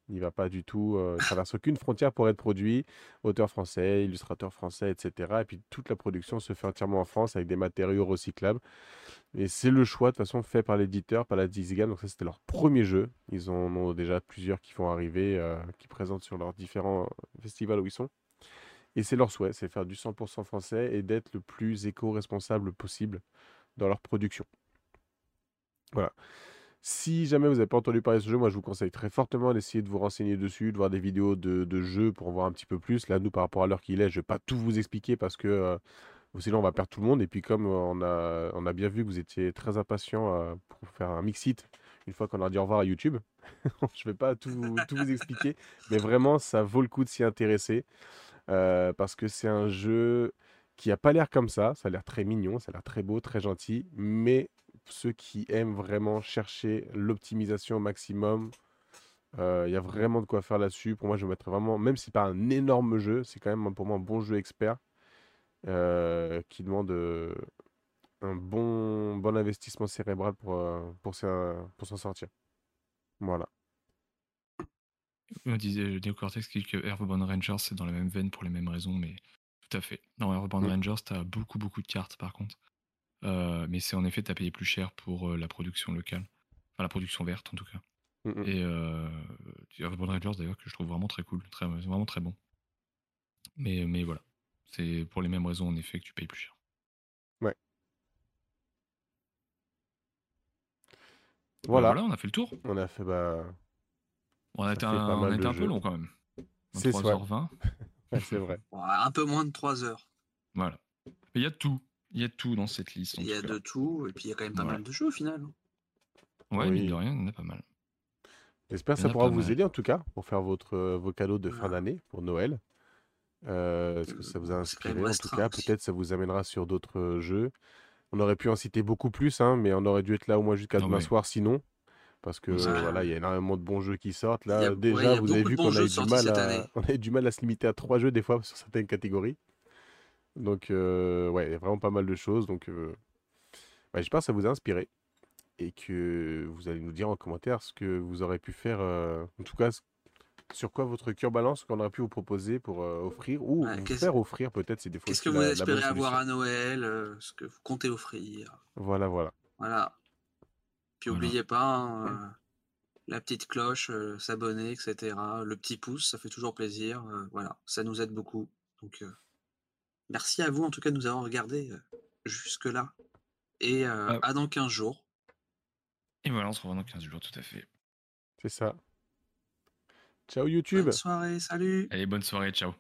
Il va pas du tout, euh, traverse aucune frontière pour être produit. Auteur français, illustrateur français, etc. Et puis toute la production se fait entièrement en France avec des matériaux recyclables. Et c'est le choix de toute façon fait par l'éditeur, par la Dizzygan. Donc ça, c'était leur premier jeu. Ils en ont déjà plusieurs qui vont arriver, euh, qui présentent sur leurs différents festivals où ils sont. Et c'est leur souhait, c'est faire du 100% français et d'être le plus éco-responsable possible dans leur production. Voilà. Si jamais vous n'avez pas entendu parler de ce jeu, moi je vous conseille très fortement d'essayer de vous renseigner dessus, de voir des vidéos de, jeux pour en voir un petit peu plus. Là, nous, par rapport à l'heure qu'il est, je ne vais pas tout vous expliquer parce que euh, sinon on va perdre tout le monde. Et puis comme on a, on a bien vu que vous étiez très impatient euh, pour faire un mixit une fois qu'on a dit au revoir à YouTube, (laughs) je ne vais pas tout, vous expliquer, mais vraiment ça vaut le coup de s'y intéresser euh, parce que c'est un jeu qui n'a pas l'air comme ça, ça a l'air très mignon, ça a l'air très beau, très gentil, mais ceux qui aiment vraiment chercher l'optimisation au maximum, euh, il y a vraiment de quoi faire là-dessus. Pour moi, je mettrais vraiment, même si pas un énorme jeu, c'est quand même pour moi un bon jeu expert euh, qui demande euh, un bon, bon investissement cérébral pour, pour, pour s'en sortir. Voilà. On disait Cortex que Airborne Rangers, c'est dans la même veine pour les mêmes raisons, mais tout à fait. Dans Airborne Rangers, tu as beaucoup, beaucoup de cartes par contre. Euh, mais c'est en effet, tu as payé plus cher pour euh, la production locale. Enfin, la production verte en tout cas. Mmh Et euh, Urban Rangers d'ailleurs, que je trouve vraiment très cool. Très, vraiment très bon. Mais, mais voilà. C'est pour les mêmes raisons en effet que tu payes plus cher. Ouais. Bah, voilà. voilà, on a fait le tour. On a fait. Bah... On a été, un, on a été un peu long quand même. C'est 3h20. (laughs) c'est vrai. un peu moins de 3 heures. Voilà. Il y a tout. Il y a tout dans cette liste. Il y a de tout, et puis il y a quand même pas mal de jeux au final. Ouais, mais de rien, il y en a pas mal. J'espère que ça pourra vous aider en tout cas pour faire votre, euh, vos cadeaux de fin d'année pour Noël. Euh, Est-ce que ça vous a inspiré en tout cas? Peut-être ça vous amènera sur d'autres euh, jeux. On aurait pu en citer beaucoup plus, hein, mais on aurait dû être là au moins jusqu'à demain soir sinon. Parce que voilà, il y a énormément de bons jeux qui sortent. Là, déjà, vous avez vu qu'on a, eu du mal à, (laughs) on a eu du mal à se limiter à trois jeux des fois sur certaines catégories. Donc, euh, ouais, il y a vraiment pas mal de choses. Donc, euh, j'espère que ça vous a inspiré et que vous allez nous dire en commentaire ce que vous aurez pu faire, euh, en tout cas, sur quoi votre cœur balance, qu'on aurait pu vous proposer pour offrir ou vous faire offrir peut-être des fois. Qu'est-ce que vous espérez avoir à Noël, ce que vous comptez offrir. Voilà, voilà. Voilà. Puis n'oubliez pas hein, la petite cloche, s'abonner, etc. Le petit pouce, ça fait toujours plaisir. voilà, ça nous aide beaucoup. Donc Merci à vous en tout cas de nous avoir regardé jusque-là. Et ah. à dans 15 jours. Et voilà, on se revoit dans 15 jours, tout à fait. C'est ça. Ciao YouTube. Bonne soirée, salut. Allez, bonne soirée, ciao.